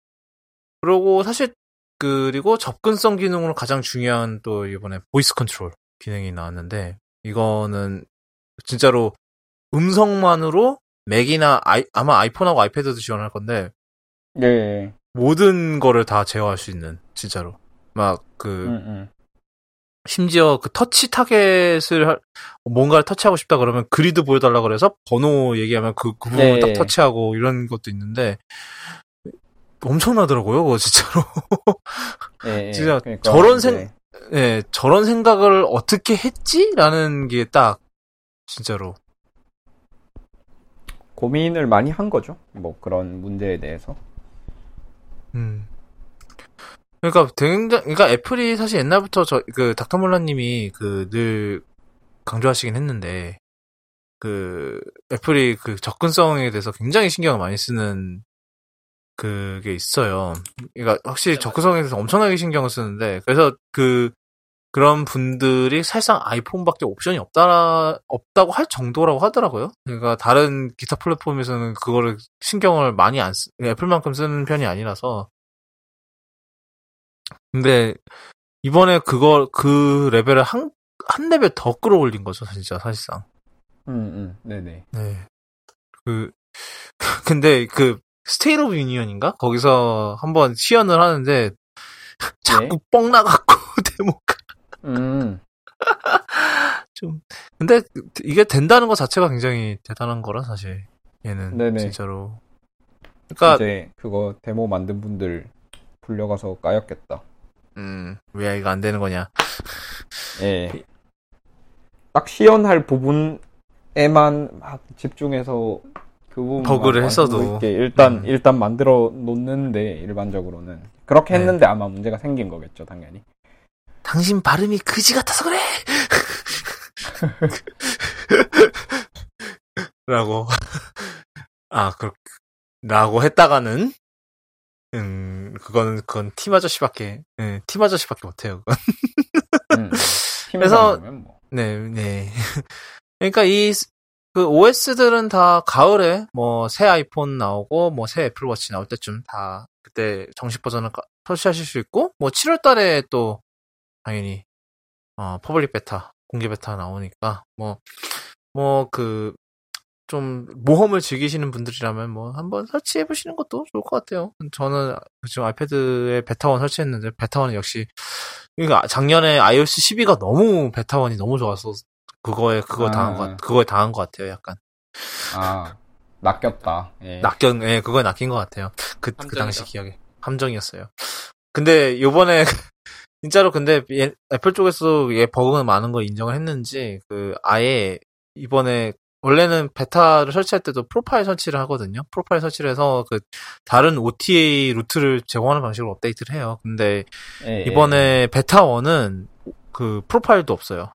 그리고 사실, 그리고 접근성 기능으로 가장 중요한 또 이번에 Voice Control 기능이 나왔는데, 이거는 진짜로 음성만으로 맥이나 아이, 아마 아이폰하고 아이패드도 지원할 건데 예. 모든 거를 다 제어할 수 있는 진짜로 막그 음, 음. 심지어 그 터치 target을 할- 뭔가를 터치하고 싶다 그러면 grid 보여달라 그래서 번호 얘기하면 그, 그 부분을 네. 딱 터치하고 이런 것도 있는데 엄청나더라고요 그거 진짜로 예, 예. <laughs> 진짜 그러니까 저런 이제 생- 예 저런 생각을 어떻게 했지라는 게 딱 진짜로 고민을 많이 한 거죠. 뭐 그런 문제에 대해서. 음. 그러니까 굉장히 그러니까 애플이 사실 옛날부터 저 그 닥터 몰라님이 그 늘 강조하시긴 했는데 그 애플이 그 접근성에 대해서 굉장히 신경을 많이 쓰는 그게 있어요. 그러니까 확실히 접근성에 대해서 엄청나게 신경을 쓰는데 그래서 그 그런 분들이 사실상 아이폰밖에 옵션이 없다 없다고 할 정도라고 하더라고요. 그러니까 다른 기타 플랫폼에서는 그거를 신경을 많이 안 쓰, 애플만큼 쓰는 편이 아니라서. 근데 이번에 그걸 그 레벨을 한 한 레벨 더 끌어올린 거죠, 진짜 사실상. 음, 음. 네네. 네. 그 <laughs> 근데 그 State of Union인가? 거기서 한번 시연을 하는데 <laughs> 자꾸 예? 뻑 나갖고 <laughs> demo가 음. 좀 근데 이게 된다는 것 자체가 굉장히 대단한 거라 사실 얘는 네네. 진짜로 그러니까 이제 그거 데모 만든 분들 불려가서 까였겠다. 음 왜 이거 안 되는 거냐 예. 딱 시연할 부분에만 막 집중해서 그 부분 버그를 했어도. 일단 음. 일단 만들어 놓는데 일반적으로는 그렇게 네. 했는데 아마 문제가 생긴 거겠죠 당연히. 당신 발음이 그지 같아서 그래 <laughs> 라고 아 그, 라고 했다가는 음 그거는 그건 팀 아저씨밖에 예, 팀 아저씨밖에 못해요 그건. 음. <laughs> 그래서- 팀이라면 뭐. 네, 네. <laughs> 그러니까 이, 그 OS들은 다 가을에 뭐 새 아이폰 나오고 뭐 새 애플워치 나올 때쯤 다 그때 정식 버전을 가- 설치하실 수 있고 뭐 7월 달에 또 당연히 어, public beta, 공개 베타 나오니까 뭐 뭐 그 좀 모험을 즐기시는 분들이라면 뭐 한번 설치해 보시는 것도 좋을 것 같아요. 저는 지금 아이패드에 beta one 설치했는데 beta one은 역시 그러니까 작년에 iOS 12가 너무 beta one이 너무 좋아서 그거에 그거 아. 당한 것 그거에 당한 것 같아요. 약간 아 낚였다. 예. 낚여 예 그거에 낚인 것 같아요. 그, 그. 당시 기억에 함정이었어요. 근데 요번에 <laughs> 진짜로 근데 얘- 애플 쪽에서 얘 버그가 많은 거 인정을 했는지 그 아예 이번에 원래는 beta를 설치할 때도 profile 설치를 하거든요. profile 설치를 해서 그 다른 OTA 루트를 제공하는 방식으로 업데이트를 해요. 근데 예, 이번에 베타 1은 그 profile도 없어요.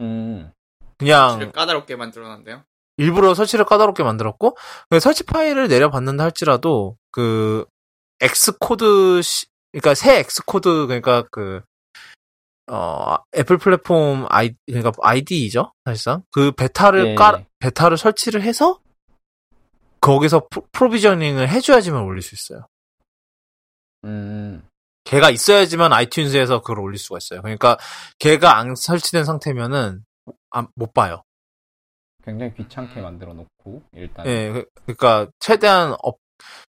예. 음. 그냥 까다롭게 만들어놨는데요. 일부러 설치를 까다롭게 만들었고 그 설치 파일을 내려받는다 할지라도 그 Xcode 시- 그러니까 새 Xcode 그러니까 그 어, 애플 플랫폼 아이 그러니까 IDE죠 사실상 그 beta를 예. 깔 beta를 설치를 해서 거기서 pro- provisioning을 해줘야지만 올릴 수 있어요. 음. 걔가 있어야지만 iTunes에서 그걸 올릴 수가 있어요. 그러니까 걔가 안 설치된 상태면은 안- 못 봐요. 굉장히 귀찮게 만들어 놓고 일단. 예, 그- 그러니까 최대한 업-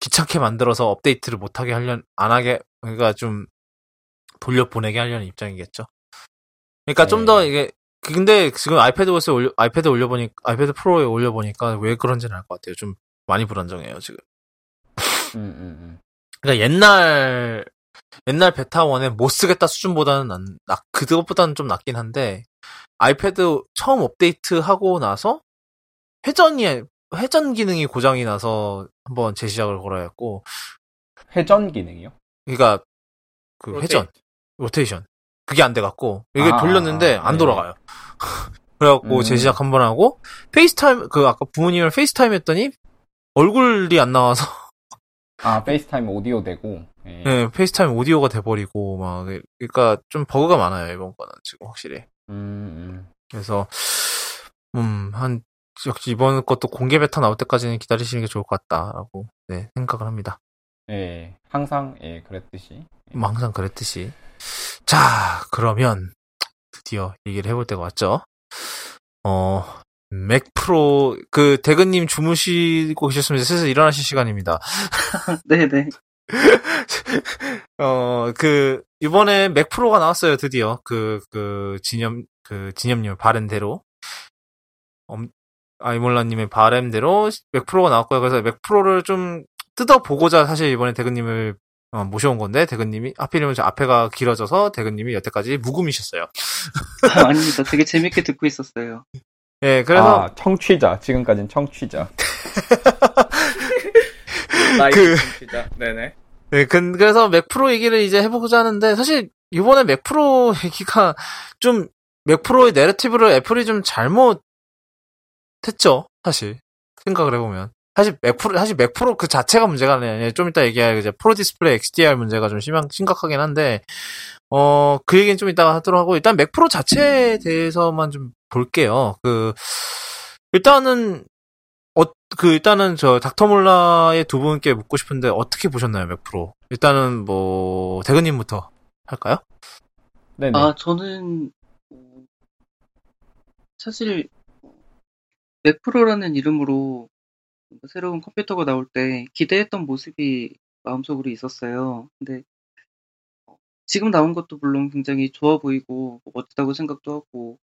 귀찮게 만들어서 업데이트를 못하게 하려 안 하게 그러니까 좀 돌려 보내게 하려는 입장이겠죠. 그러니까 좀 네. 더 이게 근데 지금 iPadOS에 올려 아이패드 올려보니 아이패드 프로에 올려보니까 왜 그런지는 알 것 같아요. 좀 많이 불안정해요 지금. 음, 음, 음. 그러니까 옛날 옛날 beta one에 못 쓰겠다 수준보다는 난, 나, 그것보다는 좀 낫긴 한데 아이패드 처음 업데이트 하고 나서 회전이 회전 기능이 고장이 나서 한번 재시작을 걸어야 했고 회전 기능이요? 그러니까 그 회전 로테이션 그게 안 돼갖고 이게 아, 돌렸는데 아, 안 네. 돌아가요. <laughs> 그래갖고 음. 재시작 한 번 하고 FaceTime 그 아까 부모님을 FaceTime 했더니 얼굴이 안 나와서 <laughs> 아 페이스타임 오디오 되고. 예. 네, 페이스타임 오디오가 돼버리고 막 그러니까 좀 버그가 많아요 이번 거는 지금 확실히. 음, 그래서 음한 역시 이번 것도 공개 베타 나올 때까지는 기다리시는 게 좋을 것 같다라고 네, 생각을 합니다. 음. 예. 항상 예 그랬듯이. 뭐 항상 그랬듯이. 자 그러면 드디어 얘기를 해볼 때가 왔죠. 어. 맥 프로 그 대근님 주무시고 계셨으면 슬슬 일어나실 시간입니다. 네네. <laughs> <laughs> 어, 그, 이번에 맥 프로가 나왔어요, 드디어. 그, 그, 진염, 그, 진염님 바램대로. 엄, 아이몰라님의 바램대로 맥 프로가 나왔고요. 그래서 맥 프로를 좀 뜯어보고자 사실 이번에 대근님을 어, 모셔온 건데, 대근님이, 하필이면 저 앞에가 길어져서 대근님이 여태까지 무금이셨어요. 아, <laughs> 아닙니다. 되게 재밌게 듣고 있었어요. 예, 그래서, 아 청취자 지금까지는 청취자. <laughs> 나이 그- 진짜 네네. 네, 그, 그래서 맥 프로 얘기를 이제 해보고자 하는데, 사실, 이번에 맥 프로 얘기가 좀, 맥 프로의 narrative를 애플이 좀 잘못했죠. 사실. 생각을 해보면. 사실 맥 프로, 사실 맥 프로 그 자체가 문제가 아니에요. 좀 이따 얘기할 이제 프로 디스플레이 XDR 문제가 좀 심한, 심각하긴 한데, 어, 그 얘기는 좀 이따가 하도록 하고, 일단 맥 프로 자체에 대해서만 좀 볼게요. 그, 일단은, 어, 그, 일단은 저, 닥터몰라의 두 분께 묻고 싶은데, 어떻게 보셨나요, 맥 프로? 일단은 뭐, 대근님부터 할까요? 네네. 아, 저는, 어, 사실, 맥프로라는 이름으로 새로운 컴퓨터가 나올 때 기대했던 모습이 마음속으로 있었어요. 근데 어, 지금 나온 것도 물론 굉장히 좋아 보이고 뭐 멋지다고 생각도 하고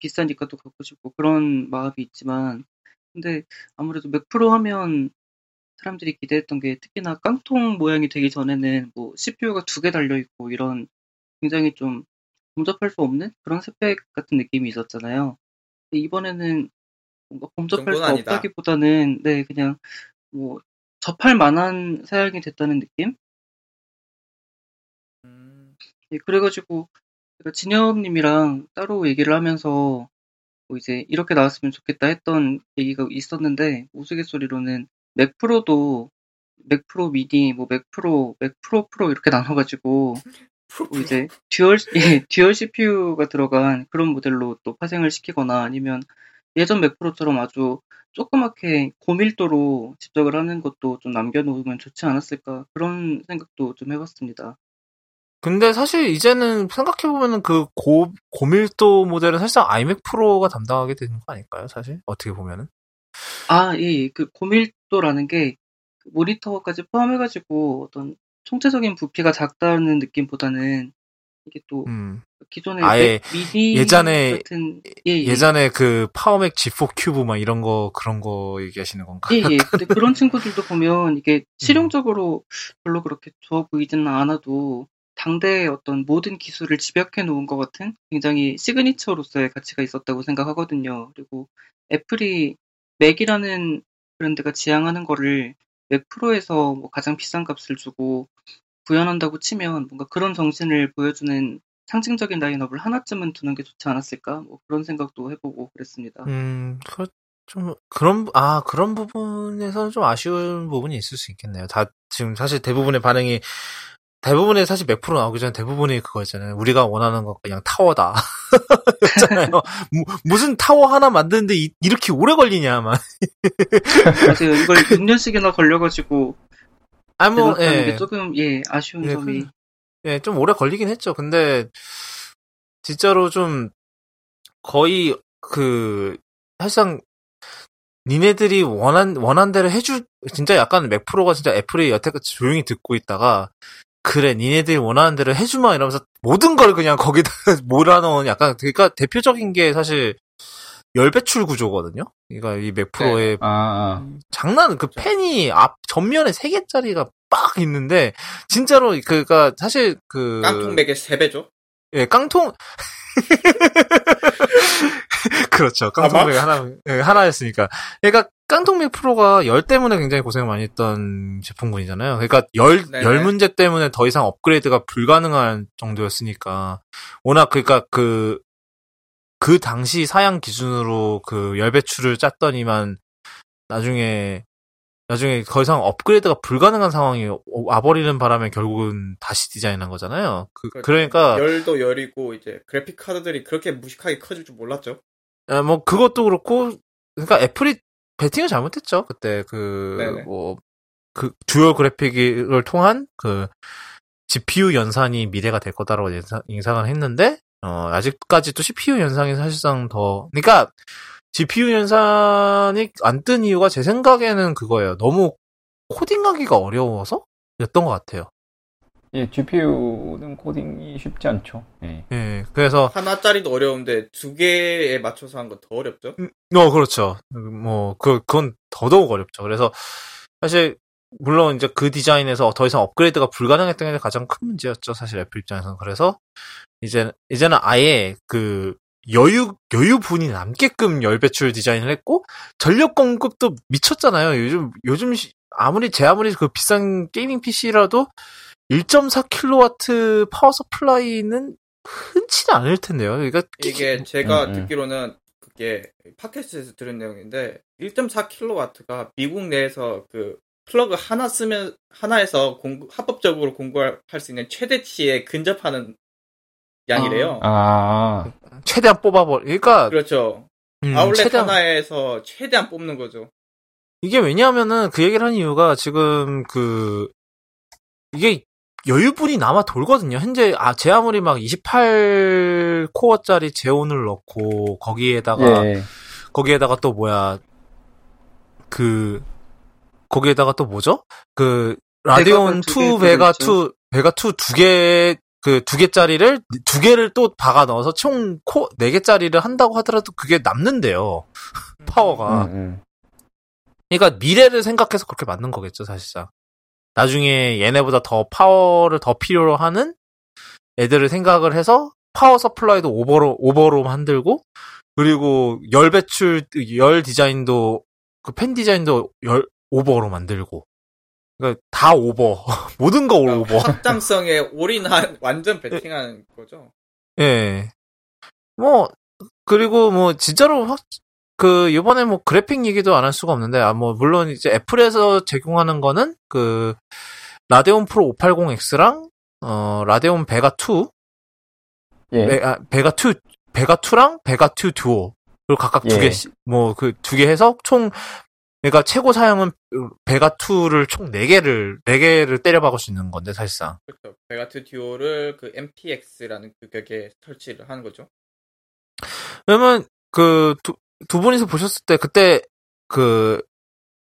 비싸니까 또 갖고 싶고 그런 마음이 있지만 근데 아무래도 맥 프로 하면 사람들이 기대했던 게 특히나 깡통 모양이 되기 전에는 뭐 CPU가 두 개 달려 있고 이런 굉장히 좀 범접할 수 없는 그런 스펙 같은 느낌이 있었잖아요. 이번에는 뭔가 범접할 수 아니다. 없다기보다는 네 그냥 뭐 접할 만한 사양이 됐다는 느낌? 음, 예, 그래가지고 제가 진엽님이랑 따로 얘기를 하면서 뭐 이제 이렇게 나왔으면 좋겠다 했던 얘기가 있었는데 우스갯소리로는 맥 프로도 맥 프로 미니, 뭐 맥 프로, 맥 프로 프로 이렇게 나눠가지고 뭐 이제 dual <laughs> 예, dual CPU가 들어간 그런 모델로 또 파생을 시키거나 아니면 예전 맥 프로처럼 아주 조그맣게 고밀도로 집적을 하는 것도 좀 남겨놓으면 좋지 않았을까 그런 생각도 좀 해봤습니다. 근데 사실 이제는 생각해보면은 그 고, 고밀도 모델은 사실상 아이맥 프로가 담당하게 되는 거 아닐까요, 사실? 어떻게 보면은? 아, 예, 예. 그 고밀도라는 게그 모니터까지 포함해가지고 어떤 총체적인 부피가 작다는 느낌보다는 이게 또 음. 기존의 아예 맥 미니 예전에- 같은 예, 예. 예 전에 그 파워맥 G4 큐브 막 이런 거, 그런 거 얘기하시는 건가? 예, 예. 근데 <laughs> 그런 친구들도 보면 이게 실용적으로 별로 그렇게 좋아 보이지는 않아도 당대의 어떤 모든 기술을 집약해 놓은 것 같은 굉장히 signature로서의 가치가 있었다고 생각하거든요. 그리고 애플이 맥이라는 브랜드가 지향하는 거를 맥 프로에서 뭐 가장 비싼 값을 주고 구현한다고 치면 뭔가 그런 정신을 보여주는 상징적인 라인업을 하나쯤은 두는 게 좋지 않았을까? 뭐 그런 생각도 해보고 그랬습니다. 음, 그, 좀, 그런, 아, 그런 부분에서는 좀 아쉬운 부분이 있을 수 있겠네요. 다, 지금 사실 대부분의 반응이, 대부분의 사실 맥 프로 나오기 전에 대부분이 그거였잖아요. 우리가 원하는 거 그냥 타워다. <laughs> 였잖아요. 무, 무슨 타워 하나 만드는데 이, 렇게 오래 걸리냐, 막. <laughs> 맞아요. 이걸 6년씩이나 걸려가지고 아, 뭐, 예. 게 조금 예 아쉬운 예, 점이 예, 좀 오래 걸리긴 했죠. 근데, 진짜로 좀, 거의, 그, 사실상, 니네들이 원한, 원한 대로 해줄, 진짜 약간 맥프로가 진짜 애플이 여태까지 조용히 듣고 있다가, 그래, 니네들이 원하는 대로 해주마 이러면서 모든 걸 그냥 거기다 <laughs> 몰아넣은 약간, 그러니까 대표적인 게 사실, 열배출 구조거든요? 그러니까 이 맥프로의 아, 아. 장난 그 펜이 앞 전면에 세 개짜리가 빡 있는데 진짜로 그니까 사실 그 깡통맥의 3배죠? 예 깡통 <laughs> 그렇죠 깡통맥 하나 예, 하나였으니까 그러니까 깡통맥 프로가 열 때문에 굉장히 고생을 많이 했던 제품군이잖아요. 그러니까 열, 네네. 열 문제 때문에 더 이상 업그레이드가 불가능한 정도였으니까 워낙 그러니까 그 그 당시 사양 기준으로 그 열 배출을 짰더니만 나중에 나중에 더 이상 업그레이드가 불가능한 상황이 와버리는 바람에 결국은 다시 디자인한 거잖아요. 그, 그렇죠. 그러니까 열도 열이고 이제 그래픽 카드들이 그렇게 무식하게 커질 줄 몰랐죠. 아, 뭐 그것도 그렇고 그러니까 애플이 베팅을 잘못했죠 그때. 그 뭐 그 dual 그래픽을 통한 그 GPU 연산이 미래가 될 거다라고 예상, 예상을 했는데 어 아직까지도 CPU 연산이 사실상 더 그러니까 GPU 연산이 안 뜬 이유가 제 생각에는 그거예요 너무 코딩하기가 어려워서 였던 것 같아요 예, GPU는 코딩이 쉽지 않죠. 예. 예 그래서 하나짜리도 어려운데 두 개에 맞춰서 한 건 더 어렵죠. 어, 그렇죠. 뭐, 그, 그건 더더욱 어렵죠. 그래서, 사실, 물론 이제 그 디자인에서 더 이상 업그레이드가 불가능했던 게 가장 큰 문제였죠. 사실 애플 입장에서는. 그래서, 이제, 이제는 아예 그, 여유, 여유분이 남게끔 열 배출 디자인을 했고, 전력 공급도 미쳤잖아요. 요즘, 요즘, 시- 아무리, 제 아무리 그 비싼 gaming PC라도 1.4kW power supply는 흔치는 않을 텐데요. 그러니까, 이게 제가 음, 음. 듣기로는 그게 podcast에서 들은 내용인데 1.4kW가 미국 내에서 그 플러그 하나 쓰면 하나에서 공구, 합법적으로 공급할 수 있는 최대치에 근접하는 양이래요. 아, 최대한 뽑아버, 그러니까, 그렇죠. 음, 아울렛 최대한- 하나에서 최대한 뽑는 거죠. 이게 왜냐하면은 그 얘기를 하는 이유가 지금 그 이게 여유분이 남아 돌거든요. 현재 아 제 아무리 막 28코어짜리 제온을 넣고 거기에다가 예. 거기에다가 또 뭐야 그 거기에다가 또 뭐죠? 그 라디온 베가가 두2개 베가 들어있죠. 2 베가 2두 개 그 두 개짜리를 두 개를 또 박아 넣어서 총 코 네 개짜리를 한다고 하더라도 그게 남는데요. <laughs> 파워가. 음, 음. 그러니까 미래를 생각해서 그렇게 만든 거겠죠, 사실상. 나중에 얘네보다 더 파워를 더 필요로 하는 애들을 생각을 해서 power supply도 over로 over로 만들고 그리고 열 배출 열 디자인도 그 펜 디자인도 열 over로 만들고 그러니까 다 오버 <laughs> 모든 거 오버 그러니까 확장성에 all-in한 <laughs> 완전 베팅한 거죠. 예. 뭐 그리고 뭐 진짜로 확 그 이번에 뭐 그래픽 얘기도 안 할 수가 없는데 아 뭐 물론 이제 애플에서 제공하는 거는 그 라데온 프로 580X랑 어 라데온 베가 2 예. 베, 아, 베가 2 베가 2랑 베가 2 듀오 그리고 각각 두 예. 개씩 뭐 그 두 개 해서 총 그러니까 최고 사양은 베가 2를 총 4개를 4개를 때려 박을 수 있는 건데 사실상 그렇죠. 베가 2 듀오를 그 MPX라는 규격에 설치를 하는 거죠. 그러면 그두 두 분이서 보셨을 때 그때 그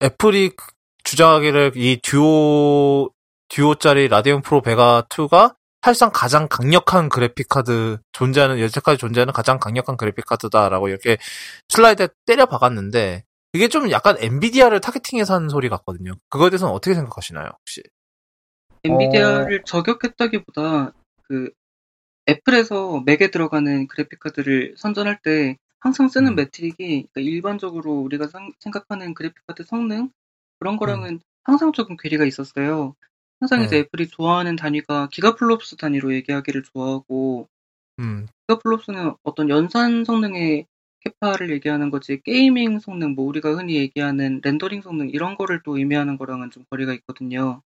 애플이 주장하기를 이 듀오 듀오짜리 라디온 프로 베가 2가 사실상 가장 강력한 그래픽 카드 존재하는 여태까지 존재하는 가장 강력한 그래픽 카드다라고 이렇게 슬라이드에 때려 박았는데 이게 좀 약간 엔비디아를 targeting해서 하는 소리 같거든요. 그거에 대해서는 어떻게 생각하시나요, 혹시? 엔비디아를 저격했다기보다 그 애플에서 맥에 들어가는 그래픽 카드를 선전할 때 항상 쓰는 음. metric이 그러니까 일반적으로 우리가 상- 생각하는 그래픽 카드 성능 그런 거랑은 항상 조금 괴리가 있었어요. 항상 이제 네. 애플이 좋아하는 단위가 gigaflops 단위로 얘기하기를 좋아하고 음, gigaflops는 어떤 연산 성능의 capa를 얘기하는 거지 gaming 성능 뭐 우리가 흔히 얘기하는 rendering 성능 이런 거를 또 의미하는 거랑은 좀 거리가 있거든요.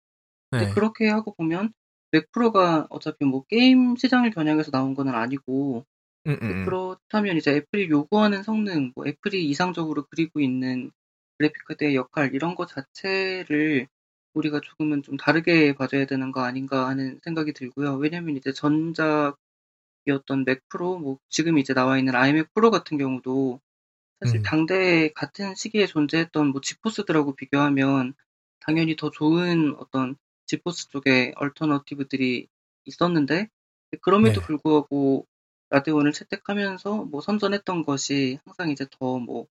근데 네. 그렇게 하고 보면 맥 프로가 어차피 뭐 게임 시장을 겨냥해서 나온 건 아니고 음, 음, 음. 그렇다면 이제 애플이 요구하는 성능, 뭐 애플이 이상적으로 그리고 있는 그래픽 카드의 역할 이런 것 자체를 우리가 조금은 좀 다르게 봐줘야 되는 거 아닌가 하는 생각이 들고요. 왜냐면 이제 전작 이었던 맥 프로, 뭐 지금 이제 나와 있는 아이맥 프로 같은 경우도 사실 음. 당대에 같은 시기에 존재했던 뭐 지포스들하고 비교하면 당연히 더 좋은 어떤 지포스 쪽의 alternative들이 있었는데 그럼에도 네. 불구하고 라데온을 채택하면서 뭐 선전했던 것이 항상 이제 더 뭐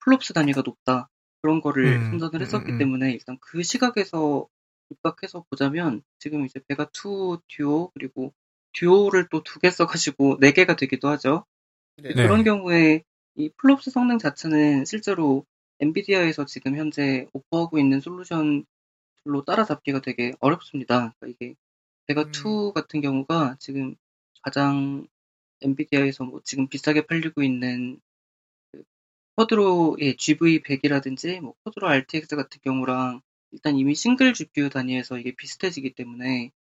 FLOPS 단위가 높다 그런 거를 음, 선전을 음, 했었기 음. 때문에 일단 그 시각에서 입각해서 보자면 지금 이제 Vega 2 Duo 그리고 Duo를 또 두 개 써가지고 네 개가 되기도 하죠. 네. 네. 그런 경우에 이 FLOPS 성능 자체는 실제로 엔비디아에서 지금 현재 오퍼하고 있는 솔루션들로 따라잡기가 되게 어렵습니다. 그러니까 이게 Vega 음. 2 같은 경우가 지금 가장 엔비디아에서 뭐 지금 비싸게 팔리고 있는 그 Quadro의 GV100이라든지 뭐 Quadro RTX 같은 경우랑 일단 이미 싱글 GPU 단위에서 이게 비슷해지기 때문에 뭐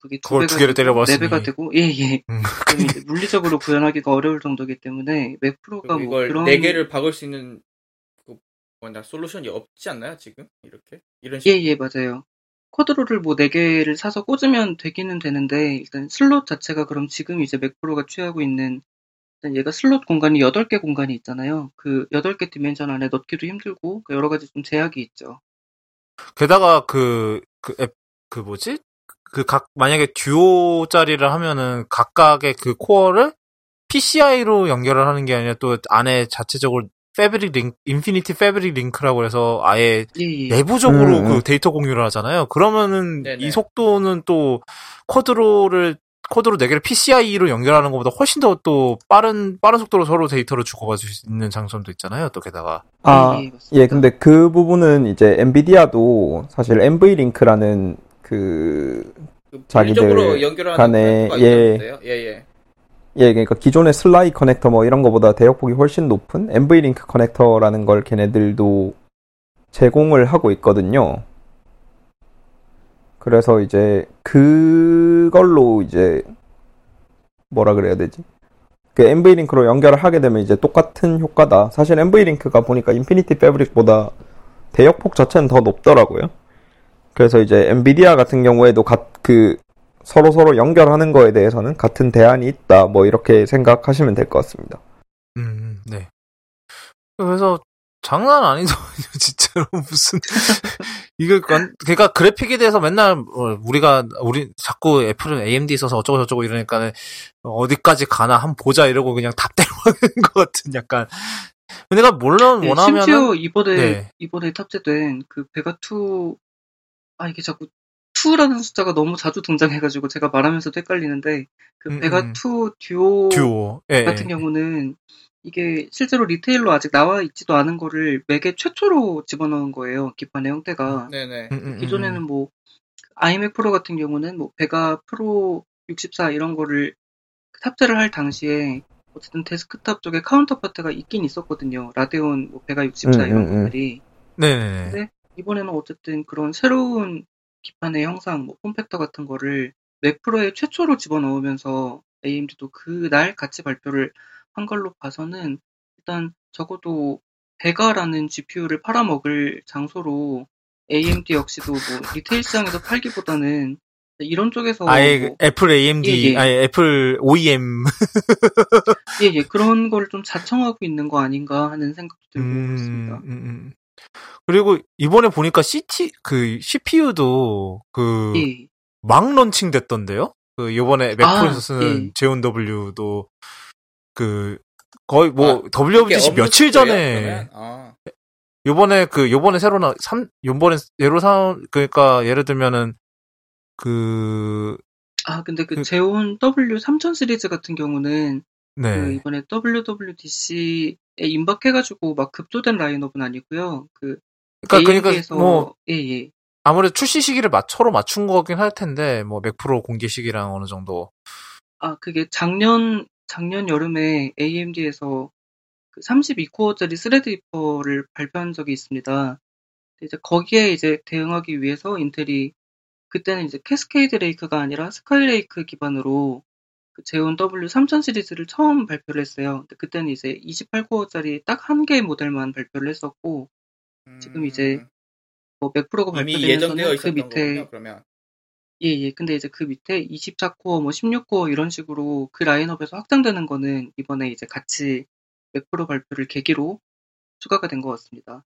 그게 두 그걸 Vega 두 개를 되고 때려박으니. 네 배가 되고 예예 음. <laughs> 그럼 이제 물리적으로 구현하기가 어려울 정도이기 때문에 맥 프로가 뭐 이걸 그런 네 개를 박을 수 있는 그 뭐냐 솔루션이 없지 않나요 지금 이렇게 이런 식으로 예예 맞아요. Quadro를 뭐 네 개를 사서 꽂으면 되기는 되는데 일단 슬롯 자체가 그럼 지금 이제 맥 프로가 취하고 있는 일단 얘가 슬롯 공간이 8개 공간이 있잖아요. 그 8개 dimension 안에 넣기도 힘들고 그 여러 가지 좀 제약이 있죠. 게다가 그, 그 앱, 그 뭐지? 그 각, 만약에 Duo 짜리를 하면은 각각의 그 코어를 PCI로 연결을 하는 게 아니라 또 안에 자체적으로 Fabric Link, Infinity Fabric Link라고 해서 아예 예 예. 내부적으로 음, 그 음. 데이터 공유를 하잖아요. 그러면은 네네. 이 속도는 또 Quadro를 Quadro 4개를 PCI로 연결하는 것보다 훨씬 더 또 빠른 빠른 속도로 서로 데이터를 주고받을 수 있는 장점도 있잖아요. 또 게다가 아, 예, 맞습니다. 예, 근데 그 부분은 이제 엔비디아도 사실 NVLink라는 그, 그 자기들 간에, 예. 있는데요. 예예. 예, 그러니까 기존의 SLI 커넥터 뭐 이런 거보다 대역폭이 훨씬 높은 NVLink 커넥터라는 걸 걔네들도 제공을 하고 있거든요. 그래서 이제 그걸로 이제 뭐라 그래야 되지? 그 NVLink로 연결을 하게 되면 이제 똑같은 효과다. 사실 NVLink가 보니까 Infinity Fabric보다 대역폭 자체는 더 높더라고요. 그래서 이제 엔비디아 같은 경우에도 각 그 서로 서로 연결하는 거에 대해서는 같은 대안이 있다. 뭐 이렇게 생각하시면 될 것 같습니다. 음, 네. 그래서 장난 아니죠. <laughs> 진짜로 무슨 <laughs> 이거 관- 그러니까 그래픽에 대해서 맨날 어, 우리가 우리 자꾸 애플은 AMD 써서 어쩌고 저쩌고 이러니까 어디까지 가나 한번 보자 이러고 그냥 답대로 <laughs> 하는 것 같은 약간 내가 물론 네, 원하면은 심지어 이번에 네. 이번에 탑재된 그 베가 2, 아 이게 자꾸 2라는 숫자가 너무 자주 등장해가지고 제가 말하면서도 헷갈리는데 그 음, 베가 음. 2 듀오, 듀오 예, 같은 예. 경우는 이게 실제로 리테일로 아직 나와 있지도 않은 거를 맥에 최초로 집어넣은 거예요. 기판의 형태가. 네네. 음, 음, 음, 기존에는 뭐 아이맥 프로 같은 경우는 뭐 Vega Pro 64 이런 거를 탑재를 할 당시에 어쨌든 데스크탑 쪽에 counterpart가 있긴 있었거든요. Radeon 뭐 Vega 64 음, 이런 음, 음. 것들이. 네네네. 네. 이번에는 어쨌든 그런 새로운 기판의 형상, 뭐 form factor 같은 거를 맥 프로에 최초로 집어넣으면서 AMD도 그날 같이 발표를 한 걸로 봐서는 일단 적어도 Vega라는 GPU를 팔아먹을 장소로 AMD 역시도 뭐 retail 시장에서 팔기보다는 이런 쪽에서 아예 뭐 애플 AMD 예, 예. 아예 애플 OEM 예, 예, 그런 걸 좀 자청하고 있는 거 아닌가 하는 생각도 들고 음, 있습니다. 음, 음. 그리고 이번에 보니까 CT 그 CPU도 그 예, 막 런칭 됐던데요? 그 이번에 맥프로에서 아, 쓰는 예. Xeon W도 그 거의 뭐 아, WWDC 며칠 전에? 아, 요번에 그 요번에 새로 나삼 요번에 예로 사 그러니까 예를 들면은 그 아, 근데 그 그- 제온 W3000 시리즈 같은 경우는 그 네. 이번에 WWDC에 임박해가지고 막 급조된 라인업은 아니고요. 그 그러니까 그러니까 뭐 예, 예. 아무래도 출시 시기를 맞춰로 맞춘 거긴 할 텐데 뭐 맥 프로 공개 시기랑 어느 정도 아, 그게 작년 작년 여름에 AMD에서 그 32코어짜리 Threadripper를 발표한 적이 있습니다. 이제 거기에 이제 대응하기 위해서 인텔이 그때는 이제 Cascade Lake가 아니라 Skylake 기반으로 그 Xeon W3000 시리즈를 처음 발표를 했어요. 근데 그때는 이제 28코어짜리 딱 한 개의 모델만 발표를 했었고 지금 이제 음, 뭐 맥프로가 발표되면서는 그 밑에 거군요. 그러면 예, 예. 근데 이제 그 밑에 24코어, 뭐 16코어 이런 식으로 그 라인업에서 확장되는 거는 이번에 이제 같이 맥프로 발표를 계기로 추가가 된 것 같습니다.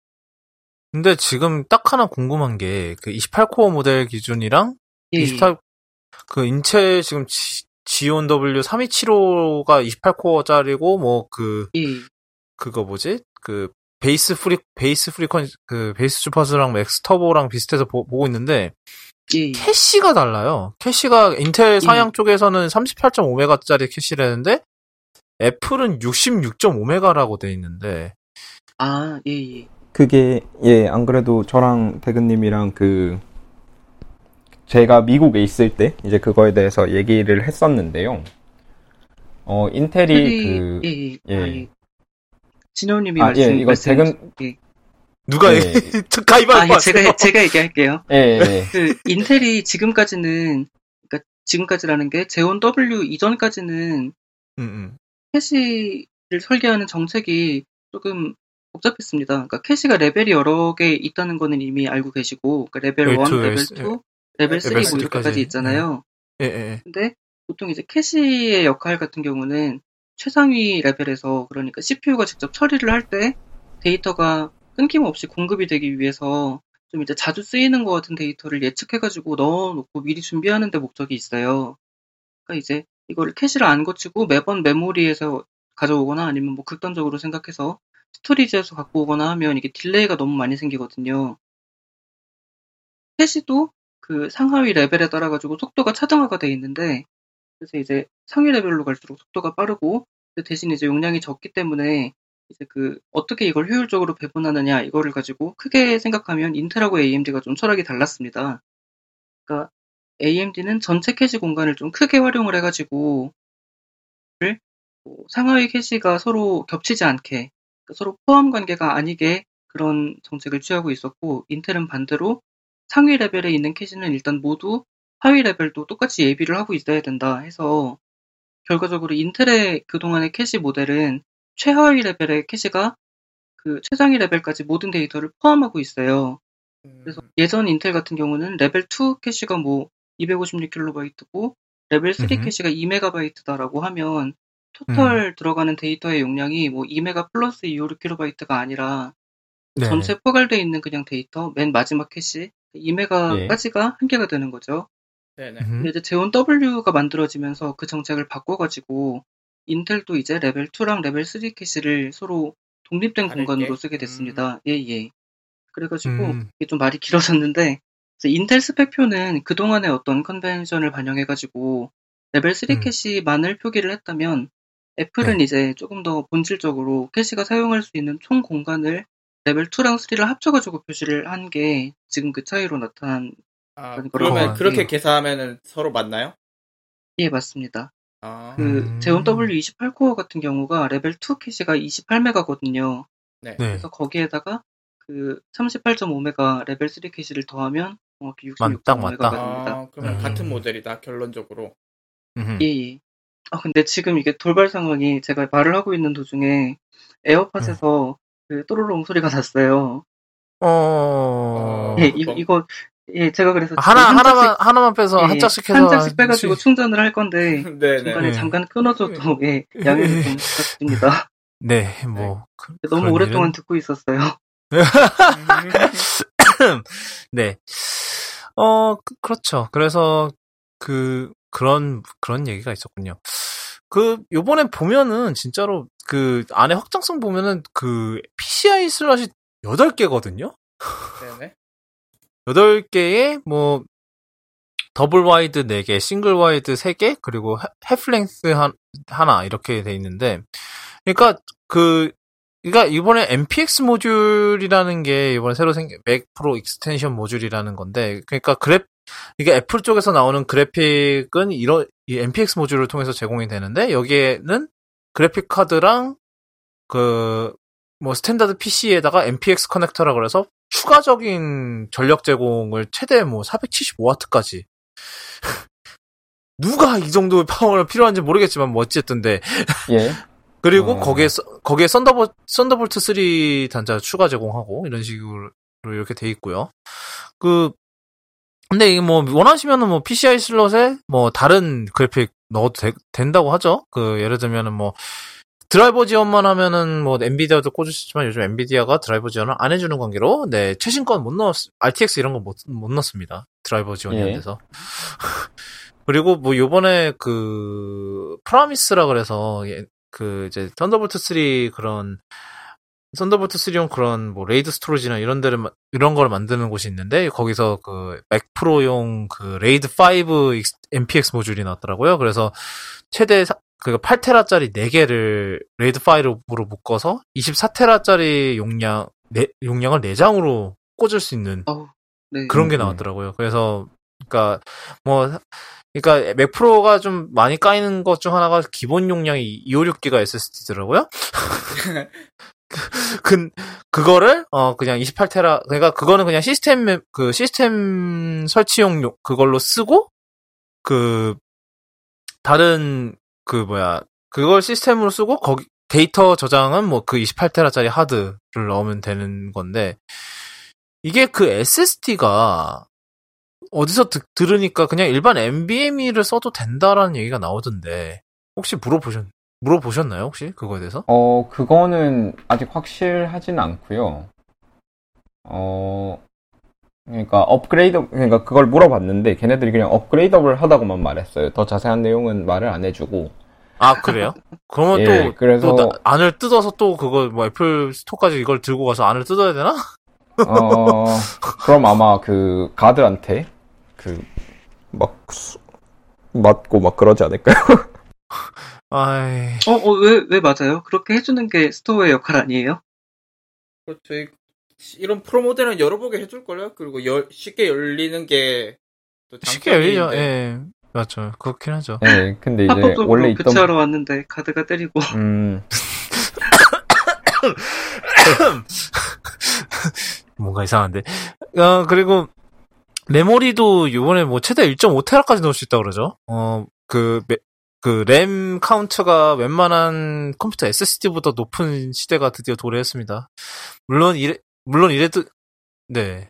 근데 지금 딱 하나 궁금한 게 그 28코어 모델 기준이랑 예, 28, 그 인체 지금 지, Xeon W 3275가 28코어짜리고 뭐그 예, 그거 뭐지? 그 base fre- base frequen- 그 base 주파수랑 max turbo랑 비슷해서 보, 고 있는데 예, 예. 캐시가 달라요. 캐시가 인텔 사양 쪽에서는 38.5메가짜리 캐시라는데 애플은 66.5메가라고 돼 있는데 아, 예, 예. 그게 예 안 그래도 저랑 대근님이랑 그 제가 미국에 있을 때 이제 그거에 대해서 얘기를 했었는데요. 어 인텔이 테리, 그 예, 예. 예. 아, 예. 진호님이 아, 말씀, 예, 이거 말씀, 대근- 예. 누가 예. <laughs> 저 가위바위보 아, 예. 제가, 제가 얘기할게요. 예, 예. 그, 인텔이 지금까지는, 그니까 지금까지라는 게 Xeon W 이전까지는 음, 음. 캐시를 설계하는 정책이 조금 복잡했습니다. 그러니까 캐시가 레벨이 여러 개 있다는 거는 이미 알고 계시고, 그러니까 레벨 1, L2, 레벨 S- 2, 레벨 3, 레벨 뭐 이렇게까지 3까지. 있잖아요. 예, 예. 근데 보통 이제 캐시의 역할 같은 경우는 최상위 레벨에서 그러니까 CPU가 직접 처리를 할 때 데이터가 끊김없이 공급이 되기 위해서 좀 이제 자주 쓰이는 것 같은 데이터를 예측해가지고 넣어놓고 미리 준비하는 데 목적이 있어요. 그러니까 이제 이거를 캐시를 안 거치고 매번 메모리에서 가져오거나 아니면 뭐 극단적으로 생각해서 storage에서 갖고 오거나 하면 이게 delay가 너무 많이 생기거든요. 캐시도 그 상하위 레벨에 따라 가지고 속도가 차등화가 돼 있는데 그래서 이제 상위 레벨로 갈수록 속도가 빠르고 근데 대신 이제 용량이 적기 때문에 이제 그 어떻게 이걸 효율적으로 배분하느냐 이거를 가지고 크게 생각하면 인텔하고 AMD가 좀 철학이 달랐습니다. 그러니까 AMD는 전체 캐시 공간을 좀 크게 활용을 해가지고 뭐 상하위 캐시가 서로 겹치지 않게 그러니까 서로 포함 관계가 아니게 그런 정책을 취하고 있었고 인텔은 반대로 상위 레벨에 있는 캐시는 일단 모두 하위 레벨도 똑같이 예비를 하고 있어야 된다 해서 결과적으로 인텔의 그동안의 캐시 모델은 최하위 레벨의 캐시가 그 최상위 레벨까지 모든 데이터를 포함하고 있어요. 그래서 예전 인텔 같은 경우는 레벨 2 캐시가 뭐 256kB고 레벨 3 음흠. 캐시가 2MB다라고 하면 total 들어가는 데이터의 용량이 뭐 2메가 플러스 256kB가 아니라 네. 전체 포괄되어 있는 그냥 데이터 맨 마지막 캐시 2메가까지가 한계가 되는 거죠. 네네. 음. 근데 이제 제온 W가 만들어지면서 그 정책을 바꿔가지고 인텔도 이제 레벨 2랑 레벨 3 캐시를 서로 독립된? 공간으로 쓰게 됐습니다. 예, 예. 그래가지고 음. 이게 좀 말이 길어졌는데 인텔 스펙표는 그동안의 어떤 convention을 반영해가지고 레벨 3 음. 캐시만을 표기를 했다면 애플은 네. 이제 조금 더 본질적으로 캐시가 사용할 수 있는 총 공간을 레벨 2랑 3를 합쳐가지고 표시를 한 게 지금 그 차이로 나타난 아, 그런 그러면 거. 그렇게 예. 계산하면은 서로 맞나요? 예 맞습니다. 아, 그 음. 제온 W28 코어 같은 경우가 레벨 2 캐시가 28메가거든요. 네. 네. 그래서 거기에다가 그 38.5메가 레벨 3 캐시를 더하면 정확히 맞- 딱 맞다. 66.5메가가 됩니다. 아, 그러면 음. 같은 모델이다, 결론적으로. 음. 예, 예. 아, 근데 지금 이게 돌발 상황이 제가 말을 하고 있는 도중에 에어팟에서 그 또로롱 소리가 났어요. 어. 예, 어, 이, 뭐. 이거, 예, 제가 그래서 하나 지금 한 하나만 짝씩, 하나만 빼서 예, 한 짝씩 해서 한 짝씩 빼가지고 시- 충전을 할 건데 네네. <laughs> 중간에 네. 잠깐 끊어줘도 예, 양해를 좀 부탁드립니다. 네, <laughs> 뭐 그- 너무 오랫동안 일은- 듣고 있었어요. <laughs> 네. 어, 그- 그렇죠. 그래서 그 그런 그런 얘기가 있었군요. 그 요번에 보면은 진짜로 그 안에 확장성 보면은 그 PCI 슬롯이 8개거든요. 네네. 8개에 뭐 double wide 4개, single wide 3개, 그리고 half length 한, 하나 이렇게 돼 있는데 그러니까 그 그러니까 이번에 MPX 모듈이라는 게 이번에 새로 생긴 맥 프로 extension 모듈이라는 건데 그러니까 그래 이게 애플 쪽에서 나오는 그래픽은 이런 이 MPX 모듈을 통해서 제공이 되는데 여기에는 그래픽 카드랑 그 뭐 standard PC에다가 MPX 커넥터라 그래서 추가적인 전력 제공을 최대 뭐 475와트까지 <laughs> 누가 이 정도의 파워가 필요한지 모르겠지만 뭐 어쨌든데 <laughs> 예. 그리고 어. 거기에 서- 거기에 썬더볼 썬더볼트 3 단자 추가 제공하고 이런 식으로 이렇게 돼 있고요. 그 근데 이게 뭐 원하시면은 뭐 PCI 슬롯에 뭐 다른 그래픽 넣어도 되- 된다고 하죠. 그 예를 들면은 뭐 드라이버 지원만 하면은 뭐 엔비디아도 꽂을 수 있지만 요즘 엔비디아가 드라이버 지원을 안 해주는 관계로 네 최신 건 못 넣었 RTX 이런 거못못 넣습니다. 드라이버 지원이 안 예. 돼서. <laughs> 그리고 뭐 요번에 그 프라미스라 그래서 예, 그 이제 썬더볼트 3 그런 썬더볼트 3용 그런 뭐 RAID storage나 이런 데를 마- 이런 걸 만드는 곳이 있는데 거기서 그 맥프로용 그 RAID 5 MPX 모듈이 나왔더라고요. 그래서 최대 사- 그 8테라짜리 4개를 RAID 5로 묶어서 24테라짜리 용량 네, 용량을 4장으로 꽂을 수 있는 어우, 네. 그런 게 음, 음. 나왔더라고요. 그래서 그러니까 뭐 그러니까 맥 프로가 좀 많이 까이는 것 중 하나가 기본 용량이 256기가 SSD더라고요. <laughs> 그 그거를 어 그냥 28테라 그러니까 그거는 그냥 시스템 멤- 그 시스템 설치용 용- 그걸로 쓰고 그 다른 그 뭐야 그걸 시스템으로 쓰고 거기 데이터 저장은 뭐 그 28테라짜리 하드를 넣으면 되는 건데 이게 그 SSD가 어디서 듣, 들으니까 그냥 일반 NVMe를 써도 된다라는 얘기가 나오던데 혹시 물어보셨 물어보셨나요 혹시 그거에 대해서? 어, 그거는 아직 확실하진 않고요. 어, 그러니까 업그레이드, 그러니까 그걸 물어봤는데 걔네들이 그냥 upgradable 하다고만 말했어요. 더 자세한 내용은 말을 안 해주고. 아 그래요? 그러면 <laughs> 예, 또, 그래서- 또 나- 안을 뜯어서 또 그거 뭐 애플 스토어까지 이걸 들고 가서 안을 뜯어야 되나? 어, 그럼 아마 그 가드한테 그막 수- 맞고 막 그러지 않을까요? <laughs> 아이 어, 어, 왜, 왜 맞아요? 그렇게 해주는 게 스토어의 역할 아니에요? 그렇죠. 이- 이런 프로 모델은 열어보게 해줄걸요? 그리고 열- 쉽게 열리는 게또 쉽게 열리죠. 예 맞죠. 그렇긴 하죠. 예, 근데 이제 원래 있던 교체하러 왔는데 가드가 때리고 음, <coughs> 뭔가 이상한데. 어, 그리고, 메모리도 요번에 뭐 최대 1.5테라까지 넣을 수 있다고 그러죠. 어, 그, 메- 그, 램 카운트가 웬만한 컴퓨터 SSD보다 높은 시대가 드디어 도래했습니다. 물론 이래, 물론 이래도, 네.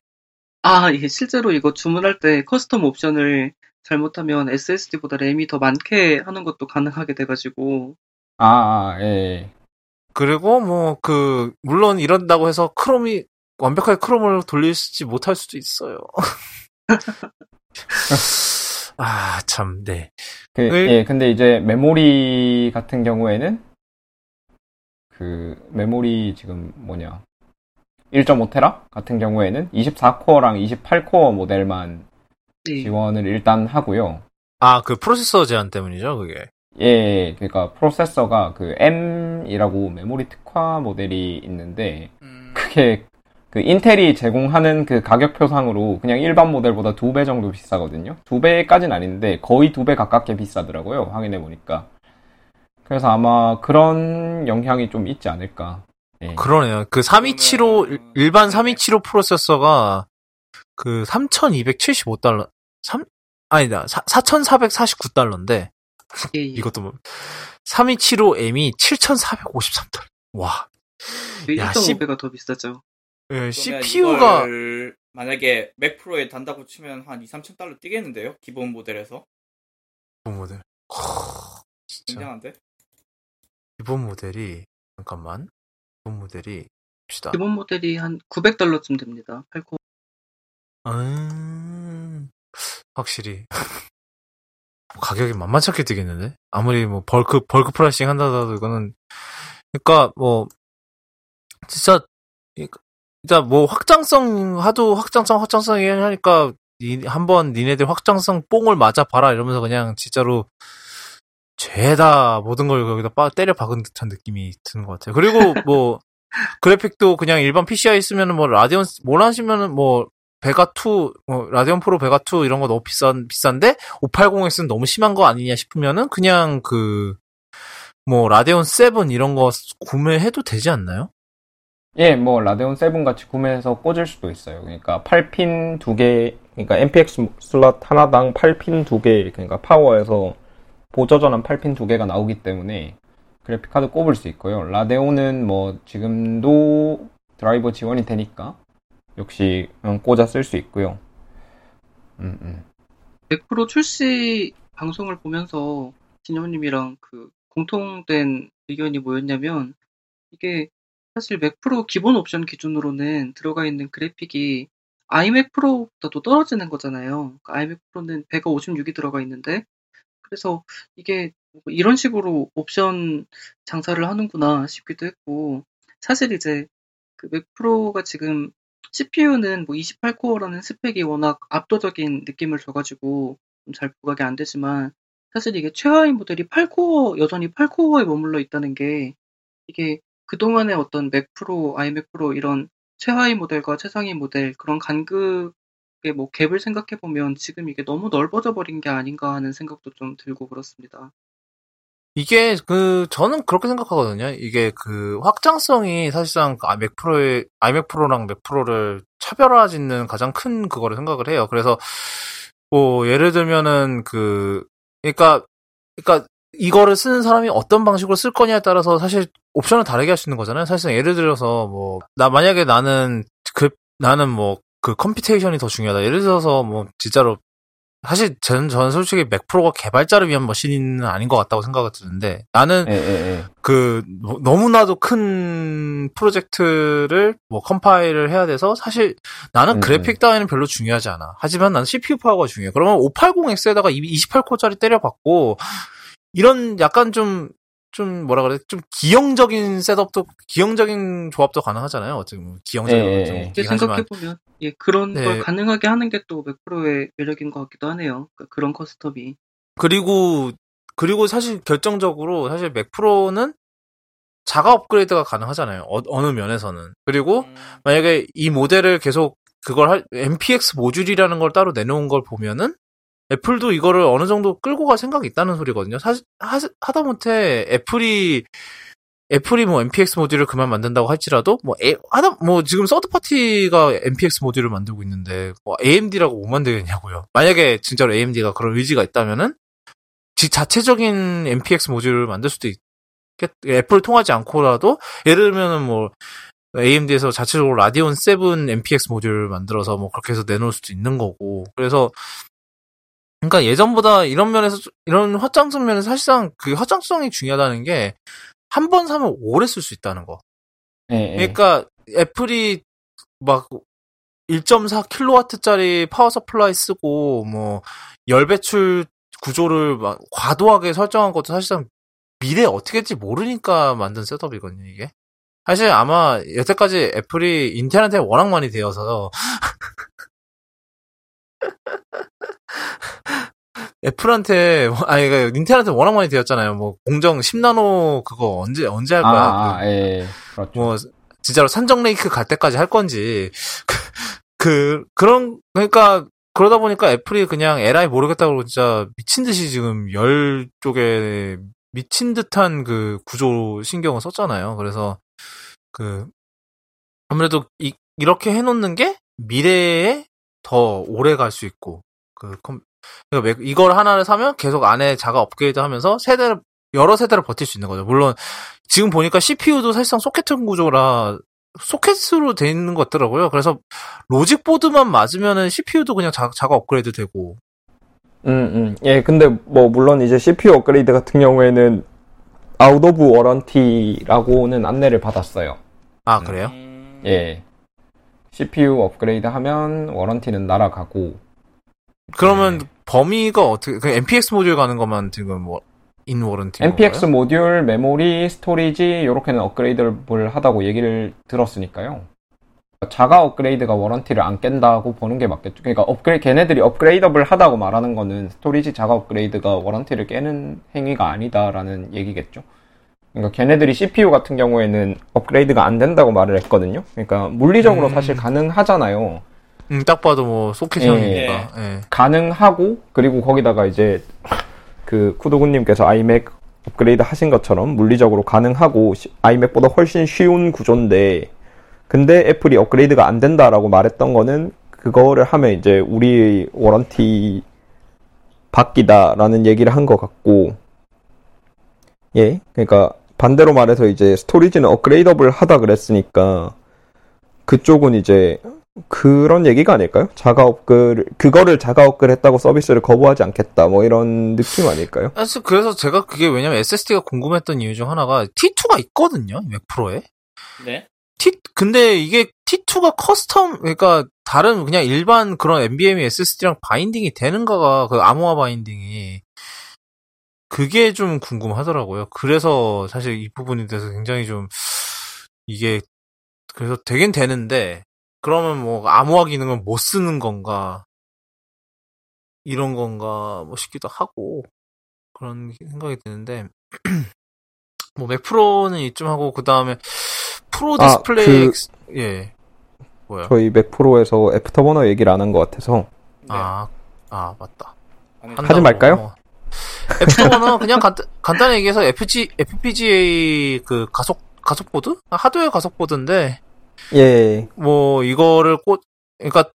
아, 이게 실제로 이거 주문할 때 custom 옵션을 잘못하면 SSD보다 램이 더 많게 하는 것도 가능하게 돼가지고 아, 아, 예. 그리고 뭐, 그, 물론 이런다고 해서 크롬이, 완벽하게 크롬을 돌리지 못할 수도 있어요. <laughs> <laughs> 아, 참, 네. 그, 을- 예, 근데 이제 메모리 같은 경우에는 그 메모리 지금 뭐냐 1.5테라 같은 경우에는 24코어랑 28코어 모델만 네. 지원을 일단 하고요. 아, 그 프로세서 제한 때문이죠, 그게. 예, 그러니까 프로세서가 그 M이라고 메모리 특화 모델이 있는데 음, 그게 그 인텔이 제공하는 그 가격표상으로 그냥 일반 모델보다 두 배 정도 비싸거든요. 두 배까지는 아닌데 거의 두 배 가깝게 비싸더라고요. 확인해 보니까. 그래서 아마 그런 영향이 좀 있지 않을까. 예. 그러네요. 그 3275, 일- 그러면- 일반 3275 프로세서가 그 3275달러, 3, 아니다, 4449달러인데, 예, 예. 이것도 뭐, 3275M이 7453달러. 와. 야, 1.5배가 더 비싸죠. 예, CPU가, 만약에 맥 프로에 단다고 치면 한 2, 3천 달러 뛰겠는데요? 기본 모델에서. 모델. 허, 진짜. 굉장한데? 기본 모델이, 잠깐만. 기본 모델이, 봅시다. 기본 모델이 한 900달러쯤 됩니다. 8코어. 음, 확실히. <laughs> 가격이 만만치 않게 뛰겠는데? 아무리 뭐 bulk, bulk pricing 한다더라도 이거는, 그니까 뭐, 진짜, 이- 진짜 뭐 확장성, 하도 확장성, 확장성 얘기하니까, 니- 한번 니네들 확장성 뽕을 맞아 봐라 이러면서 그냥 진짜로, 죄다 모든 걸 거기다 빠, 때려 박은 듯한 느낌이 드는 것 같아요. 그리고 뭐, <laughs> 그래픽도 그냥 일반 PCI 쓰면은 뭐 라디온, 뭘 하시면은 뭐, 베가 2, 뭐 라디온 프로 베가 2 이런 거 너무 비싼 비싼데 580X는 너무 심한 거 아니냐 싶으면은 그냥 그 뭐 라데온 7 이런 거 구매해도 되지 않나요? 예, 뭐 라데온 7 같이 구매해서 꽂을 수도 있어요. 그러니까 8핀 두 개, 그러니까 MPX 슬롯 하나당 8핀 두 개, 그러니까 파워에서 보조전원 8핀 두 개가 나오기 때문에 그래픽 카드 꼽을 수 있고요. 라데온은 뭐 지금도 드라이버 지원이 되니까 역시 음, 꽂아 쓸 수 있고요. 음, 음. 맥프로 출시 방송을 보면서 진영님이랑 그 공통된 의견이 뭐였냐면 이게 사실 맥 프로 기본 옵션 기준으로는 들어가 있는 그래픽이 아이맥 프로보다도 떨어지는 거잖아요. 그러니까 아이맥 프로는 배가 56이 들어가 있는데 그래서 이게 뭐 이런 식으로 옵션 장사를 하는구나 싶기도 했고 사실 이제 그 맥 프로가 지금 CPU는 뭐 28코어라는 스펙이 워낙 압도적인 느낌을 줘가지고 좀잘 부각이 안 되지만 사실 이게 최하위 모델이 8코어 여전히 8코어에 머물러 있다는 게 이게 그동안의 어떤 맥 프로, 아이맥 프로 이런 최하위 모델과 최상위 모델 그런 간극의 뭐 갭을 생각해 보면 지금 이게 너무 넓어져 버린 게 아닌가 하는 생각도 좀 들고 그렇습니다. 이게 그 저는 그렇게 생각하거든요. 이게 그 확장성이 사실상 그 아이맥 프로의 아이맥 프로랑 맥 프로를 차별화 짓는 가장 큰 그거를 생각을 해요. 그래서 뭐 예를 들면은 그 그러니까 그러니까 이거를 쓰는 사람이 어떤 방식으로 쓸 거냐에 따라서 사실 옵션을 다르게 할 수 있는 거잖아요. 사실상 예를 들어서 뭐 나 만약에 나는 그 나는 뭐 그 computation이 더 중요하다. 예를 들어서 뭐 진짜로 사실 저는, 저는 솔직히 맥 프로가 개발자를 위한 machine은 아닌 것 같다고 생각이 드는데 나는 예, 예, 예. 그 너- 너무나도 큰 프로젝트를 뭐 컴파일을 해야 돼서 사실 나는 음, 그래픽 따위는 별로 중요하지 않아. 하지만 나는 CPU 파워가 중요해. 그러면 580X에다가 28코어짜리 때려박고 이런 약간 좀 좀 뭐라 그래 좀 기형적인 setup도 기형적인 조합도 가능하잖아요. 어떻게 보면 기형적인 예, 예, 좀 예. 생각해 보면 예 그런 네. 걸 가능하게 하는 게 또 맥프로의 매력인 것 같기도 하네요. 그러니까 그런 custom이 그리고 그리고 사실 결정적으로 사실 맥 프로는 자가 업그레이드가 가능하잖아요. 어, 느 면에서는. 그리고 음, 만약에 이 모델을 계속 그걸 할 MPX 모듈이라는 걸 따로 내놓은 걸 보면은 애플도 이거를 어느 정도 끌고 갈 생각이 있다는 소리거든요. 사실 하, 하다 못해 애플이 애플이 뭐 MPX 모듈을 그만 만든다고 할지라도 뭐 에, 하다 뭐 지금 서드 파티가 MPX 모듈을 만들고 있는데 뭐 AMD라고 못 만들겠냐고요. 만약에 진짜로 AMD가 그런 의지가 있다면은 지 자체적인 MPX 모듈을 만들 수도 있겠 애플 통하지 않고라도 예를 들면은 뭐 AMD에서 자체적으로 Radeon 7 MPX 모듈을 만들어서 뭐 그렇게 해서 내놓을 수도 있는 거고 그래서 그러니까 예전보다 이런 면에서 좀- 이런 확장성 면에서 사실상 그 확장성이 중요하다는 게 한 번 사면 오래 쓸 수 있다는 거. 예, 예. 그러니까 애플이 막 1.4kW짜리 power supply 쓰고 뭐 열 배출 구조를 막 과도하게 설정한 것도 사실상 미래 어떻게 될지 모르니까 만든 setup이거든요, 이게. 사실 아마 여태까지 애플이 인텔한테 워낙 많이 데여서 <laughs> 애플한테 <laughs> 아니 그러니까 닌텐한테 워낙 많이 되었잖아요. 뭐 공정 10나노 그거 언제 언제 할 거야? 아, 아, 예, 그렇죠. 뭐 진짜로 산정 레이크 갈 때까지 할 건지 그 그런 그러니까 그러다 보니까 애플이 그냥 에라이 모르겠다고 진짜 미친 듯이 지금 열 쪽에 미친 듯한 그 구조 신경을 썼잖아요. 그래서 그 아무래도 이, 이렇게 해놓는 게 미래에 더 오래 갈 수 있고 그 컴, 그러니까 이걸 하나를 사면 계속 안에 자가 업그레이드 하면서 세대를 여러 세대를 버틸 수 있는 거죠. 물론 지금 보니까 CPU도 사실상 소켓 구조라 소켓으로 돼 있는 것 같더라고요. 그래서 logic board만 맞으면은 CPU도 그냥 자, 자가 업그레이드 되고. 음, 음. 예, 근데 뭐 물론 이제 CPU 업그레이드 같은 경우에는 out of warranty라고는 안내를 받았어요. 아, 그래요? 음, 예. CPU 업그레이드 하면 warranty는 날아가고 그러면 네. 범위가 어떻게 그 MPX 모듈 가는 것만 지금 뭐 in warranty MPX 모듈, 메모리, storage 이렇게는 업그레이드를 하다고 얘기를 들었으니까요. 자가 업그레이드가 warranty를 안 깬다고 보는 게 맞겠죠. 그러니까 업그레이 걔네들이 upgradable 하다고 말하는 거는 storage 자가 업그레이드가 warranty를 깨는 행위가 아니다라는 얘기겠죠. 그러니까 걔네들이 CPU 같은 경우에는 업그레이드가 안 된다고 말을 했거든요. 그러니까 물리적으로 음. 사실 가능하잖아요. 음, 딱 봐도 뭐 소켓형이니까. 예. 가능하고 그리고 거기다가 이제 그 쿠도군님께서 아이맥 업그레이드 하신 것처럼 물리적으로 가능하고 시- 아이맥보다 훨씬 쉬운 구조인데 근데 애플이 업그레이드가 안 된다라고 말했던 거는 그거를 하면 이제 우리 워런티 바뀌다라는 얘기를 한 것 같고 예 그러니까 반대로 말해서 이제 storage는 upgradable 하다 그랬으니까 그쪽은 이제 그런 얘기가 아닐까요? 자가 업글 그거를 자가 업글 했다고 서비스를 거부하지 않겠다 뭐 이런 느낌 아닐까요? 사실 그래서 제가 그게 왜냐면 SSD가 궁금했던 이유 중 하나가 T2가 있거든요. 맥 프로에. 네. T 근데 이게 T2가 custom 그러니까 다른 그냥 일반 그런 NVMe SSD랑 binding이 되는가가 그 암호화 binding이 그게 좀 궁금하더라고요. 그래서 사실 이 부분에 대해서 굉장히 좀 이게 그래서 되긴 되는데 그러면 뭐 암호화 기능은 못 쓰는 건가 이런 건가 뭐 싶기도 하고 그런 생각이 드는데 <clears throat> 뭐 맥 프로는 이쯤 하고 그 다음에 프로 아, 디스플레이 그- 엑스- 예 뭐야 저희 맥프로에서 Afterburner 얘기를 안 한 것 같아서 네. 아, 아 맞다. 하지 말까요? 어. F1은 그냥 간단, 간단히 얘기해서 FG, FPGA 그 가속, 가속보드? 아, 하드웨어 가속보드인데, 예 뭐, 이거를 꽂, 그러니까,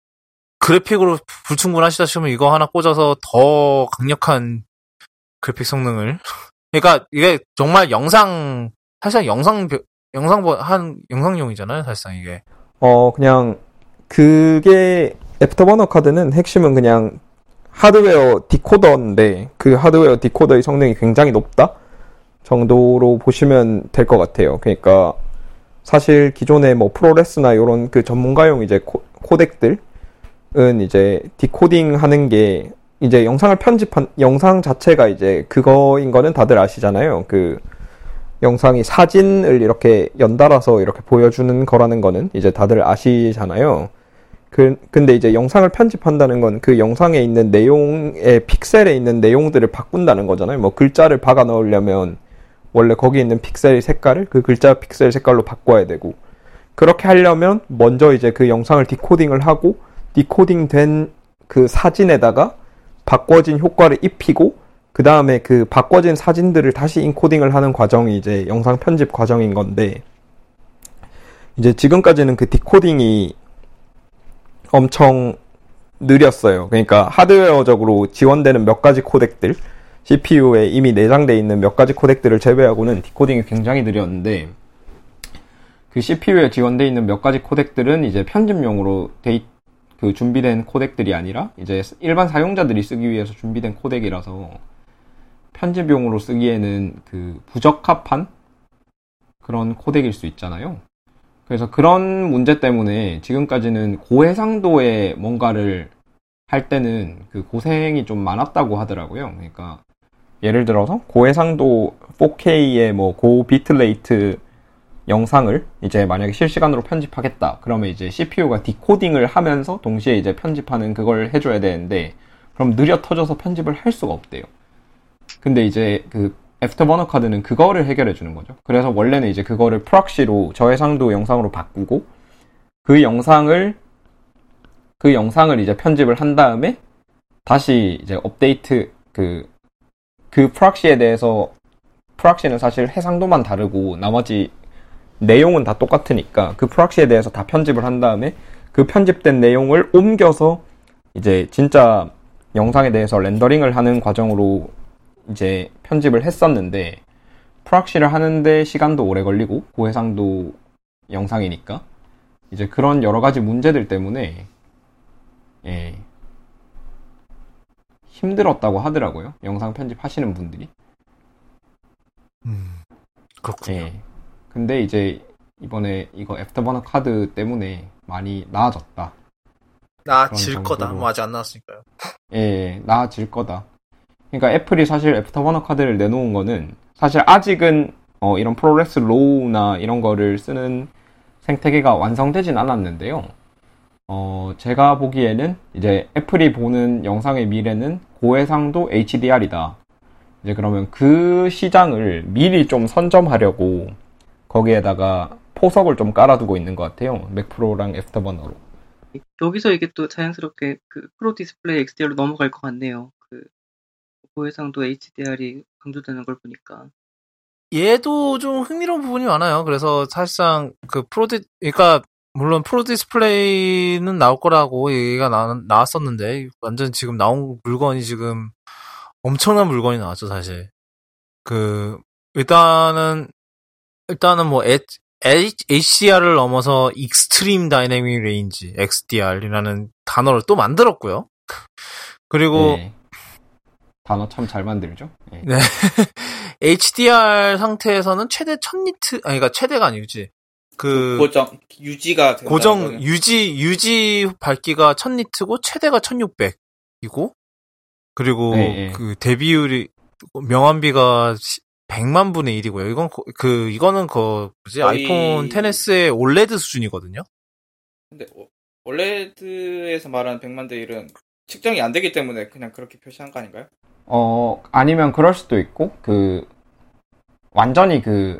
그래픽으로 불충분하시다 싶으면 이거 하나 꽂아서 더 강력한 그래픽 성능을. 그러니까, 이게 정말 영상, 사실상 영상, 벼- 영상, 보- 한, 영상용이잖아요, 사실상 이게. 어, 그냥, 그게, 애프터버너 카드는 핵심은 그냥 하드웨어 디코더인데, 그 하드웨어 디코더의 성능이 굉장히 높다? 정도로 보시면 될 것 같아요. 그러니까, 사실 기존의 뭐 프로레스나 이런 그 전문가용 이제 코, 코덱들은 이제 디코딩 하는 게, 이제 영상을 편집한, 영상 자체가 이제 그거인 거는 다들 아시잖아요. 그, 영상이 사진을 이렇게 연달아서 이렇게 보여주는 거라는 거는 이제 다들 아시잖아요. 그, 근데 이제 영상을 편집한다는 건 그 영상에 있는 내용의 픽셀에 있는 내용들을 바꾼다는 거잖아요. 뭐 글자를 박아 넣으려면 원래 거기 있는 픽셀의 색깔을 그 글자 픽셀 색깔로 바꿔야 되고 그렇게 하려면 먼저 이제 그 영상을 디코딩을 하고 디코딩 된 그 사진에다가 바꿔진 효과를 입히고 그 다음에 그 바꿔진 사진들을 다시 인코딩을 하는 과정이 이제 영상 편집 과정인 건데, 이제 지금까지는 그 디코딩이 엄청 느렸어요. 그러니까 하드웨어적으로 지원되는 몇 가지 코덱들, CPU에 이미 내장되어 있는 몇 가지 코덱들을 제외하고는 디코딩이 굉장히 느렸는데, 그 CPU에 지원되어 있는 몇 가지 코덱들은 이제 편집용으로 돼, 그 준비된 코덱들이 아니라 이제 일반 사용자들이 쓰기 위해서 준비된 코덱이라서 편집용으로 쓰기에는 그 부적합한 그런 코덱일 수 있잖아요. 그래서 그런 문제 때문에 지금까지는 고해상도의 뭔가를 할 때는 그 고생이 좀 많았다고 하더라고요. 그러니까 예를 들어서 고해상도 4K의 뭐 고 비트레이트 영상을 이제 만약에 실시간으로 편집하겠다. 그러면 이제 CPU가 디코딩을 하면서 동시에 이제 편집하는 그걸 해줘야 되는데 그럼 느려 터져서 편집을 할 수가 없대요. 근데 이제 그 애프터버너 카드는 그거를 해결해 주는 거죠. 그래서 원래는 이제 그거를 프락시로 저해상도 영상으로 바꾸고 그 영상을 그 영상을 이제 편집을 한 다음에 다시 이제 업데이트 그, 그 프락시에 대해서 프락시는 사실 해상도만 다르고 나머지 내용은 다 똑같으니까 그 프락시에 대해서 다 편집을 한 다음에 그 편집된 내용을 옮겨서 이제 진짜 영상에 대해서 렌더링을 하는 과정으로 이제 편집을 했었는데 프락시를 하는데 시간도 오래 걸리고 고해상도 영상이니까 이제 그런 여러 가지 문제들 때문에 예 힘들었다고 하더라고요 영상 편집하시는 분들이 음, 그렇군요. 예 근데 이제 이번에 이거 Afterburner 카드 때문에 많이 나아졌다 나질 그런 거다. 뭐 아직 안 나왔으니까요. 예, 나아질 거다. 그러니까 애플이 사실 Afterburner 카드를 내놓은 거는 사실 아직은 어, 이런 ProRes RAW나 이런 거를 쓰는 생태계가 완성되진 않았는데요. 어, 제가 보기에는 이제 애플이 보는 영상의 미래는 고해상도 HDR이다. 이제 그러면 그 시장을 미리 좀 선점하려고 거기에다가 포석을 좀 깔아두고 있는 것 같아요. 맥프로랑 Afterburner로. 여기서 이게 또 자연스럽게 그 Pro Display XDR로 넘어갈 것 같네요. 그 고해상도 HDR이 강조되는 걸 보니까. 얘도 좀 흥미로운 부분이 많아요. 그래서 사실상 그 Pro Di, 그러니까 물론 Pro Display는 나올 거라고 얘기가 나, 나왔었는데 완전 지금 나온 물건이 지금 엄청난 물건이 나왔죠 사실. 그 일단은 일단은 뭐 HDR을 넘어서 Extreme Dynamic Range XDR이라는 단어를 또 만들었고요. 그리고 예. 단어 참 잘 만들죠. 예. 네. <laughs> HDR 상태에서는 최대 1000니트, 아니, 그니까 최대가 아니지. 그, 고정 유지가 고정, 거는. 유지, 유지 밝기가 1000니트고, 최대가 1600이고, 그리고 네, 네. 그 대비율이, 명암비가 100만 분의 1이고요. 이건, 거- 그, 이거는 그, 뭐지, 거의- 아이폰 10s의 올레드 수준이거든요? 근데 오- 올레드에서 말하는 100만 대 1은 측정이 안 되기 때문에 그냥 그렇게 표시한 거 아닌가요? 어, 아니면 그럴 수도 있고, 그, 완전히 그,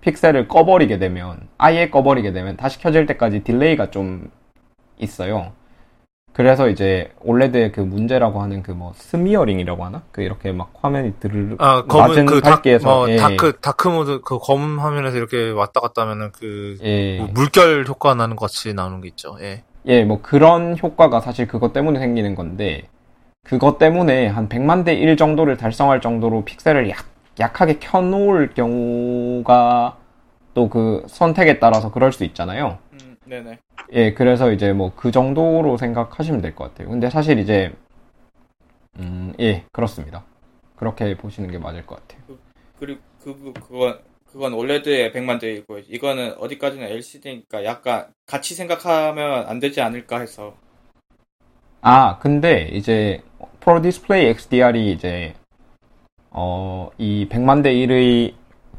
픽, 픽셀을 꺼버리게 되면, 아예 꺼버리게 되면, 다시 켜질 때까지 delay가 좀 있어요. 그래서 이제, 올레드의 그 문제라고 하는 그 뭐, smearing이라고 하나? 그 이렇게 막 화면이 드르르, 아, 검은, 낮은 그, 다, 밝기에서, 뭐, 예, dark, dark mode, 그 검은 화면에서 이렇게 왔다 갔다 하면은 그, 예, 뭐 물결 효과 나는 것 같이 나오는 게 있죠. 예. 예, 뭐 그런 효과가 사실 그것 때문에 생기는 건데, 그것 때문에 한 100만 대 1 정도를 달성할 정도로 픽셀을 약, 약하게 켜놓을 경우가 또 그 선택에 따라서 그럴 수 있잖아요. 음, 네네. 예, 그래서 이제 뭐 그 정도로 생각하시면 될 것 같아요. 근데 사실 이제, 음, 예, 그렇습니다. 그렇게 보시는 게 맞을 것 같아요. 그리고 그 그건 그건 올레드의 100만 대 1이고 이거는 어디까지나 LCD니까 약간 같이 생각하면 안 되지 않을까 해서 아, 근데 이제 Pro Display XDR이 이제 어, 이 100만 대 1의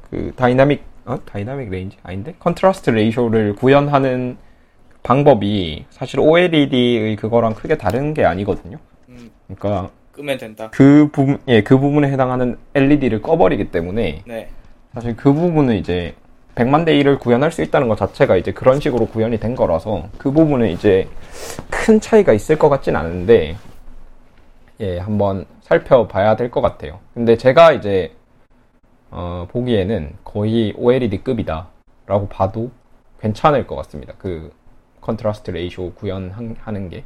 그 다이나믹 어? dynamic range 아닌데? contrast ratio를 구현하는 방법이 사실 OLED의 그거랑 크게 다른 게 아니거든요. 음, 그러니까 끄면 된다. 그 부분 예, 그 부분에 해당하는 LED를 꺼버리기 때문에 네. 사실 그 부분은 이제 100만 대 1을 구현할 수 있다는 것 자체가 이제 그런 식으로 구현이 된 거라서 그 부분은 이제 큰 차이가 있을 것 같진 않은데 예, 한번 살펴봐야 될 것 같아요. 근데 제가 이제 어, 보기에는 거의 OLED급이다 라고 봐도 괜찮을 것 같습니다. 그 contrast ratio 구현하는 게.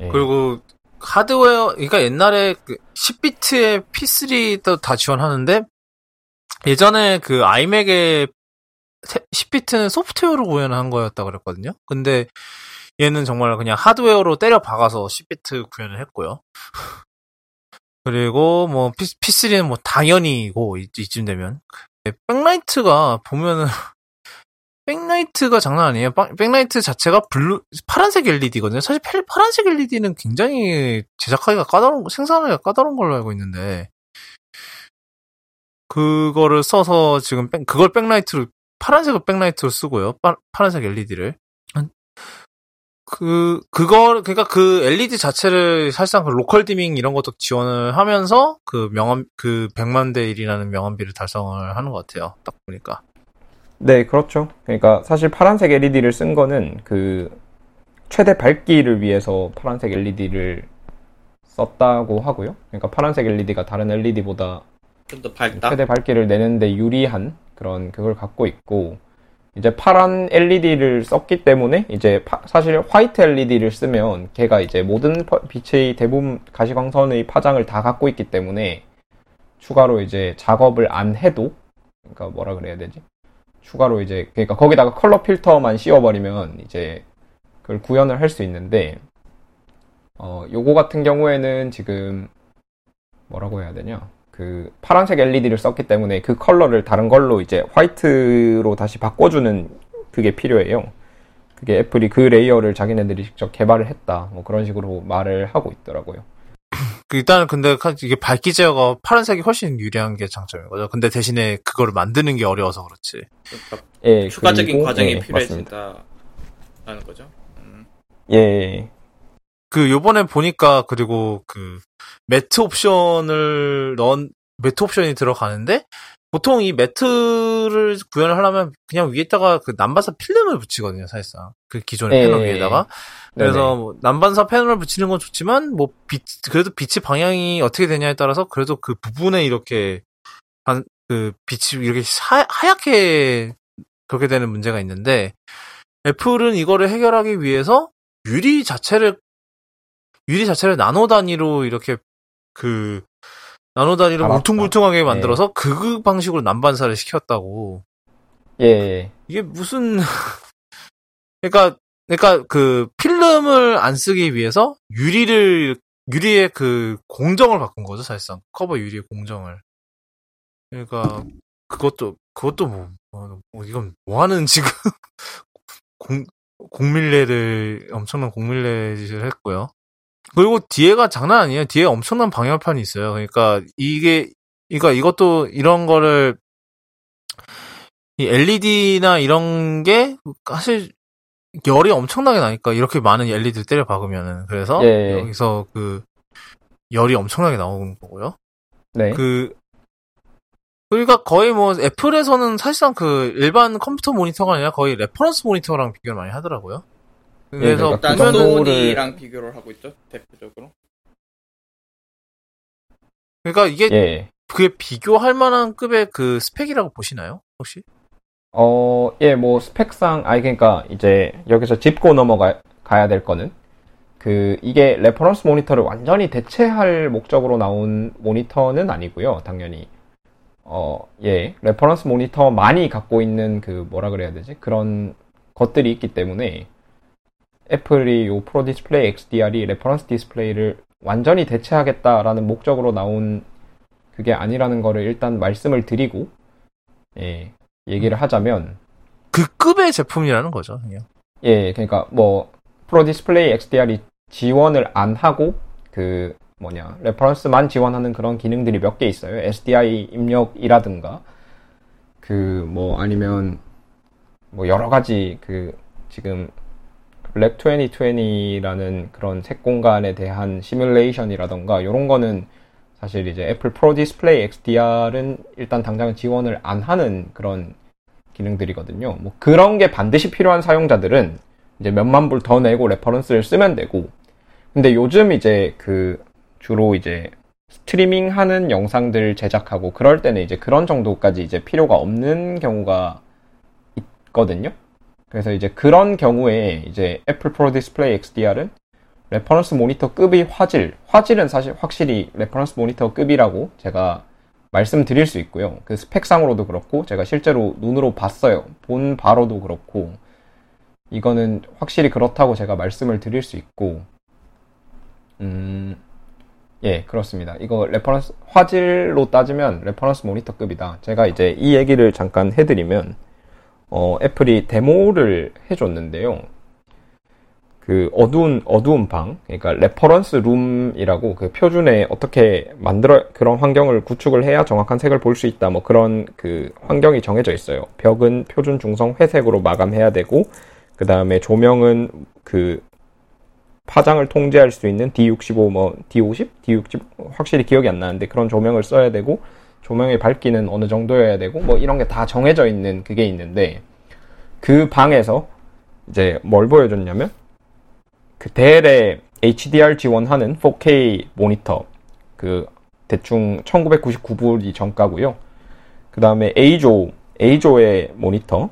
예. 그리고 하드웨어, 그러니까 옛날에 그 10비트의 P3도 다 지원하는데 예전에 그 iMac의 10비트는 소프트웨어로 구현한 거였다 그랬거든요. 근데 얘는 정말 그냥 하드웨어로 때려 박아서 10비트 구현을 했고요. <laughs> 그리고 뭐 P, P3는 뭐 당연히고 이- 이쯤 되면 백라이트가 보면은 <laughs> 백라이트가 장난 아니에요. 빵- 백라이트 자체가 blue 파란색 LED거든요. 사실 팔- 파란색 LED는 굉장히 제작하기가 까다로운 생산하기가 까다로운 걸로 알고 있는데 그거를 써서 지금 백- 그걸 백라이트로 파란색을 백라이트로 쓰고요. 파, 파란색 LED를 그 그걸 그러니까 그 LED 자체를 사실상 그 local dimming 이런 것도 지원을 하면서 그 명암 그 100만 대 1이라는 명암비를 달성을 하는 것 같아요. 딱 보니까. 네, 그렇죠. 그러니까 사실 파란색 LED를 쓴 거는 그 최대 밝기를 위해서 파란색 LED를 썼다고 하고요. 그러니까 파란색 LED가 다른 LED보다 좀 더 밝다. 최대 밝기를 내는데 유리한 그런 그걸 갖고 있고 이제 파란 LED를 썼기 때문에 이제 파- 사실 화이트 LED를 쓰면 걔가 이제 모든 파- 빛의 대부분 가시광선의 파장을 다 갖고 있기 때문에 추가로 이제 작업을 안 해도 그러니까 뭐라 그래야 되지? 추가로 이제 그러니까 거기다가 컬러 필터만 씌워버리면 이제 그걸 구현을 할 수 있는데 어 요거 같은 경우에는 지금 뭐라고 해야 되냐? 그 파란색 LED를 썼기 때문에 그 컬러를 다른 걸로 이제 화이트로 다시 바꿔주는 그게 필요해요. 그게 애플이 그 layer를 자기네들이 직접 개발을 했다. 뭐 그런 식으로 말을 하고 있더라고요. 그 일단은 근데 카- 이게 밝기 제어가 파란색이 훨씬 유리한 게 장점인 거죠. 근데 대신에 그거를 만드는 게 어려워서 그렇지. 그러니까 예, 추가적인 그리고- 과정이 예. 필요해진다라는 거죠. 음. 예, 그 요번에 보니까 그리고 그 매트 옵션을 넣은 매트 옵션이 들어가는데 보통 이 매트를 구현을 하려면 그냥 위에다가 그 난반사 필름을 붙이거든요, 사실상. 그 기존의 예, 패널 예, 위에다가. 그래서 뭐 난반사 패널을 붙이는 건 좋지만 뭐 빛, 그래도 빛의 방향이 어떻게 되냐에 따라서 그래도 그 부분에 이렇게 반, 그 빛이 이렇게 사- 하얗게 그렇게 되는 문제가 있는데 애플은 이거를 해결하기 위해서 유리 자체를 유리 자체를 나노 단위로 이렇게 그 나노 단위로 알았다. 울퉁불퉁하게 만들어서 그 방식으로 난반사를 시켰다고. 예, 예. 이게 무슨 <laughs> 그러니까 그러니까 그 필름을 안 쓰기 위해서 유리를 유리의 그 공정을 바꾼 거죠 사실상 커버 유리의 공정을 그러니까 그것도 그것도 뭐, 뭐, 뭐 이건 뭐 하는 지금 <laughs> 공 공밀레를 엄청난 공밀레 짓을 했고요 그리고 뒤에가 장난 아니에요 뒤에 엄청난 방열판이 있어요 그러니까 이게 그러니까 이것도 이런 거를 이 LED나 이런 게 사실 열이 엄청나게 나니까 이렇게 많은 LED를 때려 박으면은 그래서 예. 여기서 그 열이 엄청나게 나오는 거고요. 네. 그 그러니까 거의 뭐 애플에서는 사실상 그 일반 컴퓨터 모니터가 아니라 거의 reference 모니터랑 비교를 많이 하더라고요. 그래서 그러니까 일단 그 정도를- 소니랑 비교를 하고 있죠. 대표적으로. 그러니까 이게 예. 그게 비교할 만한 급의 그 스펙이라고 보시나요? 혹시? 어, 예, 뭐, 스펙상, 아니, 그러니까, 이제, 여기서 짚고 넘어가, 가야 될 거는, 그, 이게 reference 모니터를 완전히 대체할 목적으로 나온 모니터는 아니고요, 당연히. 어, 예, reference 모니터 많이 갖고 있는 그, 뭐라 그래야 되지? 그런 것들이 있기 때문에, 애플이 요 Pro Display XDR이 reference 디스플레이를 완전히 대체하겠다라는 목적으로 나온 그게 아니라는 거를 일단 말씀을 드리고, 예, 얘기를 하자면, 그 급의 제품이라는 거죠. 그냥. 예, 그러니까 뭐 Pro Display XDR이 지원을 안 하고 그 뭐냐 reference만 지원하는 그런 기능들이 몇 개 있어요. SDI 입력이라든가 그 뭐 아니면 뭐 여러 가지 그 지금 Rec. 2020라는 그런 색 공간에 대한 시뮬레이션이라던가 이런 거는 사실 이제 애플 Pro Display XDR은 일단 당장 지원을 안 하는 그런 기능들이거든요. 뭐 그런 게 반드시 필요한 사용자들은 이제 몇만 불 더 내고 reference를 쓰면 되고. 근데 요즘 이제 그 주로 이제 스트리밍 하는 영상들 제작하고 그럴 때는 이제 그런 정도까지 이제 필요가 없는 경우가 있거든요. 그래서 이제 그런 경우에 이제 애플 Pro Display XDR은 reference 모니터 급의 화질, 화질은 사실 확실히 reference 모니터 급이라고 제가 말씀드릴 수 있고요. 그 스펙상으로도 그렇고 제가 실제로 눈으로 봤어요. 본 바로도 그렇고 이거는 확실히 그렇다고 제가 말씀을 드릴 수 있고 음, 예, 그렇습니다. 이거 reference 화질로 따지면 reference 모니터급이다. 제가 이제 이 얘기를 잠깐 해드리면 어, 애플이 데모를 해줬는데요. 그 어두운 어두운 방, 그러니까 reference room이라고 그 표준에 어떻게 만들어 그런 환경을 구축을 해야 정확한 색을 볼 수 있다. 뭐 그런 그 환경이 정해져 있어요. 벽은 표준 중성 회색으로 마감해야 되고 그 다음에 조명은 그 파장을 통제할 수 있는 D65 뭐 D50, D60 확실히 기억이 안 나는데 그런 조명을 써야 되고 조명의 밝기는 어느 정도여야 되고 뭐 이런 게 다 정해져 있는 그게 있는데 그 방에서 이제 뭘 보여줬냐면 그 델의 HDR 지원하는 4K 모니터 그 대충 1999불이 정가고요. 그 다음에 EIZO EIZO의 모니터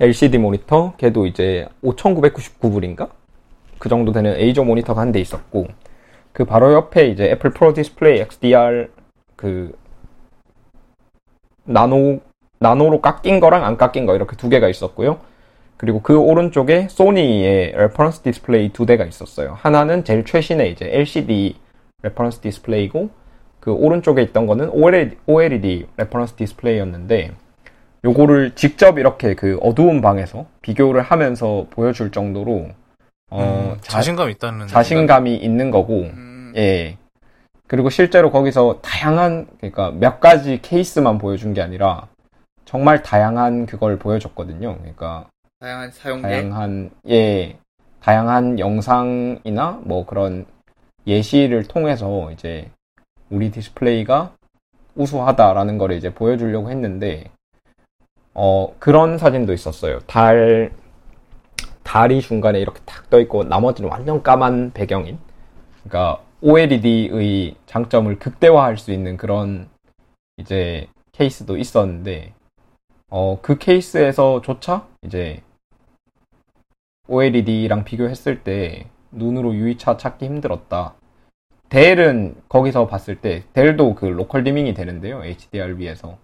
LCD 모니터 걔도 이제 5,999불인가 그 정도 되는 EIZO 모니터가 한 대 있었고 그 바로 옆에 이제 애플 Pro Display XDR 그 나노 나노로 깎인 거랑 안 깎인 거 이렇게 두 개가 있었고요. 그리고 그 오른쪽에 소니의 reference 디스플레이 두 대가 있었어요. 하나는 제일 최신의 이제 LCD reference 디스플레이고 그 오른쪽에 있던 거는 OLED, OLED reference 디스플레이였는데 요거를 직접 이렇게 그 어두운 방에서 비교를 하면서 보여줄 정도로 어, 음, 자 신감 있다는 자신감이 있는 거고 음, 예. 그리고 실제로 거기서 다양한, 그러니까 몇 가지 케이스만 보여준 게 아니라 정말 다양한 그걸 보여줬거든요. 그러니까 다양한 사용례. 다양한, 예, 다양한 영상이나 뭐 그런 예시를 통해서 이제 우리 디스플레이가 우수하다라는 걸 이제 보여주려고 했는데, 어, 그런 사진도 있었어요. 달, 달이 중간에 이렇게 탁 떠 있고 나머지는 완전 까만 배경인. 그러니까 OLED의 장점을 극대화할 수 있는 그런 이제 케이스도 있었는데 어, 그 케이스에서조차 이제 OLED랑 비교했을 때 눈으로 유의차 찾기 힘들었다. 델은 거기서 봤을 때 델도 그 local dimming이 되는데요. HDR-B에서.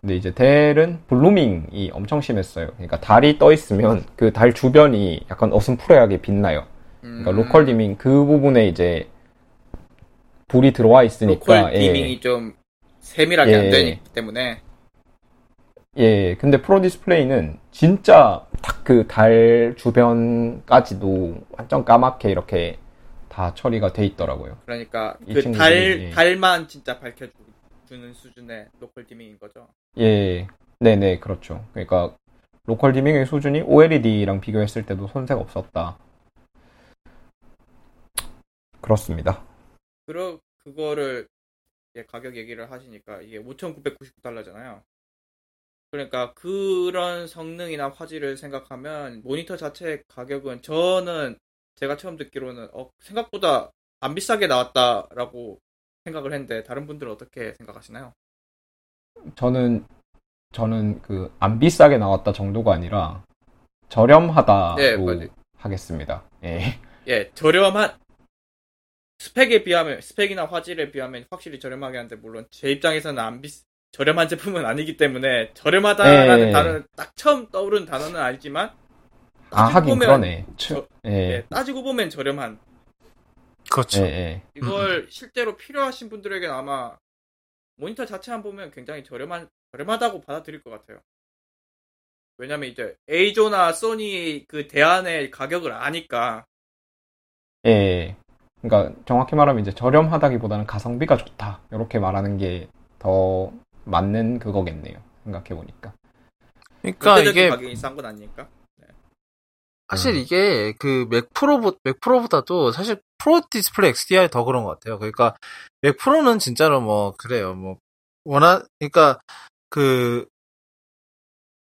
근데 이제 델은 blooming이 엄청 심했어요. 그러니까 달이 떠 있으면 그 달 주변이 약간 어슴푸레하게 빛나요. 그러니까 음, local dimming 그 부분에 이제 불이 들어와 있으니까 local dimming이 예, 좀 세밀하게 예. 안 되기 때문에 예 근데 프로 디스플레이는 진짜 딱 그 달 주변까지도 완전 까맣게 이렇게 다 처리가 돼 있더라고요. 그러니까 이그 친구들이, 달 예. 달만 진짜 밝혀주는 수준의 local dimming인 거죠. 예, 네네 그렇죠. 그러니까 local dimming의 수준이 OLED랑 비교했을 때도 손색 없었다. 그렇습니다. 그러 그거를 이제 가격 얘기를 하시니까 이게 5,999달러잖아요. 그러니까 그런 성능이나 화질을 생각하면 모니터 자체 가격은 저는 제가 처음 듣기로는 어, 생각보다 안 비싸게 나왔다라고 생각을 했는데 다른 분들은 어떻게 생각하시나요? 저는 저는 그 안 비싸게 나왔다 정도가 아니라 저렴하다로 네. 하겠습니다. 예. 예, 저렴한 스펙에 비하면 스펙이나 화질에 비하면 확실히 저렴하게 하는데 물론 제 입장에서는 안 비, 저렴한 제품은 아니기 때문에 저렴하다라는 예. 단어는 딱 처음 떠오르는 단어는 알지만 아 따지고 하긴 보면 그러네. 저- 예. 예, 따지고 보면 저렴한 그렇죠. 예, 예. 이걸 실제로 필요하신 분들에게는 아마 모니터 자체만 보면 굉장히 저렴한 저렴하다고 받아들일 것 같아요. 왜냐면 이제 에이조나 소니 그 대안의 가격을 아니까 예, 예. 그러니까 정확히 말하면 이제 저렴하다기보다는 가성비가 좋다. 이렇게 말하는 게 더 맞는 그거겠네요. 생각해 보니까. 그러니까 이게 가격이 싼 건 아니니까. 사실 음. 이게 그 맥 프로 맥 프로보다도 사실 프로 디스플레이 XDR이 더 그런 것 같아요. 그러니까 맥 프로는 진짜로 뭐 그래요. 뭐 워낙 그러니까 그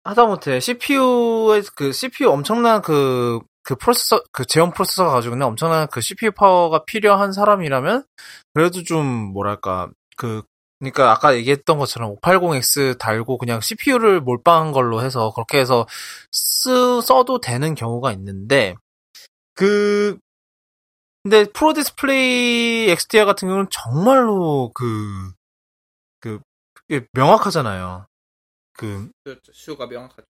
하다못해 CPU의 그 CPU 엄청난 그 그 프로세서 그 제원 프로세서가 가지고 있는 엄청난 그 CPU 파워가 필요한 사람이라면 그래도 좀 뭐랄까 그 그러니까 아까 얘기했던 것처럼 580X 달고 그냥 CPU를 몰빵한 걸로 해서 그렇게 해서 쓰 써도 되는 경우가 있는데 그 근데 프로 디스플레이 XDR 같은 경우는 정말로 그 그, 명확하잖아요. 그 그렇죠. 수요가 명확하죠.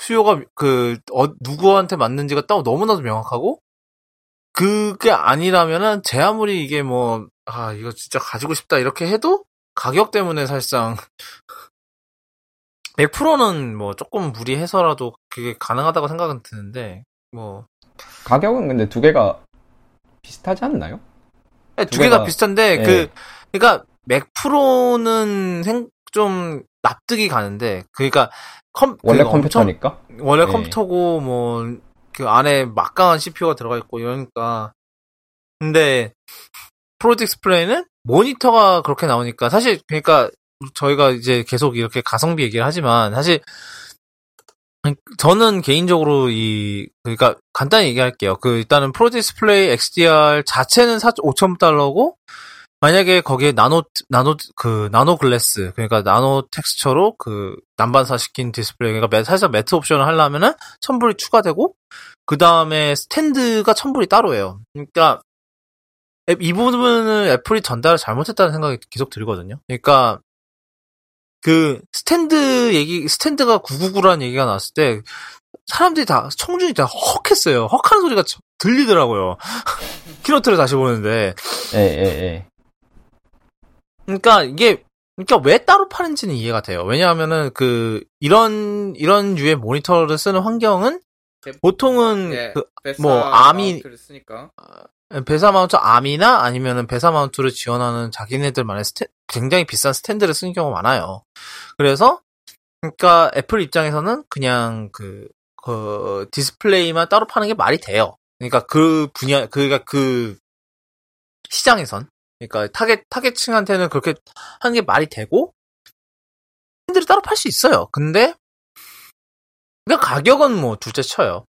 수요가 그 어, 누구한테 맞는지가 딱 너무나도 명확하고 그게 아니라면은 제 아무리 이게 뭐 아 이거 진짜 가지고 싶다 이렇게 해도 가격 때문에 사실상 <laughs> 맥 프로는 뭐 조금 무리해서라도 그게 가능하다고 생각은 드는데 뭐 가격은 근데 두 개가 비슷하지 않나요? 네, 두 두 개가 개가- 비슷한데 예. 그 그러니까 맥 프로는 생, 좀 납득이 가는데 그러니까 컴 원래 그 엄청- 컴퓨터니까. 원래 예. 컴퓨터고 뭐 그 안에 막강한 CPU가 들어가 있고 이러니까 근데 프로 디스플레이는 모니터가 그렇게 나오니까 사실 그러니까 저희가 이제 계속 이렇게 가성비 얘기를 하지만 사실 저는 개인적으로 이 그러니까 간단히 얘기할게요. 그 일단은 프로 디스플레이 XDR 자체는 4,500달러고 만약에 거기에 나노 나노 그 나노 glass 그러니까 나노 텍스처로 그 난반사 시킨 디스플레이 그러니까 매- 살짝 matte 옵션을 하려면은 천불이 추가되고 그 다음에 스탠드가 천불이 따로예요. 그러니까 앱- 이 부분을 애플이 전달을 잘못했다는 생각이 계속 들거든요. 그러니까 그 스탠드 얘기 스탠드가 999라는 얘기가 나왔을 때 사람들이 다 청중이 다 헉했어요. 헉하는 소리가 저- 들리더라고요. <laughs> keynote를 다시 보는데 예, 예, 예. 그러니까 이게 그러니까 왜 따로 파는지는 이해가 돼요. 왜냐하면은 그 이런 이런 류의 모니터를 쓰는 환경은 보통은 네, 그 뭐, 아미- VESA mount arm이나 아니면은 VESA mount를 지원하는 자기네들만의 스탠 굉장히 비싼 스탠드를 쓰는 경우가 많아요. 그래서 그러니까 애플 입장에서는 그냥 그, 그 디스플레이만 따로 파는 게 말이 돼요. 그러니까 그 분야 그러니까 그 시장에선 그러니까 target target층한테는 그렇게 하는 게 말이 되고 스탠드를 따로 팔 수 있어요. 근데 그러니까 가격은 뭐 둘째 쳐요.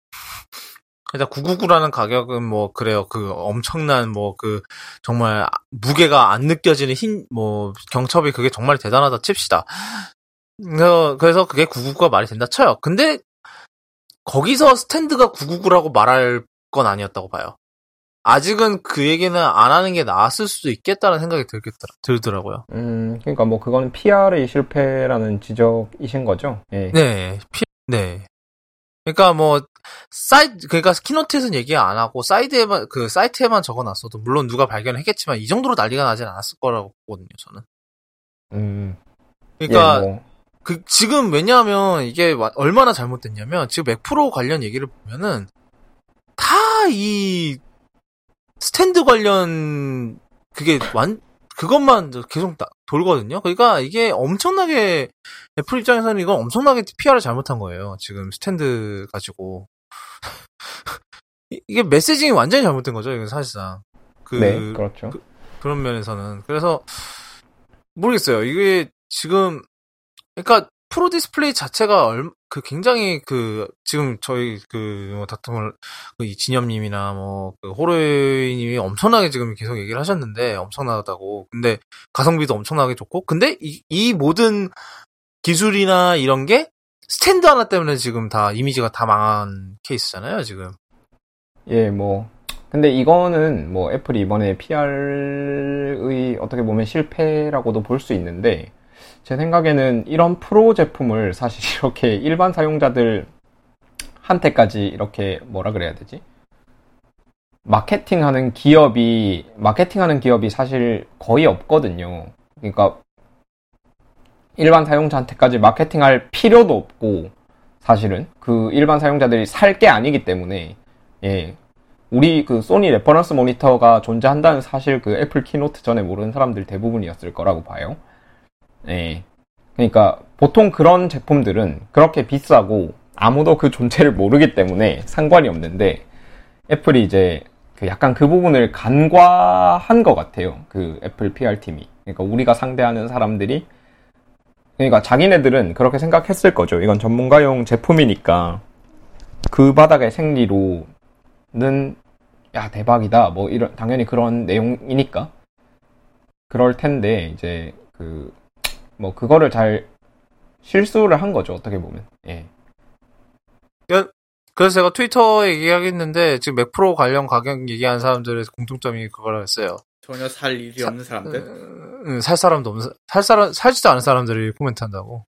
일단 999라는 가격은 뭐 그래요. 그 엄청난 뭐 그 정말 무게가 안 느껴지는 힌 뭐 경첩이 그게 정말 대단하다 칩시다. 그- 그래서 그게 999가 말이 된다 쳐요. 근데 거기서 스탠드가 999라고 말할 건 아니었다고 봐요. 아직은 그 얘기는 안 하는 게 나았을 수도 있겠다는 생각이 들겠더라, 들더라고요. 음, 그러니까 뭐 그거는 PR의 실패라는 지적이신 거죠? 예. 네, 피, 네. 그러니까 뭐 사이트 그러니까 keynote에서는 얘기 안 하고 사이드에만 그 사이트에만 적어놨어도 물론 누가 발견했겠지만 이 정도로 난리가 나진 않았을 거라고 보거든요, 저는. 음, 그러니까 예, 뭐, 그 지금 왜냐하면 이게 와- 얼마나 잘못됐냐면 지금 맥 프로 관련 얘기를 보면은 다 이 스탠드 관련 그게 완 그것만 계속 나- 돌거든요. 그러니까 이게 엄청나게 애플 입장에서는 이건 엄청나게 PR을 잘못한 거예요. 지금 스탠드 가지고 <laughs> 이- 이게 messaging이 완전히 잘못된 거죠. 이건 사실상 그 네, 그렇죠. 그- 그런 면에서는. 그래서, 모르겠어요. 이게 지금, 그러니까, 프로 디스플레이 자체가 얼, 그 굉장히 그, 지금 저희 그, 뭐, 다툼을, 그, 뭐, 그, 호로이님이 엄청나게 지금 계속 얘기를 하셨는데, 엄청나다고. 근데, 가성비도 엄청나게 좋고, 근데 이, 이 모든 기술이나 이런 게 스탠드 하나 때문에 지금 다 이미지가 다 망한 케이스잖아요, 지금. 예, 뭐. 근데 이거는 뭐 애플이 이번에 PR의 어떻게 보면 실패라고도 볼 수 있는데 제 생각에는 이런 프로 제품을 사실 <laughs> 이렇게 일반 사용자들 한테까지 이렇게 뭐라 그래야 되지? 마케팅하는 기업이 마케팅하는 기업이 사실 거의 없거든요. 그러니까 일반 사용자한테까지 마케팅할 필요도 없고 사실은 그 일반 사용자들이 살 게 아니기 때문에 예. 우리 그 소니 reference 모니터가 존재한다는 사실 그 애플 keynote 전에 모르는 사람들 대부분이었을 거라고 봐요. 예. 그러니까 보통 그런 제품들은 그렇게 비싸고 아무도 그 존재를 모르기 때문에 상관이 없는데 애플이 이제 그 약간 그 부분을 간과한 것 같아요. 그 애플 PR 팀이. 그러니까 우리가 상대하는 사람들이 그러니까 자기네들은 그렇게 생각했을 거죠. 이건 전문가용 제품이니까 그 바닥의 생리로는 야 대박이다. 뭐 이런 당연히 그런 내용이니까 그럴 텐데 이제 그 뭐 그거를 잘 실수를 한 거죠. 어떻게 보면. 예. 그래서 제가 트위터에 얘기하겠는데 지금 맥 프로 관련 가격 얘기하는 사람들의 공통점이 그거라 했어요. 전혀 살 일이 없는 사람들. 음, 살 사람도 없는 사- 살 사람 살지도 않은 사람들이 코멘트한다고.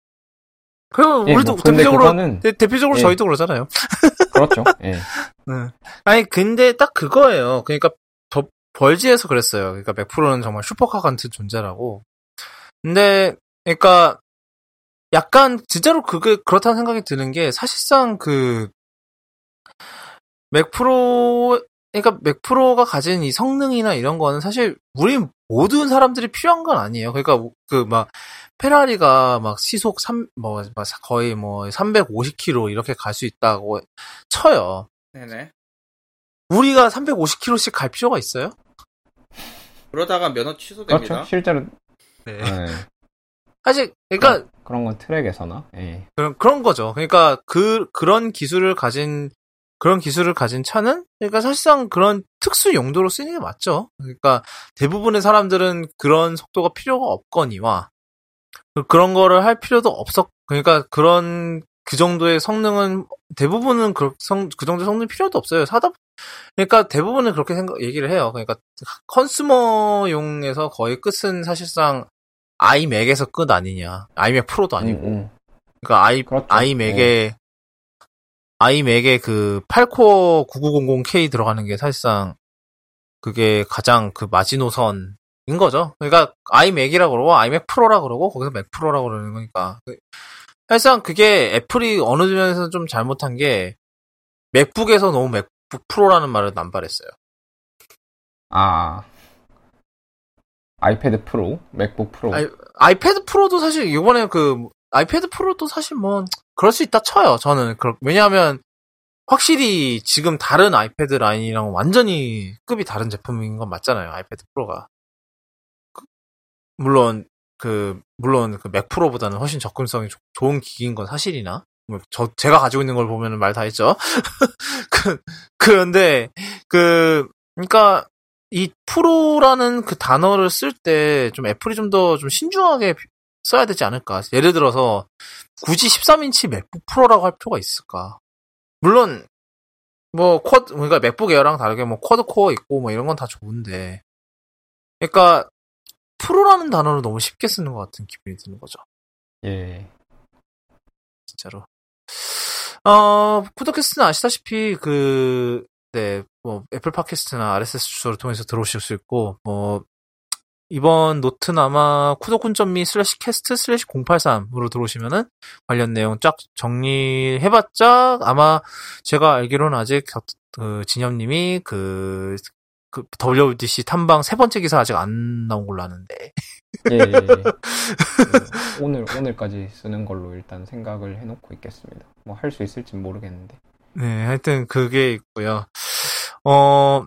그리고 예, 우리도 뭐 대표적으로 그거는 대, 대표적으로 예. 저희도 그러잖아요. <laughs> 그렇죠. 예. 네. 아니 근데 딱 그거예요. 그러니까 저 벌지에서 그랬어요. 그러니까 맥프로는 정말 슈퍼카 같은 존재라고. 근데 그러니까 약간 진짜로 그게 그렇다는 생각이 드는 게 사실상 그 맥프로 그러니까 맥프로가 가진 이 성능이나 이런 거는 사실 우리 모든 사람들이 필요한 건 아니에요. 그러니까 그 막 페라리가 막 시속 3, 뭐, 막 거의 뭐 350km 이렇게 갈 수 있다고 쳐요. 네네. 우리가 350km씩 갈 필요가 있어요? 그러다가 면허 취소됩니다. 그렇죠. 실제로 네. 네. 사실 그러니까 그런 건 트랙에서나 예. 그런 그런 거죠. 그러니까 그 그런 기술을 가진 그런 기술을 가진 차는 그러니까 사실상 그런 특수 용도로 쓰는 게 맞죠. 그러니까 대부분의 사람들은 그런 속도가 필요가 없거니와 그- 그런 거를 할 필요도 없었. 그러니까 그런 그 정도의 성능은 대부분은 그, 성, 그 정도 성능 필요도 없어요. 사다 그러니까 대부분은 그렇게 생각 얘기를 해요. 그러니까 컨슈머용에서 거의 끝은 사실상 아이맥에서 끝 아니냐. 아이맥 프로도 아니고. 음, 음. 그러니까 아이 그렇죠. 아이맥에 아이맥에 그 8코어 9900K 들어가는 게 사실상 그게 가장 그 마지노선인 거죠. 그러니까 아이맥이라 그러고 아이맥 프로라 그러고 거기서 맥 프로라 그러는 거니까. 그- 사실상 그게 애플이 어느 면에서 좀 잘못한 게 맥북에서 너무 맥북 프로라는 말을 남발했어요. 아 아이패드 프로, 맥북 프로. 아이- 아이패드 프로도 사실 이번에 그 아이패드 프로도 사실 뭐 그럴 수 있다 쳐요. 저는 그렇- 왜냐하면 확실히 지금 다른 아이패드 라인이랑 완전히 급이 다른 제품인 건 맞잖아요. 아이패드 프로가 그- 물론 그 물론 그 맥 프로보다는 훨씬 접근성이 좋- 좋은 기기인 건 사실이나 뭐 저 제가 가지고 있는 걸 보면은 말 다 했죠. <laughs> 그 그런데 그 그러니까 이 프로라는 그 단어를 쓸 때 좀 애플이 좀더좀 신중하게 써야 되지 않을까. 예를 들어서 굳이 13인치 맥북 프로라고 할 필요가 있을까. 물론 뭐 쿼드 그러니까 맥북 에어랑 다르게 뭐 quad core 있고 뭐 이런 건 다 좋은데 그러니까 프로라는 단어를 너무 쉽게 쓰는 것 같은 기분이 드는 거죠. 예. 진짜로. 어, 쿠더캐스트는 아시다시피, 그, 네, 뭐, 애플 팟캐스트나 RSS 주소를 통해서 들어오실 수 있고, 뭐, 이번 노트는 아마 쿠더쿤.me slash cast slash 083으로 들어오시면은 관련 내용 쫙 정리해봤자 아마 제가 알기로는 아직 겨- 그 진엽님이 그, 그 WWDC 탐방 세 번째 기사 아직 안 나온 걸로 아는데. 예, 예, 예. 그 오늘 오늘까지 쓰는 걸로 일단 생각을 해놓고 있겠습니다. 뭐 할 수 있을지 모르겠는데. 네, 하여튼 그게 있고요. 어,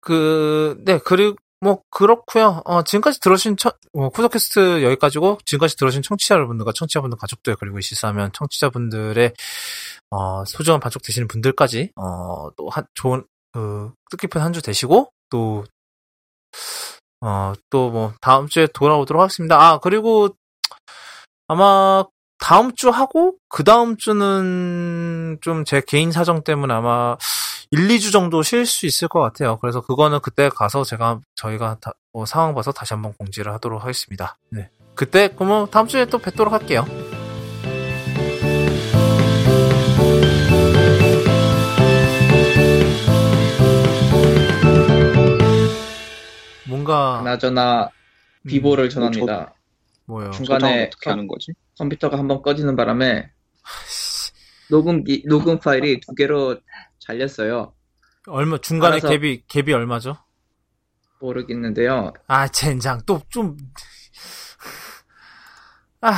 그, 네, 그리고 뭐 그렇고요. 어, 지금까지 들으신 청, 어, 쿠더캐스트 여기까지고 지금까지 들으신 청취자 여러분들과 청취자분들 가족들 그리고 시사하면 청취자분들의 어, 소중한 반쪽 되시는 분들까지 어, 또 한, 좋은 그 뜻깊은 한 주 되시고 또 어, 또 뭐 다음 주에 돌아오도록 하겠습니다. 아, 그리고 아마 다음 주 하고 그 다음 주는 좀 제 개인 사정 때문에 아마 1, 2주 정도 쉴 수 있을 것 같아요. 그래서 그거는 그때 가서 제가 저희가 다, 뭐 상황 봐서 다시 한번 공지를 하도록 하겠습니다. 네. 그때 그러면 다음 주에 또 뵙도록 할게요. 뭔가 그나저나 비보를 전합니다. 뭐요? 저장 중간에 어떻게 하는 거지? 컴퓨터가 한번 꺼지는 바람에 녹음기 녹음 파일이 두 개로 잘렸어요. 얼마 중간에 알아서- 갭이 갭이 얼마죠? 모르겠는데요. 아 젠장 또 좀 아